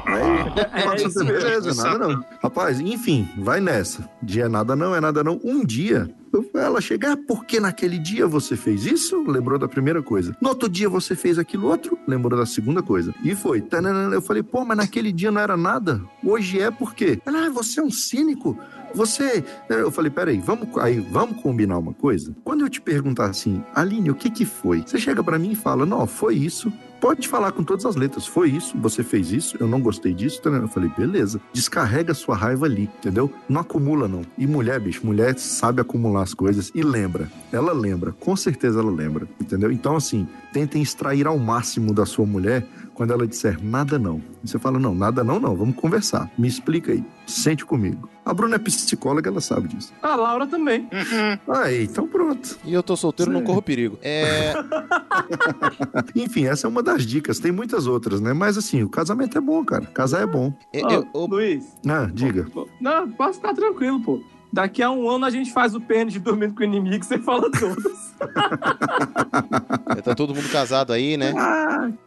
Aí, É nossa, beleza, nada não. Rapaz, enfim, vai nessa. Dia é nada não, é nada não. Um dia, ela chega, ah, por que naquele dia você fez isso? Lembrou da primeira coisa. No outro dia você fez aquilo outro? Lembrou da segunda coisa. E foi. Eu falei, pô, mas naquele dia não era nada. Hoje é por quê? Ela, ah, você é um cínico. Você. Eu falei, peraí, vamos, aí, vamos combinar uma coisa? Quando eu te perguntar assim, Aline, o que que foi? Você chega pra mim e fala, não, foi isso. Pode falar com todas as letras. Foi isso, você fez isso, eu não gostei disso. tá, né? Eu falei, beleza. Descarrega sua raiva ali, entendeu? Não acumula, não. E mulher, bicho, mulher sabe acumular as coisas e lembra. Ela lembra, com certeza ela lembra, entendeu? Então, assim, tentem extrair ao máximo da sua mulher quando ela disser nada não. E você fala, não, nada não, não, vamos conversar. Me explica aí, sente comigo. A Bruna é psicóloga, ela sabe disso. A Laura também. Aí, então pronto. E eu tô solteiro, não corro perigo. É. Enfim, essa é uma das dicas. Tem muitas outras, né? Mas assim, o casamento é bom, cara. Casar é bom. eu- Ó, eu- eu- Luiz, Ah, diga. não, pode ficar tranquilo, pô. Daqui a um ano a gente faz o pênis de dormindo com o inimigo, você fala todas. tá todo mundo casado aí, né?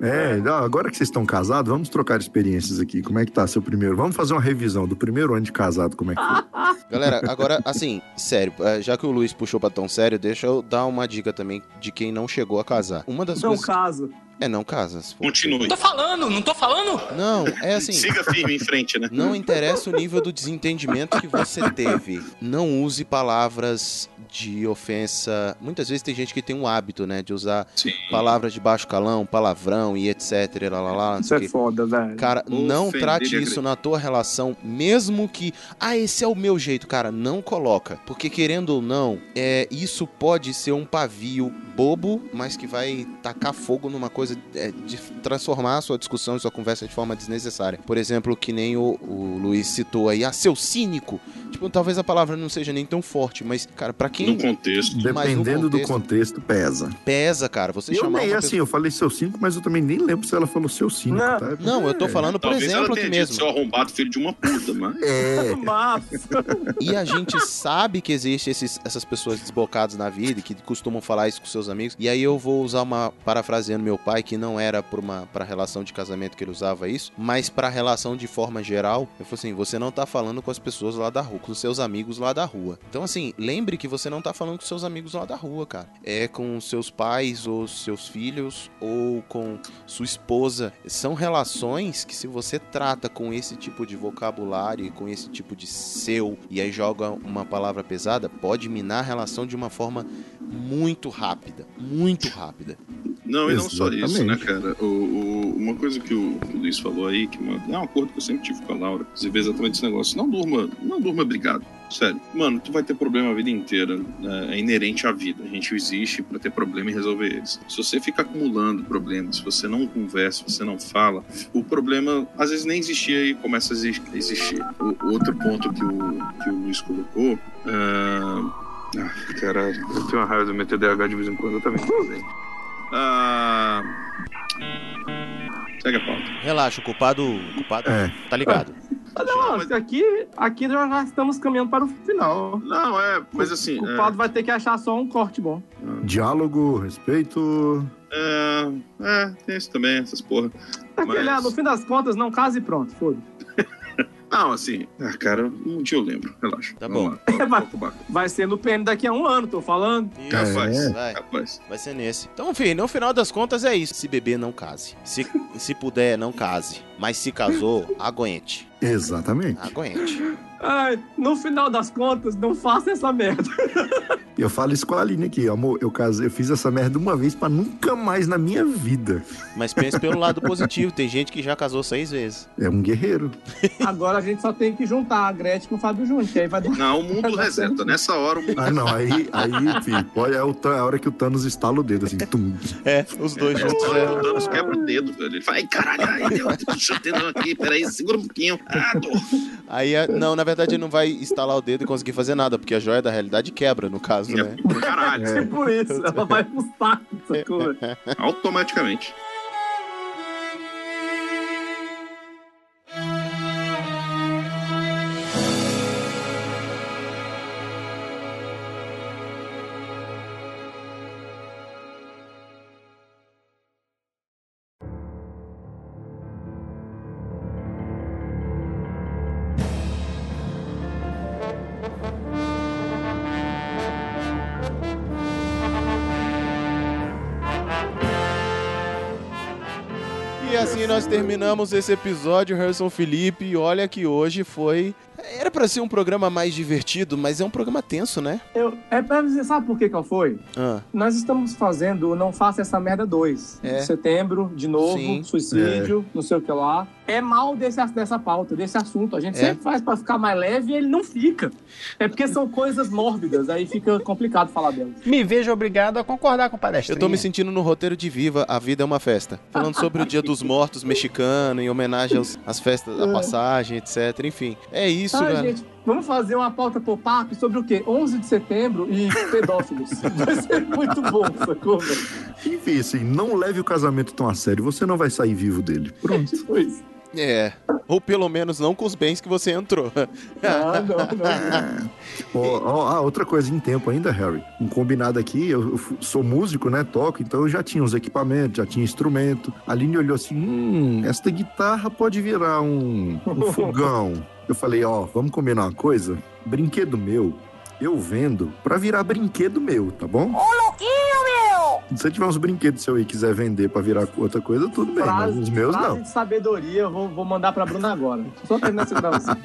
É, não, agora que vocês estão casados, vamos trocar experiências aqui. Como é que tá seu primeiro? Vamos fazer uma revisão do primeiro ano de casado, como é que foi? Galera, agora, assim, sério, é, já que o Luiz puxou pra tão sério, deixa eu dar uma dica também de quem não chegou a casar. Uma das Não coisas. caso. É, não casa. se for- Continue. Tô falando, não tô falando? Não, é assim. Siga firme em frente, né? Não interessa o nível do desentendimento que você teve. Não use palavras de ofensa. Muitas vezes tem gente que tem um hábito, né, de usar palavras de baixo calão, palavrão e etc. Lá, lá, lá, não Isso é quê. foda, velho. Cara, não trate isso na tua relação, mesmo que, ah, esse é o meu jeito, cara, não coloca, porque querendo ou não, é isso pode ser um pavio bobo, mas que vai tacar fogo numa coisa é, de transformar a sua discussão e sua conversa de forma desnecessária. Por exemplo, que nem o, o Luiz citou aí, ah, seu cínico. Tipo, talvez a palavra não seja nem tão forte, mas, cara, pra quem No contexto. Mas no Dependendo do contexto- contexto, pesa. pesa, cara, você eu nem assim, pessoa- eu falei seu cínico, mas eu também nem lembro se ela falou seu cínico, tá? Não, eu tô falando, por Talvez exemplo, ela aqui tenha mesmo. dito seu arrombado filho de uma puta, mas... É. E a gente sabe que existe esses- essas pessoas desbocadas na vida e que costumam falar isso com seus amigos. E aí eu vou usar uma parafraseando meu pai, que não era por uma para relação de casamento que ele usava isso, mas pra relação de forma geral. Eu falei assim, você não tá falando com as pessoas lá da rua, com seus amigos lá da rua. Então assim, lembre que você não tá falando com seus amigos lá da rua, cara. É com seus pais ou seus filhos ou com sua esposa. São relações que se você trata com esse tipo de vocabulário e com esse tipo de seu e aí joga uma palavra pesada, pode minar a relação de uma forma muito rápida, muito rápida. Não, e não só isso, né, cara? O, o- uma coisa que o, o Luiz falou aí, que uma- é um acordo que eu sempre tive com a Laura, inclusive exatamente esse negócio. Não durma, não durma brigado. Sério. Mano, tu vai ter problema a vida inteira. né? É inerente à vida. A gente existe pra ter problema e resolver eles. Se você fica acumulando problemas, se você não conversa, se você não fala, o problema às vezes nem existia e começa a exi- existir. O, outro ponto que o, que o Luiz colocou. ah, ah, caralho, eu tenho uma raiva do meu TDAH de vez em quando, eu também. Ah, segue a pauta. Relaxa, o culpado, o culpado É. tá ligado. Ah, Não, aqui, aqui nós já estamos caminhando para o final. Não, é, mas assim. O culpado vai ter que achar só um corte bom. Diálogo, respeito. É, é, tem isso também, essas porra. Aquele, ah, no fim das contas, não casa e pronto, foda. Não, assim, ah, cara, um dia eu lembro, relaxa. Tá Vamos bom. lá, vai, barco. vai ser no PN daqui a um ano, tô falando. Capaz, É. vai. Vai ser nesse. Então, enfim, no final das contas é isso. Se beber, não case. Se, se puder, não case. Mas se casou, aguente. Exatamente. Aguente. Ai, no final das contas, não faça essa merda. Eu falo isso com a Aline aqui, amor. Eu casei, eu fiz essa merda uma vez pra nunca mais na minha vida. Mas pense pelo lado positivo. Tem gente que já casou seis vezes. É um guerreiro. Agora a gente só tem que juntar a Gretchen com o Fábio Júnior, que aí vai dar. Não, o mundo reseta. Nessa hora o mundo Ah, não, aí, aí, filho, olha, é a hora que o Thanos estala o dedo, assim, tum. É, os dois É, juntos. o é. Thanos quebra o dedo, velho. Ele fala, ai, caralho, ai, deu, puxa o dedo aqui, peraí, segura um pouquinho. Aí, é- não, na verdade, ele não vai instalar o dedo e conseguir fazer nada, porque a joia da realidade quebra, no caso, né? Caralho. É por isso, ela vai pro saco, sacou? Automaticamente. Terminamos esse episódio, Harrison Felipe. E olha que hoje foi. Era pra ser um programa mais divertido, mas é um programa tenso, né? Eu, é pra dizer, sabe por que que foi? Ah, Nós estamos fazendo o Não Faça Essa Merda 2. É. Setembro, de novo, Sim. suicídio, não sei o que lá. É mal desse, dessa pauta, desse assunto. A gente É. sempre faz pra ficar mais leve e ele não fica. É porque são coisas mórbidas, aí fica complicado falar delas. Me vejo obrigado a concordar com o palestrinha. eu tô me sentindo no roteiro de Viva, A Vida é uma Festa. Falando sobre o Dia dos Mortos mexicano, em homenagem às festas da passagem, etc. Enfim, é isso, Tá, galera. gente, vamos fazer uma pauta pop-up sobre o quê? 11 de setembro e pedófilos. Vai ser muito bom, sacou? Enfim, assim, não leve o casamento tão a sério, você não vai sair vivo dele. Pronto. Pois. É. Ou pelo menos não com os bens que você entrou. Ah, não, não. Ó, ó, ah, outra coisa em tempo ainda, Harry. Um combinado aqui, eu, eu sou músico, né? Toco, então eu já tinha os equipamentos, já tinha instrumento. A Aline olhou assim: hum, esta guitarra pode virar um, um fogão. Eu falei: ó, vamos combinar uma coisa? Brinquedo meu, eu vendo pra virar brinquedo meu, tá bom? Ô, louquinho! Se você tiver uns brinquedos seu aí e quiser vender pra virar outra coisa, tudo bem. mas os meus frase não. de sabedoria, eu vou, vou mandar pra Bruna agora. Só terminar essa gravação.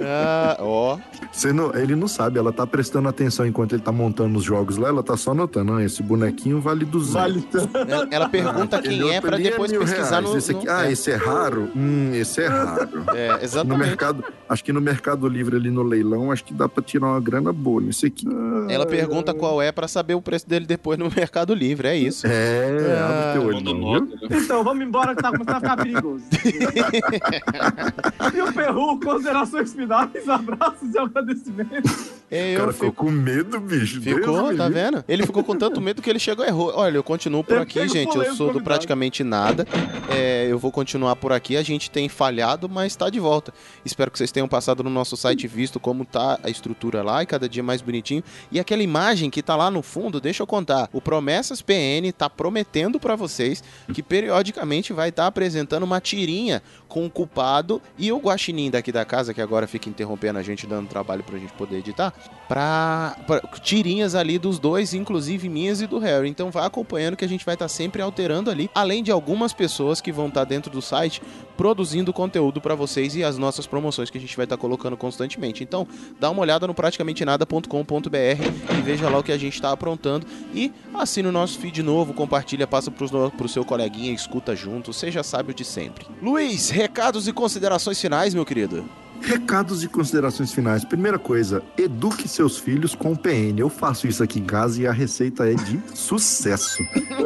Ah, ó. Você não, ele não sabe, ela tá prestando atenção enquanto ele tá montando os jogos lá, ela tá só anotando, não, esse bonequinho vale 200. Vale Ela, ela pergunta Aquele quem é pra depois mil pesquisar no. Esse aqui- no- ah, é. esse é raro? Hum, esse é raro. É, No exatamente. mercado, acho que no Mercado Livre ali no leilão, acho que dá pra tirar uma grana boa nisso aqui. Ela pergunta qual é pra saber o preço dele depois no Mercado Livre, é isso. É, Ah, abre teu olho, não, viu? Então, vamos embora que tá começando a ficar perigoso. e o Perru, considerações finais, abraços e agradecimentos. É, O cara fico- ficou com medo, bicho. Ficou, Deus tá vendo? Ele ficou com tanto medo que ele chegou e errou. Olha, eu continuo por Eu aqui, gente. Eu sou do praticamente nada. É, eu vou continuar por aqui. A gente tem falhado, mas tá de volta. Espero que vocês tenham passado no nosso site visto como tá a estrutura lá e cada dia mais bonitinho. E aquela imagem que tá lá no fundo, deixa eu contar. O Promessas PN tá prometendo pra vocês que periodicamente vai estar apresentando uma tirinha com o culpado e o guaxinim daqui da casa, que agora fica interrompendo a gente, dando trabalho pra gente poder editar, pra tirinhas ali dos dois, inclusive minhas e do Harry. Então vai acompanhando que a gente vai estar sempre alterando ali, além de algumas pessoas que vão estar dentro do site produzindo conteúdo pra vocês e as nossas promoções que a gente vai estar colocando constantemente. Então dá uma olhada no praticamente nada.com.br e veja lá o que a gente está aprontando e assine o nosso feed novo, compartilha, passa no- pro seu coleguinha, escuta junto, seja sábio de sempre. Luiz, recados e considerações finais, meu querido. Recados e considerações finais. Primeira coisa, eduque seus filhos com PN. Eu faço isso aqui em casa e a receita é de sucesso.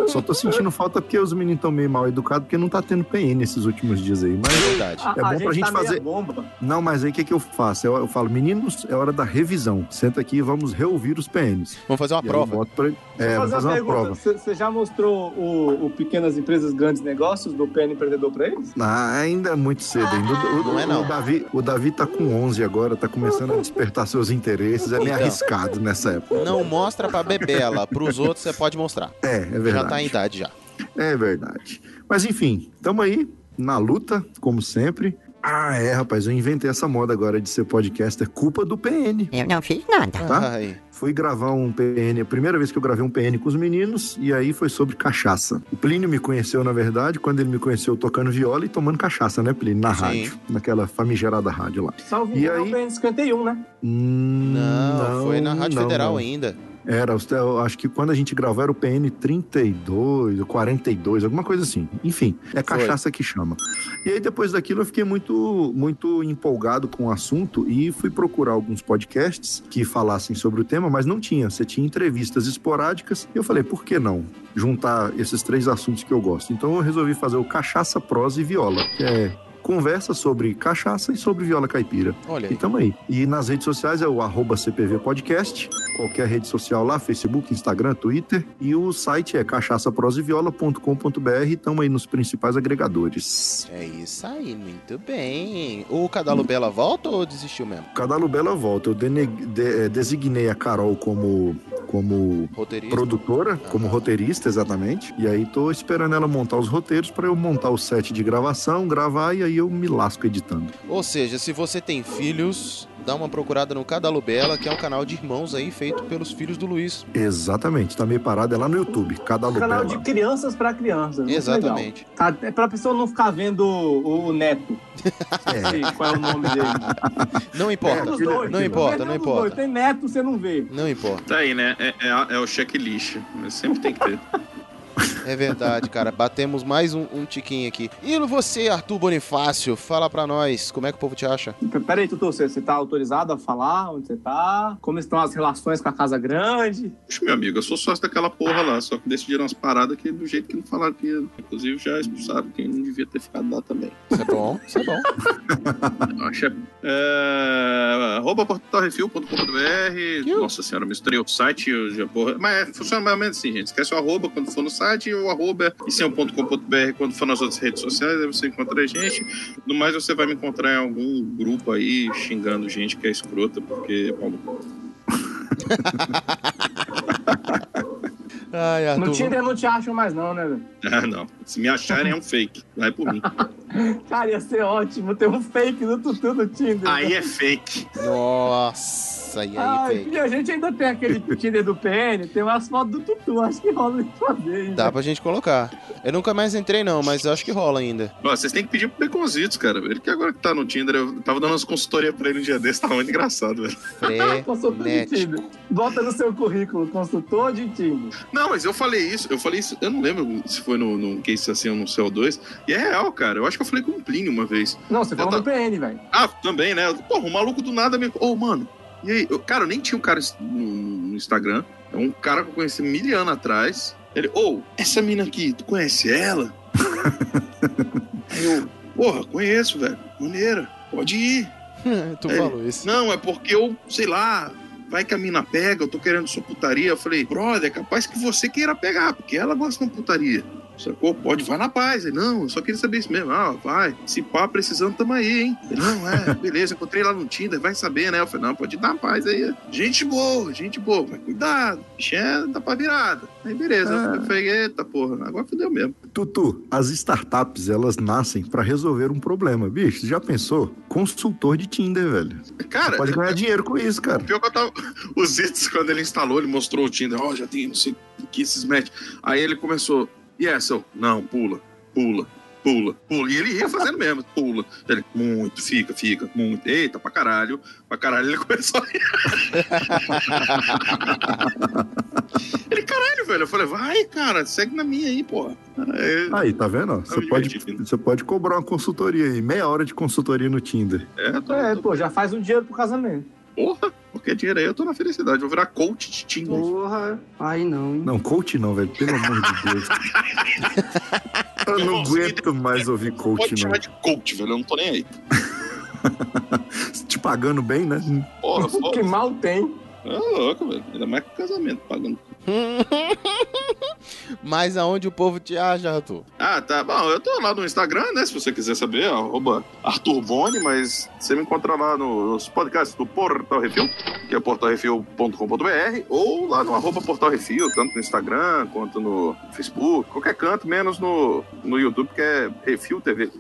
Só tô sentindo falta porque os meninos estão meio mal educados porque não tá tendo PN esses últimos dias aí. Mas Verdade. A, É a bom pra gente tá fazer- bomba. não, mas aí o que, que eu faço? Eu, eu falo, meninos, é hora da revisão. Senta aqui e vamos reouvir os PNs. Vamos fazer uma E prova. pra- É, vou fazer uma pergunta. prova. Você você já mostrou o, o Pequenas Empresas Grandes Negócios do PN Empreendedor pra eles? Ah, ainda é muito cedo ainda. O, o- Não é, não. o Davi, o Davi tá com 11 agora, tá começando a despertar seus interesses. É meio Então. arriscado nessa época. Não mostra pra Bebela, pros outros você pode mostrar. É, é verdade. Já tá em idade já. É verdade. Mas enfim, tamo aí na luta, como sempre. Ah, é, rapaz, eu inventei essa moda agora de ser podcaster, culpa do PN. Eu não fiz nada. Tá? Ai. Fui gravar um PN, a primeira vez que eu gravei um PN com os meninos, e aí foi sobre cachaça. O Plínio me conheceu, na verdade, quando ele me conheceu tocando viola e tomando cachaça, né, Plínio? Na Sim. rádio, naquela famigerada rádio lá. Salvo E aí? o PN 51, né? Hum, Não, foi na Rádio não, Federal não. ainda. Era, eu acho que quando a gente gravou era o PN 32 ou 42, alguma coisa assim. Enfim, é cachaça que chama. E aí depois daquilo eu fiquei muito, muito empolgado com o assunto e fui procurar alguns podcasts que falassem sobre o tema, mas não tinha. Você tinha entrevistas esporádicas e eu falei, por que não juntar esses três assuntos que eu gosto? Então eu resolvi fazer o Cachaça, Prosa e Viola, que é conversa sobre cachaça e sobre viola caipira. Olha aí. E tamo aí. E nas redes sociais é o arroba CPV Podcast, qualquer rede social lá, Facebook, Instagram, Twitter. E o site é cachaçaproseviola.com.br. Tamo aí nos principais agregadores. É isso aí, muito bem. O Cadalo Bela volta ou desistiu mesmo? Cadalo Bela volta. Eu de- eh, designei a Carol como, como produtora, como roteirista, exatamente. E aí tô esperando ela montar os roteiros para eu montar o set de gravação, gravar e aí eu me lasco editando. Ou seja, se você tem filhos, dá uma procurada no Cadalo Bela, que é um canal de irmãos aí feito pelos filhos do Luiz. Exatamente, tá meio parado, é lá no YouTube, Cadalo Canal de crianças pra crianças. Exatamente. legal. Tá, é pra pessoa não ficar vendo o, o neto. É. Sei qual é o nome dele. Não importa, dos dois. não importa, não dos dois. importa. Tem neto, você não vê. Não importa. Tá aí, né? É, é- é o checklist. Sempre tem que ter. É verdade, cara. Batemos mais um, um tiquinho aqui. E você, Arthur Bonifácio, fala pra nós, como é que o povo te acha? Peraí, Tutu, você, você tá autorizado a falar onde você tá? Como estão as relações com a Casa Grande? Puxa, meu amigo, eu sou sócio daquela porra lá, só que decidiram umas paradas que do jeito que não falaram que. Inclusive já expulsaram quem não devia ter ficado lá também. Isso é bom, isso é bom. Eu acho é, é, arroba portalrefil.com.br Nossa senhora, misturei o site e o já, porra. Mas é, funciona mais ou menos assim, gente. Esquece o arroba quando for no site e o arroba e sem o ponto .com.br quando for nas outras redes sociais, aí você encontra a gente. No mais, você vai me encontrar em algum grupo aí xingando gente que é escrota, porque Paulo. Ai, Arthur. No Tinder não te acham mais não, né, velho? Ah, não. Se me acharem é um fake. Vai por mim. Cara, ia ser ótimo ter um fake do Tutu no Tinder. Aí é fake. Nossa. Nossa, e aí, Ai, fake? e a gente ainda tem aquele Tinder do PN, tem umas fotos do Tutu, acho que rola de fazer. Dá pra gente colocar. Eu nunca mais entrei, não, mas eu acho que rola ainda. Ó, vocês têm que pedir pro Baconzitos, cara. Ele que agora que tá no Tinder, eu tava dando umas consultorias pra ele um dia desse, tava muito engraçado, velho. Consultor de Tinder. Bota no seu currículo, consultor de Tinder. Não, mas eu falei isso, eu falei isso, eu não lembro se foi no, no Case assim ou no CO2, e é real, cara. Eu acho que eu falei com o Plínio uma vez. Não, você Eu falou ta- no PN, velho. Ah, também, né? Porra, o maluco do nada me. Ô, mano, e aí? Eu, cara, eu nem tinha um cara no, no Instagram. É um cara que eu conheci mil anos atrás. Ele, ô, essa mina aqui, tu conhece ela? Aí eu, porra, conheço, velho. Maneira, pode ir. tu Aí, falou isso. Não, é porque eu, sei lá, vai que a mina pega, eu tô querendo sua putaria. Eu falei, brother, é capaz que você queira pegar, porque ela gosta de uma putaria. Sacou? Pode, vai na paz. Ele, não, eu só queria saber isso mesmo. Ah, vai. Se pá, precisando, tamo aí, hein? Ele, não, é, beleza, encontrei lá no Tinder, vai saber, né? Eu falei, não, pode dar paz aí. Gente boa, gente boa, mas cuidado. Bichê tá pra virada. Aí, beleza. Ah. Eu falei, eita, porra, agora fudeu mesmo. Tutu, as startups, elas nascem pra resolver um problema. Bicho, já pensou? Consultor de Tinder, velho. Cara, Você pode ganhar dinheiro com isso, cara. O pior que eu tava. O Zitz, quando ele instalou, ele mostrou o Tinder. Ó, já tem não sei o que esses match. Aí ele começou. E essa? Eu, Não, pula, pula, pula, pula. E ele ia fazendo mesmo, pula. Ele, muito, fica, fica, muito. Eita, pra caralho. Pra caralho, ele começou a Ele, caralho, velho. Eu falei, vai, cara, segue na minha aí, porra. Aí, Aí, tá vendo? ó? Você pode, diverti, você pode cobrar uma consultoria aí, meia hora de consultoria no Tinder. é, tô, É, pô, já faz um dinheiro pro casamento. porra, porque dinheiro aí eu tô na felicidade. Vou virar coach de Tinder. Porra, aí não, hein? Não, coach não, velho. Pelo amor de Deus. Eu não aguento mais ouvir Pode coach, não. chamar de coach, velho. Eu não tô nem aí. Te pagando bem, né? Porra, que foda. mal tem. É louco, velho. Ainda mais que casamento pagando. Mas aonde o povo te acha, Arthur? Ah, tá. Bom, eu tô lá no Instagram, né? Se você quiser saber, arroba Arthur Boni, mas você me encontra lá no- nos podcasts do Portal Refil, que é portalrefil.com.br, ou lá no arroba Portal Refil, tanto no Instagram quanto no Facebook, qualquer canto, menos no, no YouTube, que é Refil TV.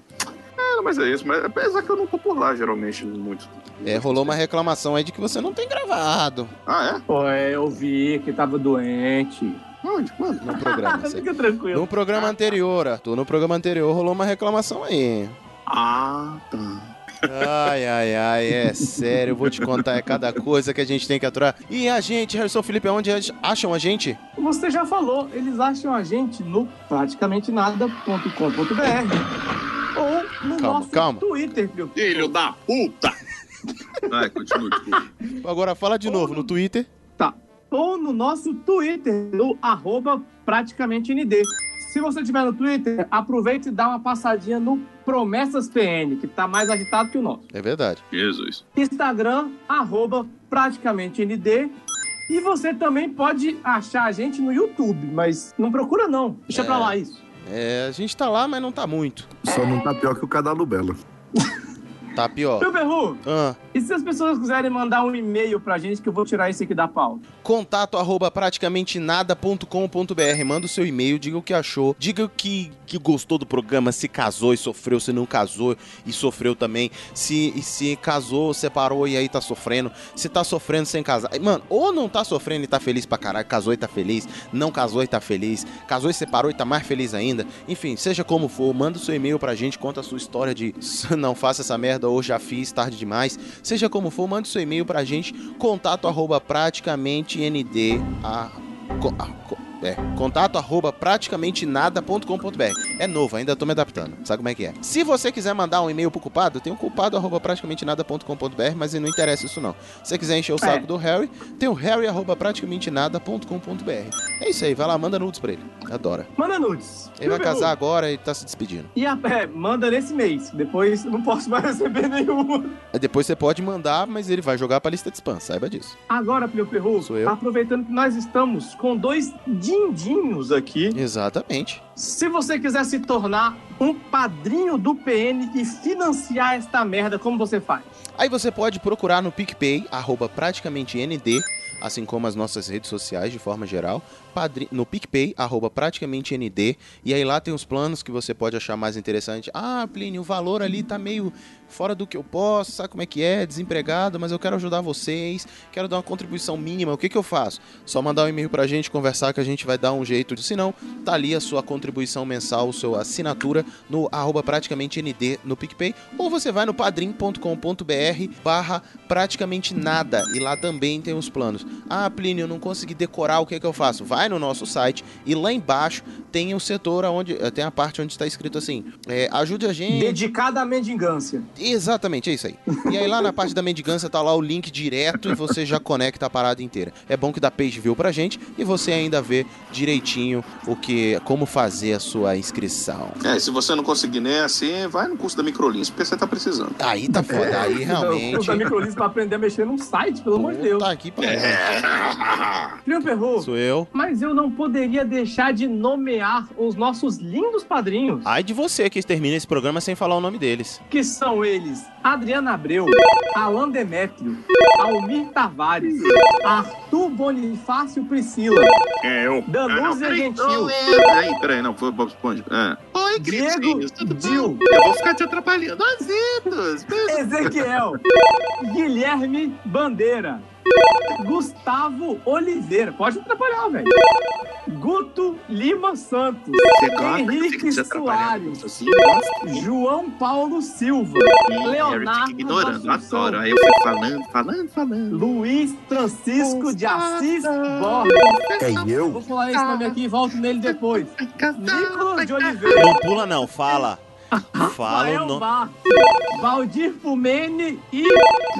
É, mas é isso, mas apesar que eu não tô por lá, geralmente, muito. É, rolou uma reclamação aí de que você não tem gravado Ah, é? Pô, é, eu vi que tava doente. Onde? Quando? no programa. você- Fica tranquilo. No programa anterior, Arthur, no programa anterior rolou uma reclamação aí. Ah, tá. Ai, ai, ai, é sério, eu vou te contar, é cada coisa que a gente tem que aturar. E a gente, Harrison Felipe, onde eles acham a gente? Você já falou, eles acham a gente no praticamente nada.com.br ou no Calma, nosso calma. Twitter, meu Filho da puta! Vai, continua, desculpa. Agora fala de novo no Twitter. Tá. Ou no nosso Twitter, no arroba praticamente ND. Se você tiver no Twitter, aproveite e dá uma passadinha no Promessas PN, que tá mais agitado que o nosso. É verdade. Jesus. Instagram, arroba praticamente ND. E você também pode achar a gente no YouTube, mas não procura não. Deixa É. pra lá isso. É, a gente tá lá, mas não tá muito. Só não tá pior que o Cadalo Belo. Tá pior. Meu Perru, Ah, e se as pessoas quiserem mandar um e-mail pra gente que eu vou tirar esse aqui da pauta? contato arroba praticamente nada.com.br. Manda o seu e-mail, diga o que achou, diga que, que gostou do programa, se casou e sofreu, se não casou e sofreu também, se, se casou, separou e aí tá sofrendo, se tá sofrendo sem casar. Mano, ou não tá sofrendo e tá feliz pra caralho, casou e tá feliz, não casou e tá feliz, casou e separou e tá mais feliz ainda. Enfim, seja como for, manda o seu e-mail pra gente, conta a sua história de não faça essa merda ou já fiz, tarde demais. Seja como for, manda o seu e-mail pra gente, contato arroba praticamente nd a, a- co- é, contato arroba praticamente nada.com.br. É novo, ainda tô me adaptando. Sabe como é que é? Se você quiser mandar um e-mail pro culpado, tem um culpado arroba praticamente nada.com.br, mas não interessa isso não. Se você quiser encher o saco É. do Harry, tem o harry arroba praticamente nada.com.br. É isso aí, vai lá, manda nudes pra ele. Adora. Manda nudes. Ele vai Meu casar agora e tá se despedindo. E a, é, manda nesse mês. Depois não posso mais receber nenhuma. Aí depois você pode mandar, mas ele vai jogar pra lista de spam, saiba disso. Agora, Perru, Sou eu. aproveitando que nós estamos com dois dindinhos aqui. Exatamente. Se você quiser se tornar um padrinho do PN e financiar esta merda, como você faz? Aí você pode procurar no PicPay, arroba praticamente ND, assim como as nossas redes sociais de forma geral, no PicPay, arroba praticamente ND, e aí lá tem os planos que você pode achar mais interessante. Ah, Plínio, o valor ali tá meio fora do que eu posso, sabe como é que é, desempregado, mas eu quero ajudar vocês, quero dar uma contribuição mínima, o que que eu faço? Só mandar um e-mail pra gente, conversar que a gente vai dar um jeito, se não, tá ali a sua contribuição mensal, sua assinatura no arroba praticamente ND no PicPay, ou você vai no padrim.com.br barra praticamente nada, e lá também tem os planos. Ah, Plínio, eu não consegui decorar, o que que eu faço? Vai no nosso site e lá embaixo tem o setor onde tem a parte onde está escrito assim: é, ajude a gente. Dedicada à mendigância. Exatamente, é isso aí. E aí lá na parte da mendigância tá lá o link direto e você já conecta a parada inteira. É bom que dá page view pra gente e você ainda vê direitinho o que, como fazer a sua inscrição. É, se você não conseguir nem assim, vai no curso da Microlins, porque você tá precisando. Aí tá foda, aí O realmente. curso da Microlins pra aprender a mexer num site, pelo amor de Deus. Tá aqui pra Trio Perro. Sou eu. Mas eu não poderia deixar de nomear os nossos lindos padrinhos, Ai de você que termina esse programa sem falar o nome deles. que são eles Adriana Abreu, Alan Demétrio, Almir Tavares, Arthur Bonifácio Priscila, É, eu. Danúzia peraí, Gentil. não, é. Peraí, peraí, não, foi o Bob Esponja. É. Oi, Diego? Dil. Eu vou ficar te atrapalhando. Azitos! Ezequiel, Guilherme Bandeira, Gustavo Oliveira, pode atrapalhar, velho. Guto Lima Santos, gosta fica Henrique atrapalhando Soares, assim? Gosta? João Paulo Silva, Leonardo ignorando, adoro. Aí eu fico falando, falando, falando. Luiz Francisco de Assis Borges. É eu? Vou falar esse nome aqui e volto nele depois. Nicolas de Oliveira. Não pula não, fala. Fala o nome. Valdir Fumene e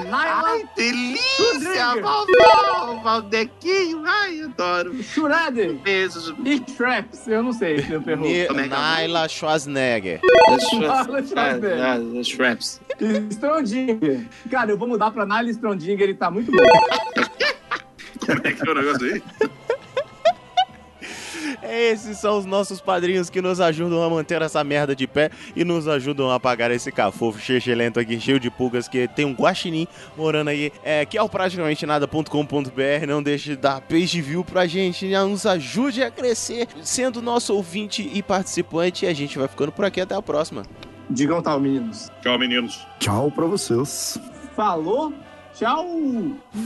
Naila Ai, delícia, vovó! Valdequinho, ai, adoro. Schrader Beijos. e Traps. Eu não sei, meu perro. Ni- Como é é? Naila Schwarzenegger. Naila Schwarzenegger. Shreps. Strondinger. Cara, eu vou mudar pra Naila Strondinger, ele tá muito bom. Como é que é o negócio aí? Esses são os nossos padrinhos que nos ajudam a manter essa merda de pé e nos ajudam a apagar esse cafofo lento aqui, cheio de pulgas, que tem um guaxinim morando aí, é, que é o praticamente nada.com.br. Não deixe de dar page view pra gente, né? nos ajude a crescer, sendo nosso ouvinte e participante. E a gente vai ficando por aqui até a próxima. Digam tal, meninos. Tchau, meninos. Tchau pra vocês. Falou, tchau.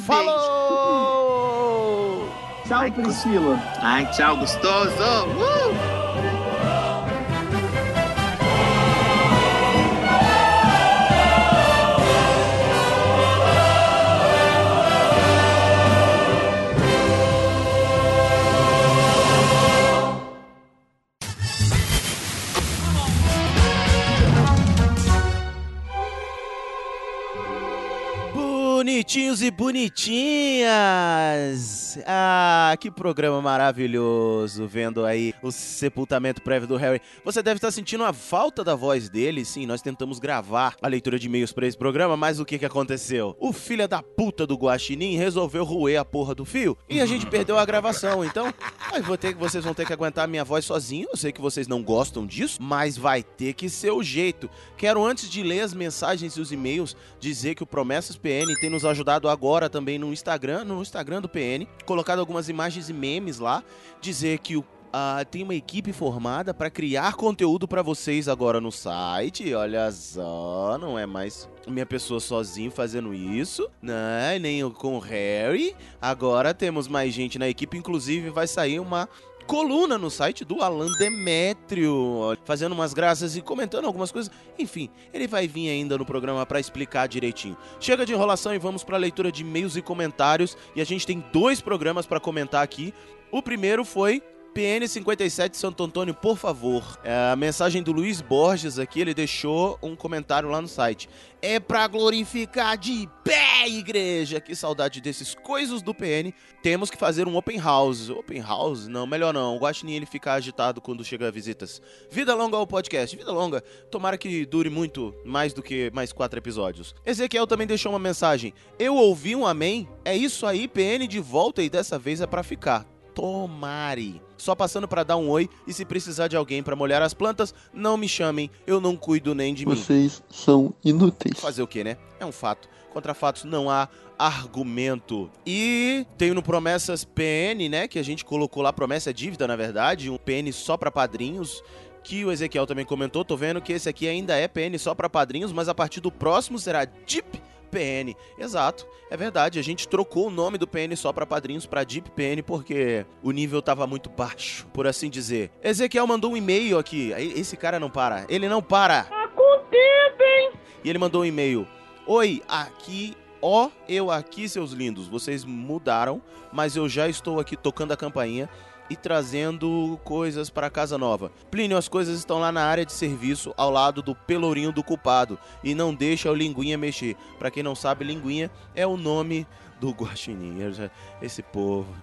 Falou! Tchau, Priscila. Ai, tchau, gostoso. Uh! Bonitinhos e bonitinhas! Ah, que programa maravilhoso, vendo aí o sepultamento prévio do Harry. Você deve estar sentindo a falta da voz dele, sim, nós tentamos gravar a leitura de e-mails pra esse programa, mas o que que aconteceu? O filho da puta do Guaxinim resolveu roer a porra do fio e a gente perdeu a gravação, então aí vou ter, vocês vão ter que aguentar a minha voz sozinho, eu sei que vocês não gostam disso, mas vai ter que ser o jeito. Quero, antes de ler as mensagens e os e-mails, dizer que o Promessas PN tem nos ajudado agora também no Instagram, no Instagram do PN, colocado algumas imagens e memes lá, dizer que o ah, tem uma equipe formada para criar conteúdo para vocês agora no site. Olha só, não é mais minha pessoa sozinho fazendo isso, né? Nem com o Harry. Agora temos mais gente na equipe, inclusive vai sair uma coluna no site do Alan Demétrio, fazendo umas graças e comentando algumas coisas. Enfim, ele vai vir ainda no programa para explicar direitinho. Chega de enrolação e vamos para a leitura de e-mails e comentários. E a gente tem dois programas para comentar aqui. O primeiro foi PN57 Santo Antônio, por favor. É a mensagem do Luiz Borges aqui, ele deixou um comentário lá no site. É pra glorificar de pé, igreja! Que saudade desses coisas do PN. Temos que fazer um open house. Open house? Não, melhor não. O Guaxinim ele fica agitado quando chega visitas. Vida longa ao podcast. Vida longa. Tomara que dure muito, mais do que mais quatro episódios. Ezequiel também deixou uma mensagem. Eu ouvi um amém. É isso aí, PN de volta e dessa vez é pra ficar. Tomare. Só passando pra dar um oi e se precisar de alguém pra molhar as plantas, não me chamem, eu não cuido nem de mim. Vocês são inúteis. Fazer o que, né? É um fato. Contra fatos não há argumento. E tenho no Promessas PN, né? Que a gente colocou lá, promessa é dívida, na verdade, um PN só pra padrinhos. que o Ezequiel também comentou, tô vendo que esse aqui ainda é PN só pra padrinhos, mas a partir do próximo será Deep PN. Exato, é verdade. A gente trocou o nome do PN só pra padrinhos pra Deep PN porque o nível tava muito baixo, por assim dizer. Ezequiel mandou um e-mail aqui. Esse cara não para. Ele não para. Tá com tempo, hein? E ele mandou um e-mail. Oi, aqui Ó, eu aqui, seus lindos, vocês mudaram, mas eu já estou aqui tocando a campainha e trazendo coisas para casa nova. Plínio, as coisas estão lá na área de serviço, ao lado do pelourinho do culpado, e não deixa o Linguinha mexer. Para quem não sabe, Linguinha é o nome do Guaxinim. Esse povo.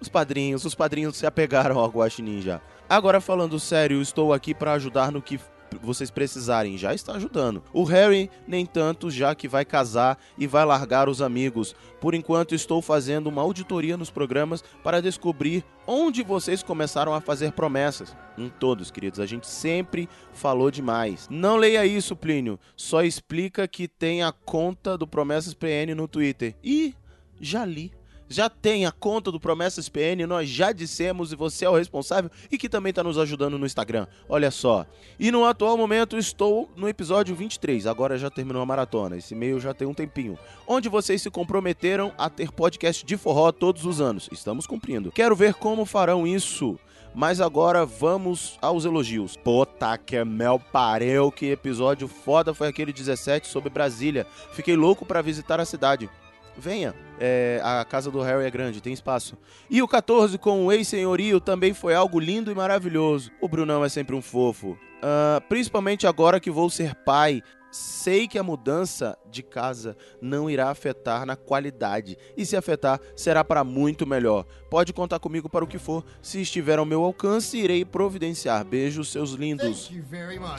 Os padrinhos, os padrinhos se apegaram ao Guaxinim já. Agora falando sério, estou aqui para ajudar no que vocês precisarem, já está ajudando. O Harry, nem tanto, já que vai casar e vai largar os amigos. Por enquanto, estou fazendo uma auditoria nos programas para descobrir onde vocês começaram a fazer promessas. Em todos, queridos, a gente sempre falou demais. Não leia isso, Plínio. Só explica que tem a conta do Promessas PN no Twitter. E já li já tem a conta do Promessas PN, nós já dissemos e você é o responsável e que também está nos ajudando no Instagram. Olha só. E no atual momento estou no episódio 23, agora já terminou a maratona, esse meio já tem um tempinho, onde vocês se comprometeram a ter podcast de forró todos os anos. Estamos cumprindo. Quero ver como farão isso. Mas agora vamos aos elogios. Puta que mel pareu, que episódio foda foi aquele 17 sobre Brasília. Fiquei louco para visitar a cidade venha. É, a casa do Harry é grande, tem espaço. E o 14 com o ex-senhorio também foi algo lindo e maravilhoso. O Brunão é sempre um fofo. Uh, principalmente agora que vou ser pai sei que a mudança de casa não irá afetar na qualidade. E se afetar, será para muito melhor. Pode contar comigo para o que for. Se estiver ao meu alcance, irei providenciar. Beijos, seus lindos.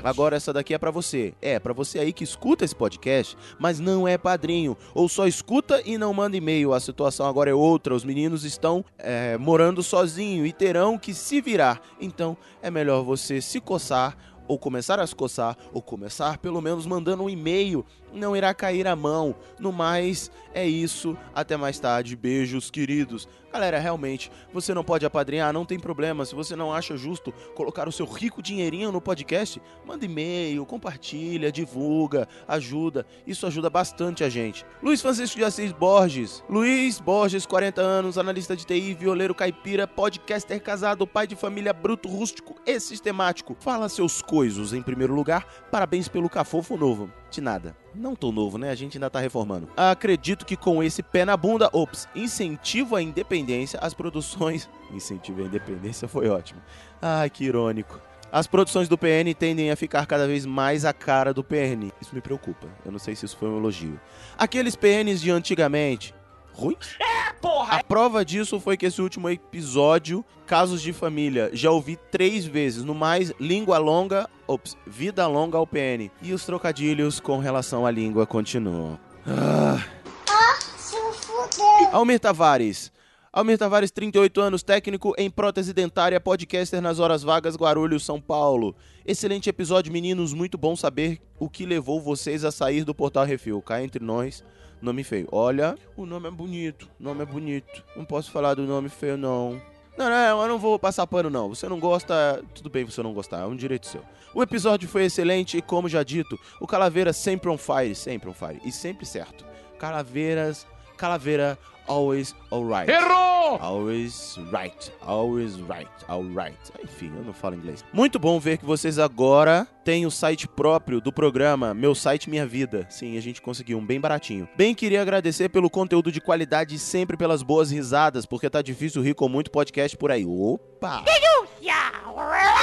Agora essa daqui é para você. É, para você aí que escuta esse podcast, mas não é padrinho. Ou só escuta e não manda e-mail. A situação agora é outra. Os meninos estão é, morando sozinho e terão que se virar. Então é melhor você se coçar ou começar a se coçar, ou começar pelo menos mandando um e-mail, não irá cair a mão. No mais, é isso. Até mais tarde. Beijos, queridos. Galera, realmente, você não pode apadrinhar, não tem problema. Se você não acha justo colocar o seu rico dinheirinho no podcast, manda e-mail, compartilha, divulga, ajuda. Isso ajuda bastante a gente. Luiz Francisco de Assis Borges. Luiz Borges, 40 anos, analista de TI, violeiro caipira, podcaster casado, pai de família bruto, rústico e sistemático. Fala seus coisos em primeiro lugar. Parabéns pelo cafofo novo. De nada. Não tão novo, né? A gente ainda tá reformando. Acredito que com esse pé na bunda, ops, incentivo à independência, as produções. Incentivo à independência foi ótimo. Ai, que irônico. As produções do PN tendem a ficar cada vez mais a cara do PN. Isso me preocupa. Eu não sei se isso foi um elogio. Aqueles PNs de antigamente, ruim? É, porra! A prova disso foi que esse último episódio, Casos de Família, já ouvi três vezes. No mais, língua longa, ops, vida longa ao PN. E os trocadilhos com relação à língua continuam. Ah. Ah, se fudeu. Almir Tavares. Almir Tavares, 38 anos, técnico em prótese dentária, podcaster nas horas vagas, Guarulhos, São Paulo. Excelente episódio, meninos. Muito bom saber o que levou vocês a sair do Portal Refil. Cá entre nós, nome feio. Olha, o nome é bonito, o nome é bonito. Não posso falar do nome feio, não. Não, não, eu não vou passar pano, não. Você não gosta, tudo bem você não gostar, é um direito seu. O episódio foi excelente e, como já dito, o Calaveira sempre on fire, sempre on fire. E sempre certo. Calaveiras, Calaveira, always alright. Errou! Always right, always right, alright. Enfim, eu não falo inglês. Muito bom ver que vocês agora têm o site próprio do programa Meu Site Minha Vida. Sim, a gente conseguiu um bem baratinho. Bem, queria agradecer pelo conteúdo de qualidade e sempre pelas boas risadas, porque tá difícil rir com muito podcast por aí. Opa!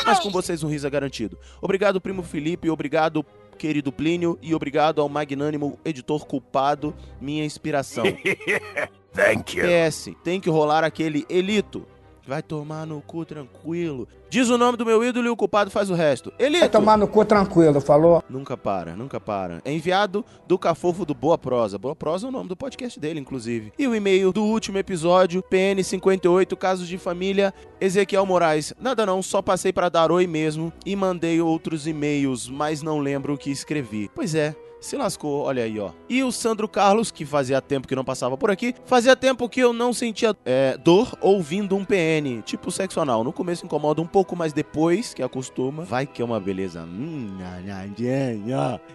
Mas com vocês um riso é garantido. Obrigado, primo Felipe, obrigado querido Plínio, e obrigado ao magnânimo editor culpado, minha inspiração. Thank you. PS, tem que rolar aquele Elito. Vai tomar no cu tranquilo. Diz o nome do meu ídolo e o culpado faz o resto. Elito! Vai tomar no cu tranquilo, falou? Nunca para, nunca para. É enviado do Cafofo do Boa Prosa. Boa Prosa é o nome do podcast dele, inclusive. E o e-mail do último episódio, PN58, Casos de Família, Ezequiel Moraes. Nada não, só passei para dar oi mesmo e mandei outros e-mails, mas não lembro o que escrevi. Pois é, se lascou, olha aí, ó. E o Sandro Carlos, que fazia tempo que não passava por aqui, fazia tempo que eu não sentia é, dor ouvindo um PN, tipo sexo anal. No começo incomoda um pouco, mas depois que acostuma, vai que é uma beleza.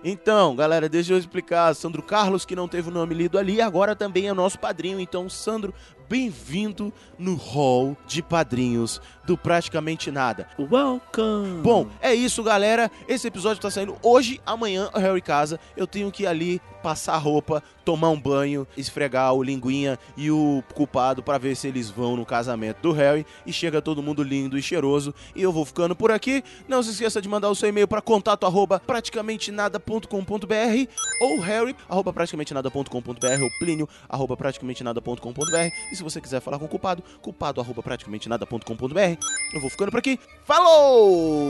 Então, galera, deixa eu explicar. Sandro Carlos, que não teve o nome lido ali, agora também é nosso padrinho. Então, Sandro, bem-vindo no hall de padrinhos do Praticamente Nada. Welcome! Bom, é isso, galera. Esse episódio tá saindo hoje, amanhã, Harry casa. Eu tenho que ir ali passar roupa, tomar um banho, esfregar o linguinha e o culpado para ver se eles vão no casamento do Harry e chega todo mundo lindo e cheiroso. E eu vou ficando por aqui. Não se esqueça de mandar o seu e-mail para contato arroba praticamente nada.com.br ou harry arroba praticamente nada.com.br ou plínio arroba praticamente nada.com.br e se você quiser falar com o culpado, culpado arroba praticamente nada.com.br. Eu vou ficando por aqui. Falou!